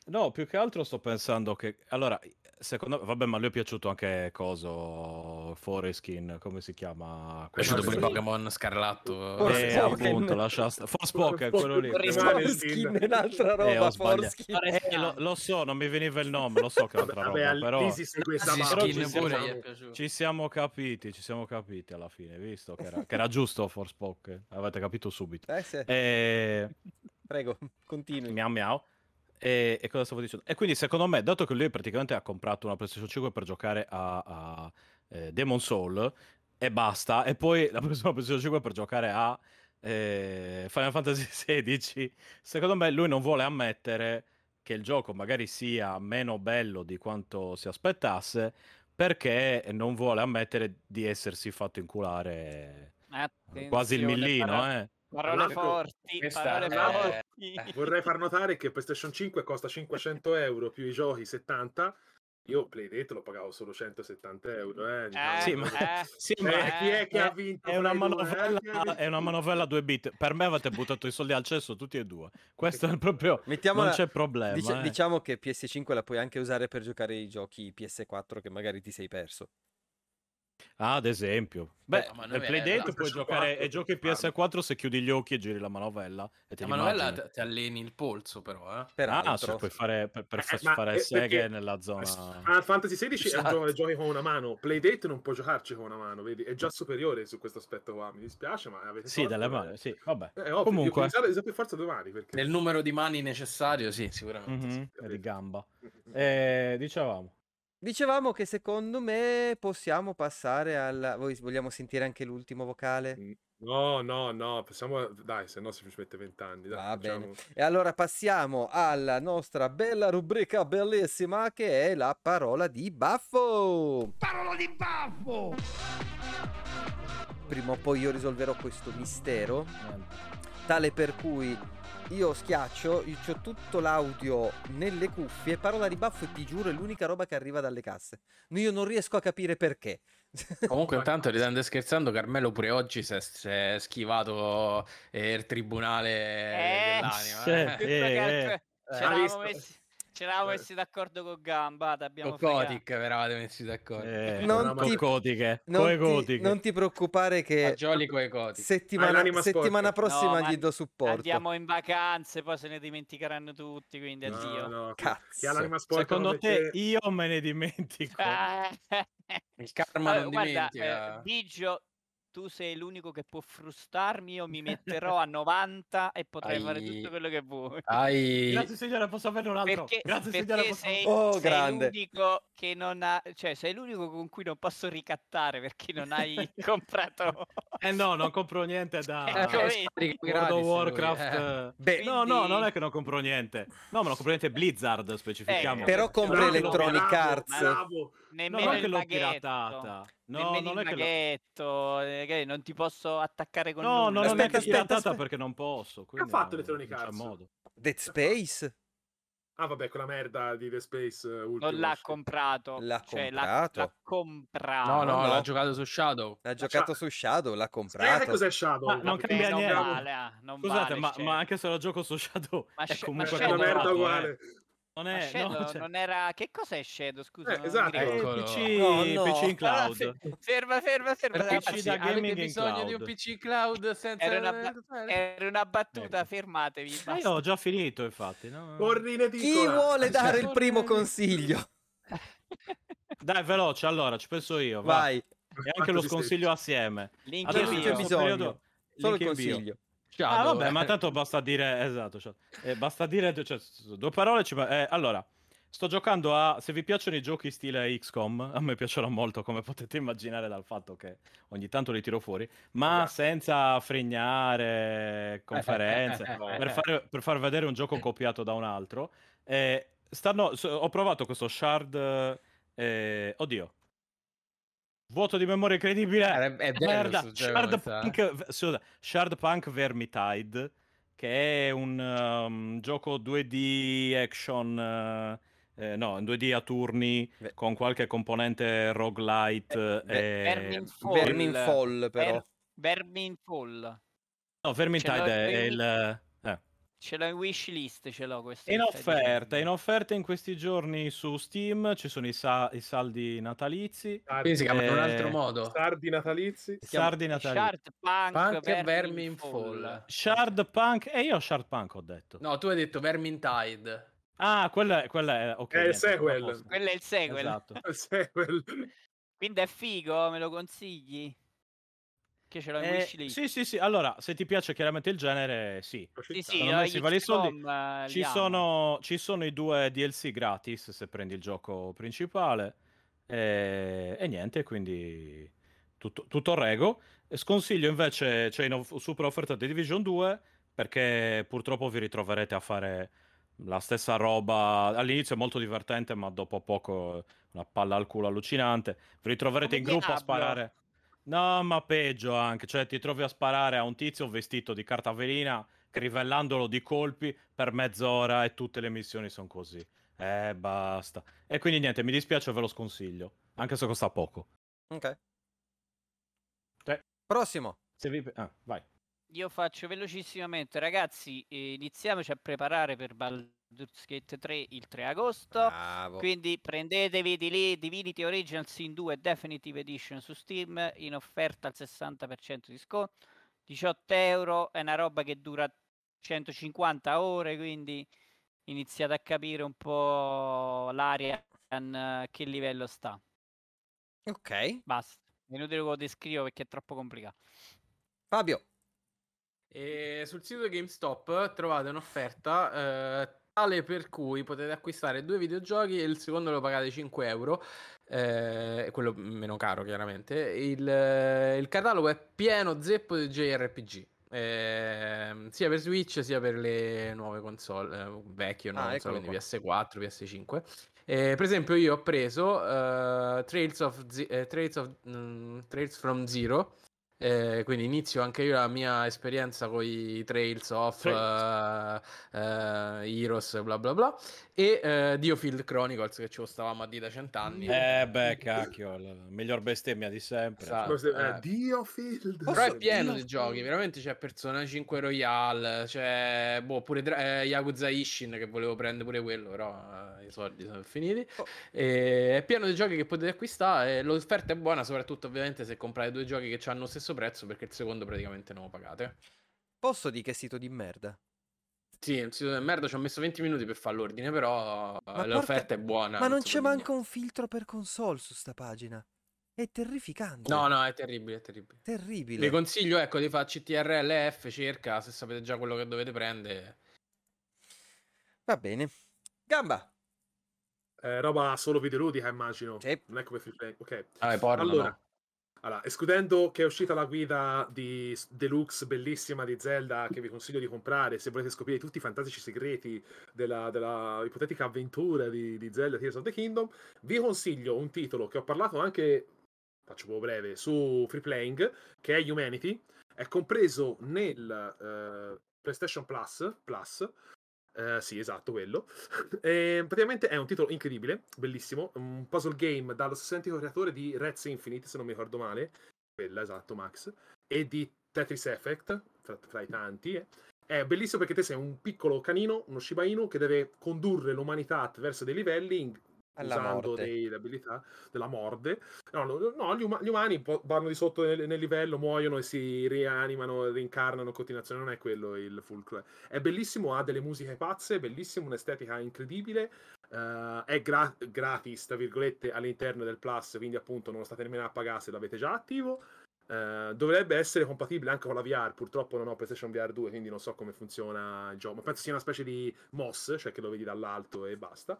no, più che altro sto pensando che... Allora, secondo me... Vabbè, ma lui è piaciuto anche coso... Foreskin, come si chiama? È piaciuto sì. Pokémon Scarlatto. Forse- Eh, appunto, lascia sta... Forspoken, quello lì. Forspoken. quello lì. Forskin è un'altra Eh, roba, sbagliato. Forskin. Eh, lo, lo so, non mi veniva il nome, lo so che è un'altra vabbè, roba, però... Sì, ci pure siamo-. Ci siamo capiti, ci siamo capiti alla fine, visto che era, che era giusto Forspoken, avete capito subito. Eh, sì. E... Prego, continui. Miau miau. E, e cosa stavo dicendo? E quindi secondo me, dato che lui praticamente ha comprato una PlayStation 5 per giocare a, a, eh, Demon Soul e basta, e poi la prossima PlayStation 5 per giocare a eh, Final Fantasy XVI, secondo me lui non vuole ammettere che il gioco magari sia meno bello di quanto si aspettasse, perché non vuole ammettere di essersi fatto inculare quasi il Attenzione, millino, paro- eh. Parole forti, parole è- forti. Vorrei far notare che PlayStation 5 costa 500 euro più i giochi 70. Io Playdate lo pagavo solo 170 euro. Eh, diciamo. Eh, Sì, ma- eh, Sì, Eh, ma chi è che ha vinto? È una, due, manovella, eh? Vinto? è una manovella 2 bit. Per me avete buttato i soldi al cesso tutti e due. Questo è proprio. Mettiamola- non c'è problema. Eh. Diciamo che PS5 la puoi anche usare per giocare i giochi PS4 che magari ti sei perso. Ah, ad esempio. Beh, No, nel è- Playdate la puoi giocare 4 e giochi farlo. PS4 se chiudi gli occhi e giri la manovella. E te La manovella ti ti alleni il polso, però, eh. Ah, Peraltro. se puoi fare per, per Eh, fare è seghe nella zona. Final Fantasy XVI è un Esatto. gioco che giochi con una mano. Playdate non può giocarci con una mano, vedi? È già superiore su questo aspetto qua. Mi dispiace, ma avete Sì, delle eh. mani, sì, vabbè. È ovvio, Comunque. Usate per forza due mani, perché... Nel numero di mani necessario, sì, sicuramente. Mhm, sì. di gamba. Mm-hmm. Eh, dicevamo. Dicevamo che secondo me possiamo passare alla... Voi vogliamo sentire anche l'ultimo vocale? No, no, no, possiamo... Dai, se no si ci mette 20 anni. Dai, Va bene. facciamo- E allora passiamo alla nostra bella rubrica bellissima che è la parola di baffo. Parola di baffo! Prima o poi io risolverò questo mistero, tale per cui io schiaccio, io ho tutto l'audio nelle cuffie, parola di baffo e ti giuro è l'unica roba che arriva dalle casse. Io non riesco a capire perché. Comunque, intanto, ridendo e scherzando, Carmelo pure oggi si è, si è schivato eh, il tribunale Eh, dell'anima. sì. eh. Eh, eh. messi, ci eravamo Eh. messi d'accordo con Gambata. Abbiamo Con. Kotick eravate messi d'accordo. Eh, Non con ti- cotiche, non, ti, non ti preoccupare che Kotick. settimana, settimana prossima No, gli do supporto. Andiamo in vacanze, poi se ne dimenticheranno tutti, quindi No, addio. no, chi- Cazzo. Secondo te mette- io me ne dimentico? Eh, Il karma Vabbè, non guarda, dimentica. eh, Biggio, tu sei l'unico che può frustarmi, io mi metterò a 90 e potrai fare Ai- tutto quello che vuoi. Hai... Grazie signore, posso averne un altro? Perché, Grazie perché signore, posso... sei, Oh, sei grande. l'unico che non ha, cioè sei l'unico con cui non posso ricattare perché non hai comprato. Eh no, non compro niente da Eh, Eh, World of Warcraft. eh. eh. Beh, No, no, Quindi- non è che non compro niente. No, ma non compro niente Blizzard, specifichiamo. Eh, però compra Bravo, Electronic bravo, Arts. bravo. No, Nemmeno non il che l'ho maghetto. piratata. No, nemmeno non il è che l'ho... maghetto, eh, che non ti posso attaccare con No, nulla. no, non è Aspetta, che aspetta, piratata aspetta. perché non posso. quindi fatto non- Electronic non Arts? modo. Dead Space? Ah, vabbè, quella merda di The Space eh, Ultimate. non l'ha comprato. L'ha cioè, comprato? L'ha, l'ha comprato. No, no, no. l'ha giocato su Shadow. L'ha giocato su Shadow, l'ha comprato. cos'è Shadow? Ma non cambia non niente. vale, ah, non Scusate, vale, ma, cioè. ma anche se lo gioco su Shadow Ma è Sha- comunque ma È Shadow- merda uguale. Non Ma è... Shadow no, cioè- non era... Che cos'è Shadow? Scusa, Eh, esatto. PC, No, no. PC in Allora, cloud. fe- ferma, ferma, ferma. Ragazzi, PC da avete gaming in bisogno di un cloud. PC cloud senza... Era una, ba- era una battuta, Ecco. fermatevi. Basta. io ho già finito, infatti. no? Corri in Chi edicola. vuole dare il Corri- primo consiglio? Dai, veloce, allora, ci penso io. va. Vai, E anche lo sconsiglio assieme. Link Adesso in c'è bio. periodo- solo il link consiglio. Ah, vabbè, eh. ma tanto basta dire, esatto, cioè, eh, basta dire cioè, due parole. Eh, allora, sto giocando a, se vi piacciono i giochi stile XCOM, a me piacciono molto, come potete immaginare dal fatto che ogni tanto li tiro fuori, ma Esatto. senza frignare conferenze, per, fare- per far vedere un gioco copiato da un altro. Eh, stanno, so- ho provato questo shard, eh, oddio. Vuoto di memoria incredibile. Eh, è bello Shard sa. Punk, scusa, Shard Punk Vermintide, che è un um, gioco 2D action, eh, eh, no, un 2D a turni Beh. con qualche componente roguelite. Beh, e... Vermin Fall. Però. Ver- Vermin Fall. No, Vermintide è, è in- il... eh. Ce l'ho in wishlist, ce l'ho questo. In offerta, in offerta in questi giorni su Steam, ci sono i, sa- i saldi natalizi, Quindi si chiama in un Eh, altro modo. Sardi natalizi. Sardi natalizi. Shard Punk, Punk e Vermin, Vermin Fall. Fall. Shard Punk, e io Shard Punk ho detto. No, tu hai detto Vermintide. Ah, quella, è- quella è... ok, È il sequel. Quello è il sequel. Esatto. Sequel. Quindi è figo, me lo consigli? Che ce l'ho in Eh, wishlist. sì, sì, sì. Allora, se ti piace chiaramente il genere, sì. Sì, sì, me vale i soldi. Eh, Ci sono, ci sono i due DLC gratis se prendi il gioco principale. E, e niente, quindi tutto, tutto rego. E Sconsiglio invece, c'è in super offerta The Division 2 perché purtroppo vi ritroverete a fare la stessa roba. All'inizio è molto divertente, ma dopo poco una palla al culo allucinante. Vi ritroverete Come in gruppo a sparare. No, ma peggio anche, cioè ti trovi a sparare a un tizio vestito di carta velina, crivellandolo di colpi per mezz'ora e tutte le missioni sono così. Eh, basta. E quindi niente, mi dispiace, ve lo sconsiglio, anche se costa poco. Ok. Sì. Prossimo. Se vi... ah, vai. Io faccio velocissimamente, ragazzi. eh, iniziamoci a preparare per Baldur's Gate 3 il 3 agosto. Bravo. Quindi prendetevi di lì Divinity Original Sin 2 Definitive Edition su Steam in offerta al 60% di sconto. 18 euro, è una roba che dura 150 ore, quindi iniziate a capire un po' l'area a che livello sta. Ok. Basta. È inutile che lo descrivo perché è troppo complicato. Fabio. E sul sito GameStop trovate un'offerta, eh, tale per cui potete acquistare due videogiochi e il secondo lo pagate 5 euro, eh, quello meno caro chiaramente. Il, eh, il catalogo è pieno zeppo di JRPG. eh, sia per Switch sia per le nuove console eh, vecchie, nuove Ah, console, quindi PS4, PS5. Eh, per esempio, io ho preso eh, Trails, of Ze- eh, Trails, of- mm, Trails from Zero. Eh, quindi inizio anche io la mia esperienza con i Trails of eh, eh, Heroes, bla bla bla. E eh, Diofield Chronicles, che ci stavamo a dire da cent'anni. Eh beh, cacchio, la miglior bestemmia di sempre. Esatto. Come se- eh. eh, Dio Field. Però è pieno di giochi, veramente c'è Persona 5 Royale, c'è boh, pure eh, Yakuza Ishin che volevo prendere pure quello, però eh, i soldi sono finiti. Oh. E è pieno di giochi che potete acquistare, e l'offerta è buona, soprattutto ovviamente se comprate due giochi che hanno lo stesso prezzo, perché il secondo praticamente non lo pagate. Posso dire che sito di merda? Sì, il sito del merda ci ho messo 20 minuti per fare l'ordine, però Ma eh, l'offerta porca- è buona. Ma non c'è manco un filtro per console su sta pagina. È terrificante. No, no, è terribile, è terribile. Terribile. Vi consiglio, ecco, di fare CTRL F, cerca, se sapete già quello che dovete prendere. Va bene. Gamba. Eh, roba solo videoludica, immagino. Sì. Non è come free play. Ok. Ah, porno, Allora, no. Allora, escludendo che è uscita la guida di deluxe bellissima di Zelda che vi consiglio di comprare se volete scoprire tutti i fantastici segreti della, della ipotetica avventura di, di Zelda Tears of the Kingdom, vi consiglio un titolo che ho parlato anche, faccio proprio breve, su Free Playing, che è Humanity. È compreso nel eh, PlayStation Plus, Plus eh, sì, esatto, quello. E praticamente è un titolo incredibile, bellissimo, un puzzle game dallo stesso antico creatore di Reds Infinite, se non mi ricordo male, quella, esatto, Max, e di Tetris Effect, fra, fra i tanti. eh. È bellissimo perché te sei un piccolo canino, uno Shiba Inu, che deve condurre l'umanità attraverso dei livelli in- usando morte. delle abilità della morde. No, no, no, gli, uma- gli umani po- vanno di sotto nel, nel livello, muoiono e si rianimano, reincarnano in continuazione. Non è quello il full cla- È bellissimo, ha delle musiche pazze, bellissimo, un'estetica incredibile. eh, è gra- gratis, tra virgolette, all'interno del Plus, quindi appunto non lo state nemmeno a pagare se l'avete già attivo. Eh, dovrebbe essere compatibile anche con la VR. Purtroppo non ho PlayStation VR 2, quindi non so come funziona il gioco. Ma penso sia una specie di MOS, cioè che lo vedi dall'alto e basta.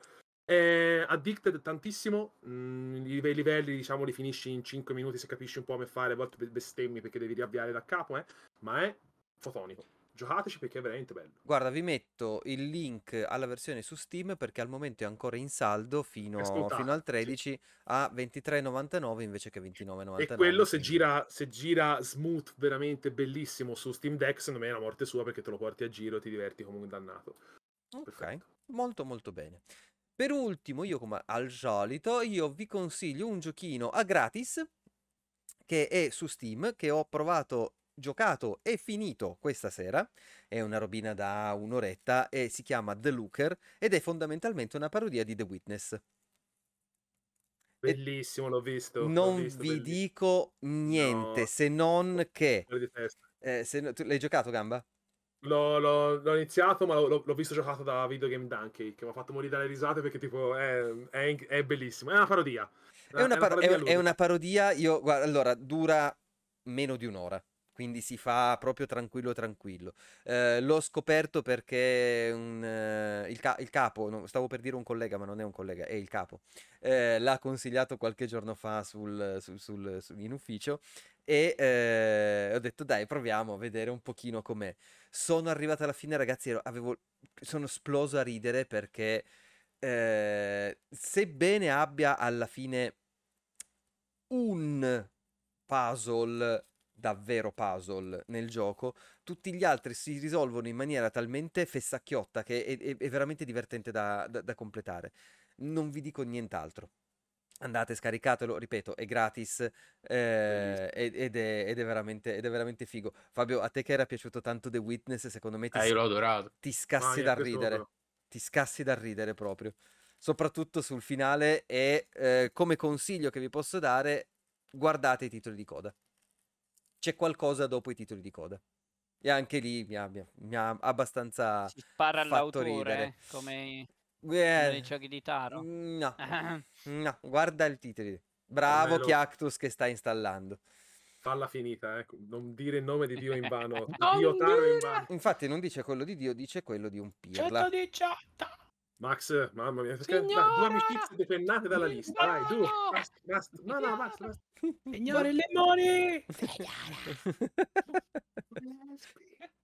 È addicted tantissimo. mm, i live- livelli, diciamo, li finisci in 5 minuti se capisci un po' come fare. A volte be- bestemmi perché devi riavviare da capo, eh. Ma è fotonico. Giocateci perché è veramente bello. Guarda, vi metto il link alla versione su Steam perché al momento è ancora in saldo fino, fino al sì. 13 a 23,99 invece che 29,99. E quello se gira, se gira smooth, veramente bellissimo su Steam Deck, secondo me è la morte sua perché te lo porti a giro e ti diverti come un dannato. Ok, Perfetto. molto molto bene. Per ultimo, io come al solito, io vi consiglio un giochino a gratis che è su Steam, che ho provato, giocato e finito questa sera. È una robina da un'oretta e si chiama The Looker ed è fondamentalmente una parodia di The Witness. Bellissimo, l'ho visto. l'ho Non visto, vi bellissimo. dico niente No. se non che... Eh, se no- tu l'hai giocato, Gamba? L'ho, l'ho- l'ho iniziato, ma l'ho, l'ho visto giocato da Video Game Donkey, che mi ha fatto morire dalle risate perché tipo è, è, è bellissimo. È una parodia. È una, par- è un- è ludica. una parodia, io, guarda, allora, dura meno di un'ora, quindi si fa proprio tranquillo tranquillo. Eh, l'ho scoperto perché un, eh, il, ca- il capo, no, stavo per dire un collega, ma non è un collega, è il capo, eh, l'ha consigliato qualche giorno fa sul- sul- sul- in ufficio e eh, ho detto dai, proviamo a vedere un pochino com'è. Sono arrivato alla fine, ragazzi, ero- avevo, sono esploso a ridere perché eh, sebbene abbia alla fine un puzzle davvero puzzle nel gioco, tutti gli altri si risolvono in maniera talmente fessacchiotta che è, è- è veramente divertente da, da- da completare. Non vi dico nient'altro. Andate, scaricatelo, ripeto, è gratis eh, ed, è, ed è veramente, ed è veramente figo. Fabio, a te che era piaciuto tanto The Witness, secondo me ti, Eh, io l'ho adorato. ti scassi è da ridere. Ti scassi da ridere proprio. Soprattutto sul finale e eh, come consiglio che vi posso dare, guardate i titoli di coda. C'è qualcosa dopo i titoli di coda. E anche lì mi ha, mi ha- mi ha abbastanza... Si spara fatto all'autore, ridere. eh, come Eh, nei giochi di Taro. no, no, guarda il titolo. Bravo Almeno- Chiactus che sta installando. Palla finita, ecco. Non dire il nome di Dio in vano. Dio Taro in vano. Infatti non dice quello di Dio, dice quello di un pirla. 118! Max, mamma mia, perché- dai, Signora! due amicizie depennate dalla lista. Vai, due. No! Basta, basta. No, no, basta. basta. Signore Lemoni!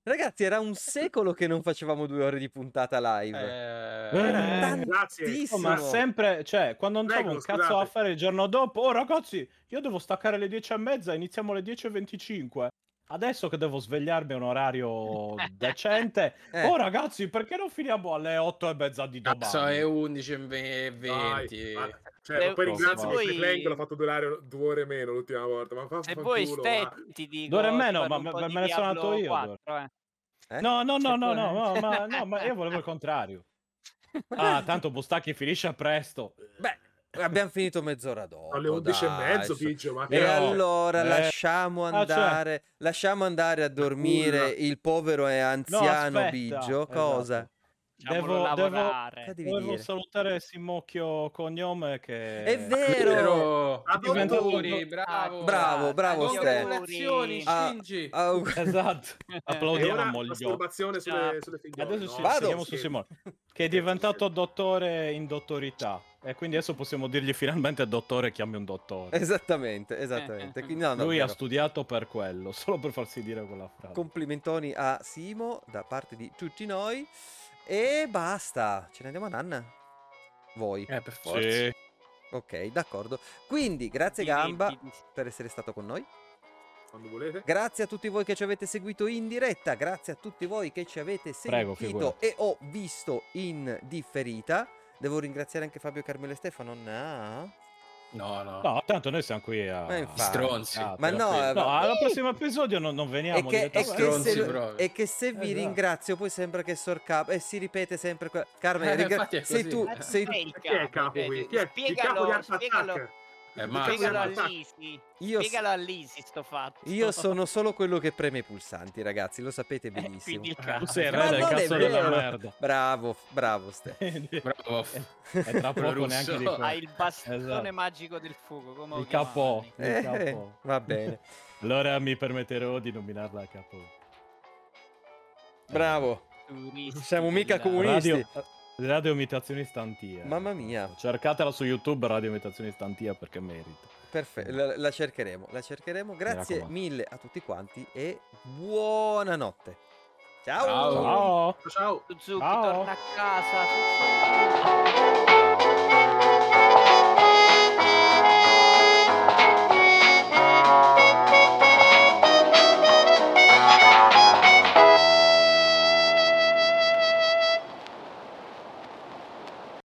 Ragazzi, era un secolo che non facevamo due ore di puntata live. Eh, Era Eh, Grazie. ma sempre, cioè, quando non Prego, trovo un cazzo scusate. a fare il giorno dopo, oh ragazzi, io devo staccare alle 10 e mezza, iniziamo alle 10.25. Adesso che devo svegliarmi a un orario decente, Eh. oh ragazzi, perché non finiamo alle 8 e mezza di Cazzo, è domani? 11 e Dai, 20. ma- cioè, ma poi se ringrazio voi- Mr. Clank l'ho fatto durare due ore meno l'ultima volta. Ma fa, Se fa voi culo, ste, va. ti dico, Due ore e meno, ma un me- ne sono andato io, 4, eh. Eh? No, no, no, Cioè, no, no, poi- ma, ma- no, ma io volevo il contrario. Ah, tanto Bustacchi finisce presto. Beh, abbiamo finito mezz'ora dopo. Alle 11 e dai, mezzo, su. Piggio, ma E Però- allora eh, lasciamo ah, cioè- andare, lasciamo andare a dormire il povero e anziano aspetta, Biggio. esatto. Cosa? Lasciamolo Devo- devo- dire? salutare Simocchio Cognome che... È vero! Adoro- Auguri, bravo! Bravo, bravo. Congratulazioni, Ah, Shinji! Aug- Esatto, E applaudiamo masturbazione sulle, sulle figliole. Adesso no? ci Vado. sediamo su Simone, che è diventato dottore in dottorità. E quindi adesso possiamo dirgli finalmente dottore, chiami un dottore. Esattamente, esattamente. Quindi, no, no, Lui ha vero. studiato per quello, solo per farsi dire quella frase. Complimentoni a Simo da parte di tutti noi. E basta. Ce ne andiamo a Nanna? Voi. Eh, per forza. Sì. Ok, d'accordo. Quindi, grazie Gamba per essere stato con noi. Quando volete. Grazie a tutti voi che ci avete seguito in diretta, grazie a tutti voi che ci avete Prego, sentito e ho visto in differita. Devo ringraziare anche Fabio Carmelo e Stefano. No, No, no. No, tanto noi siamo qui a... Ma infatti. Stronzi. Ah, Ma tranquillo. no, eh, no, ma- al prossimo episodio non, non veniamo. che, e direttamente. che stronzi se, e che se vi Esatto. ringrazio poi sembra che sorcap e si ripete sempre que- Carmen Eh, ringra- sei tu Eh, sei il Chi è il capo qui? Chi è il capo di Attack? Eh, ma- spiegalo a io, Spiegalo a Lisi sto fatto. io sono solo quello che preme i pulsanti ragazzi lo sapete Eh, benissimo il Tu cazzo. sei il Ma re del cazzo della merda. bravo bravo Ste Bravo. e tra poco neanche di quello. Hai il bastone Esatto. magico del fuoco. Come Il capo. Il Eh, capo. va bene Allora mi permetterò di nominarla capo. bravo Turisti Siamo mica comunisti. Radio, radio Imitazioni Stantia. mamma mia Cercatela su YouTube Radio Imitazioni Stantia perché merita. perfetto la, la cercheremo la cercheremo grazie mille a tutti quanti e buonanotte ciao. Ciao. Ciao. Ciao. Ciao. torna a casa.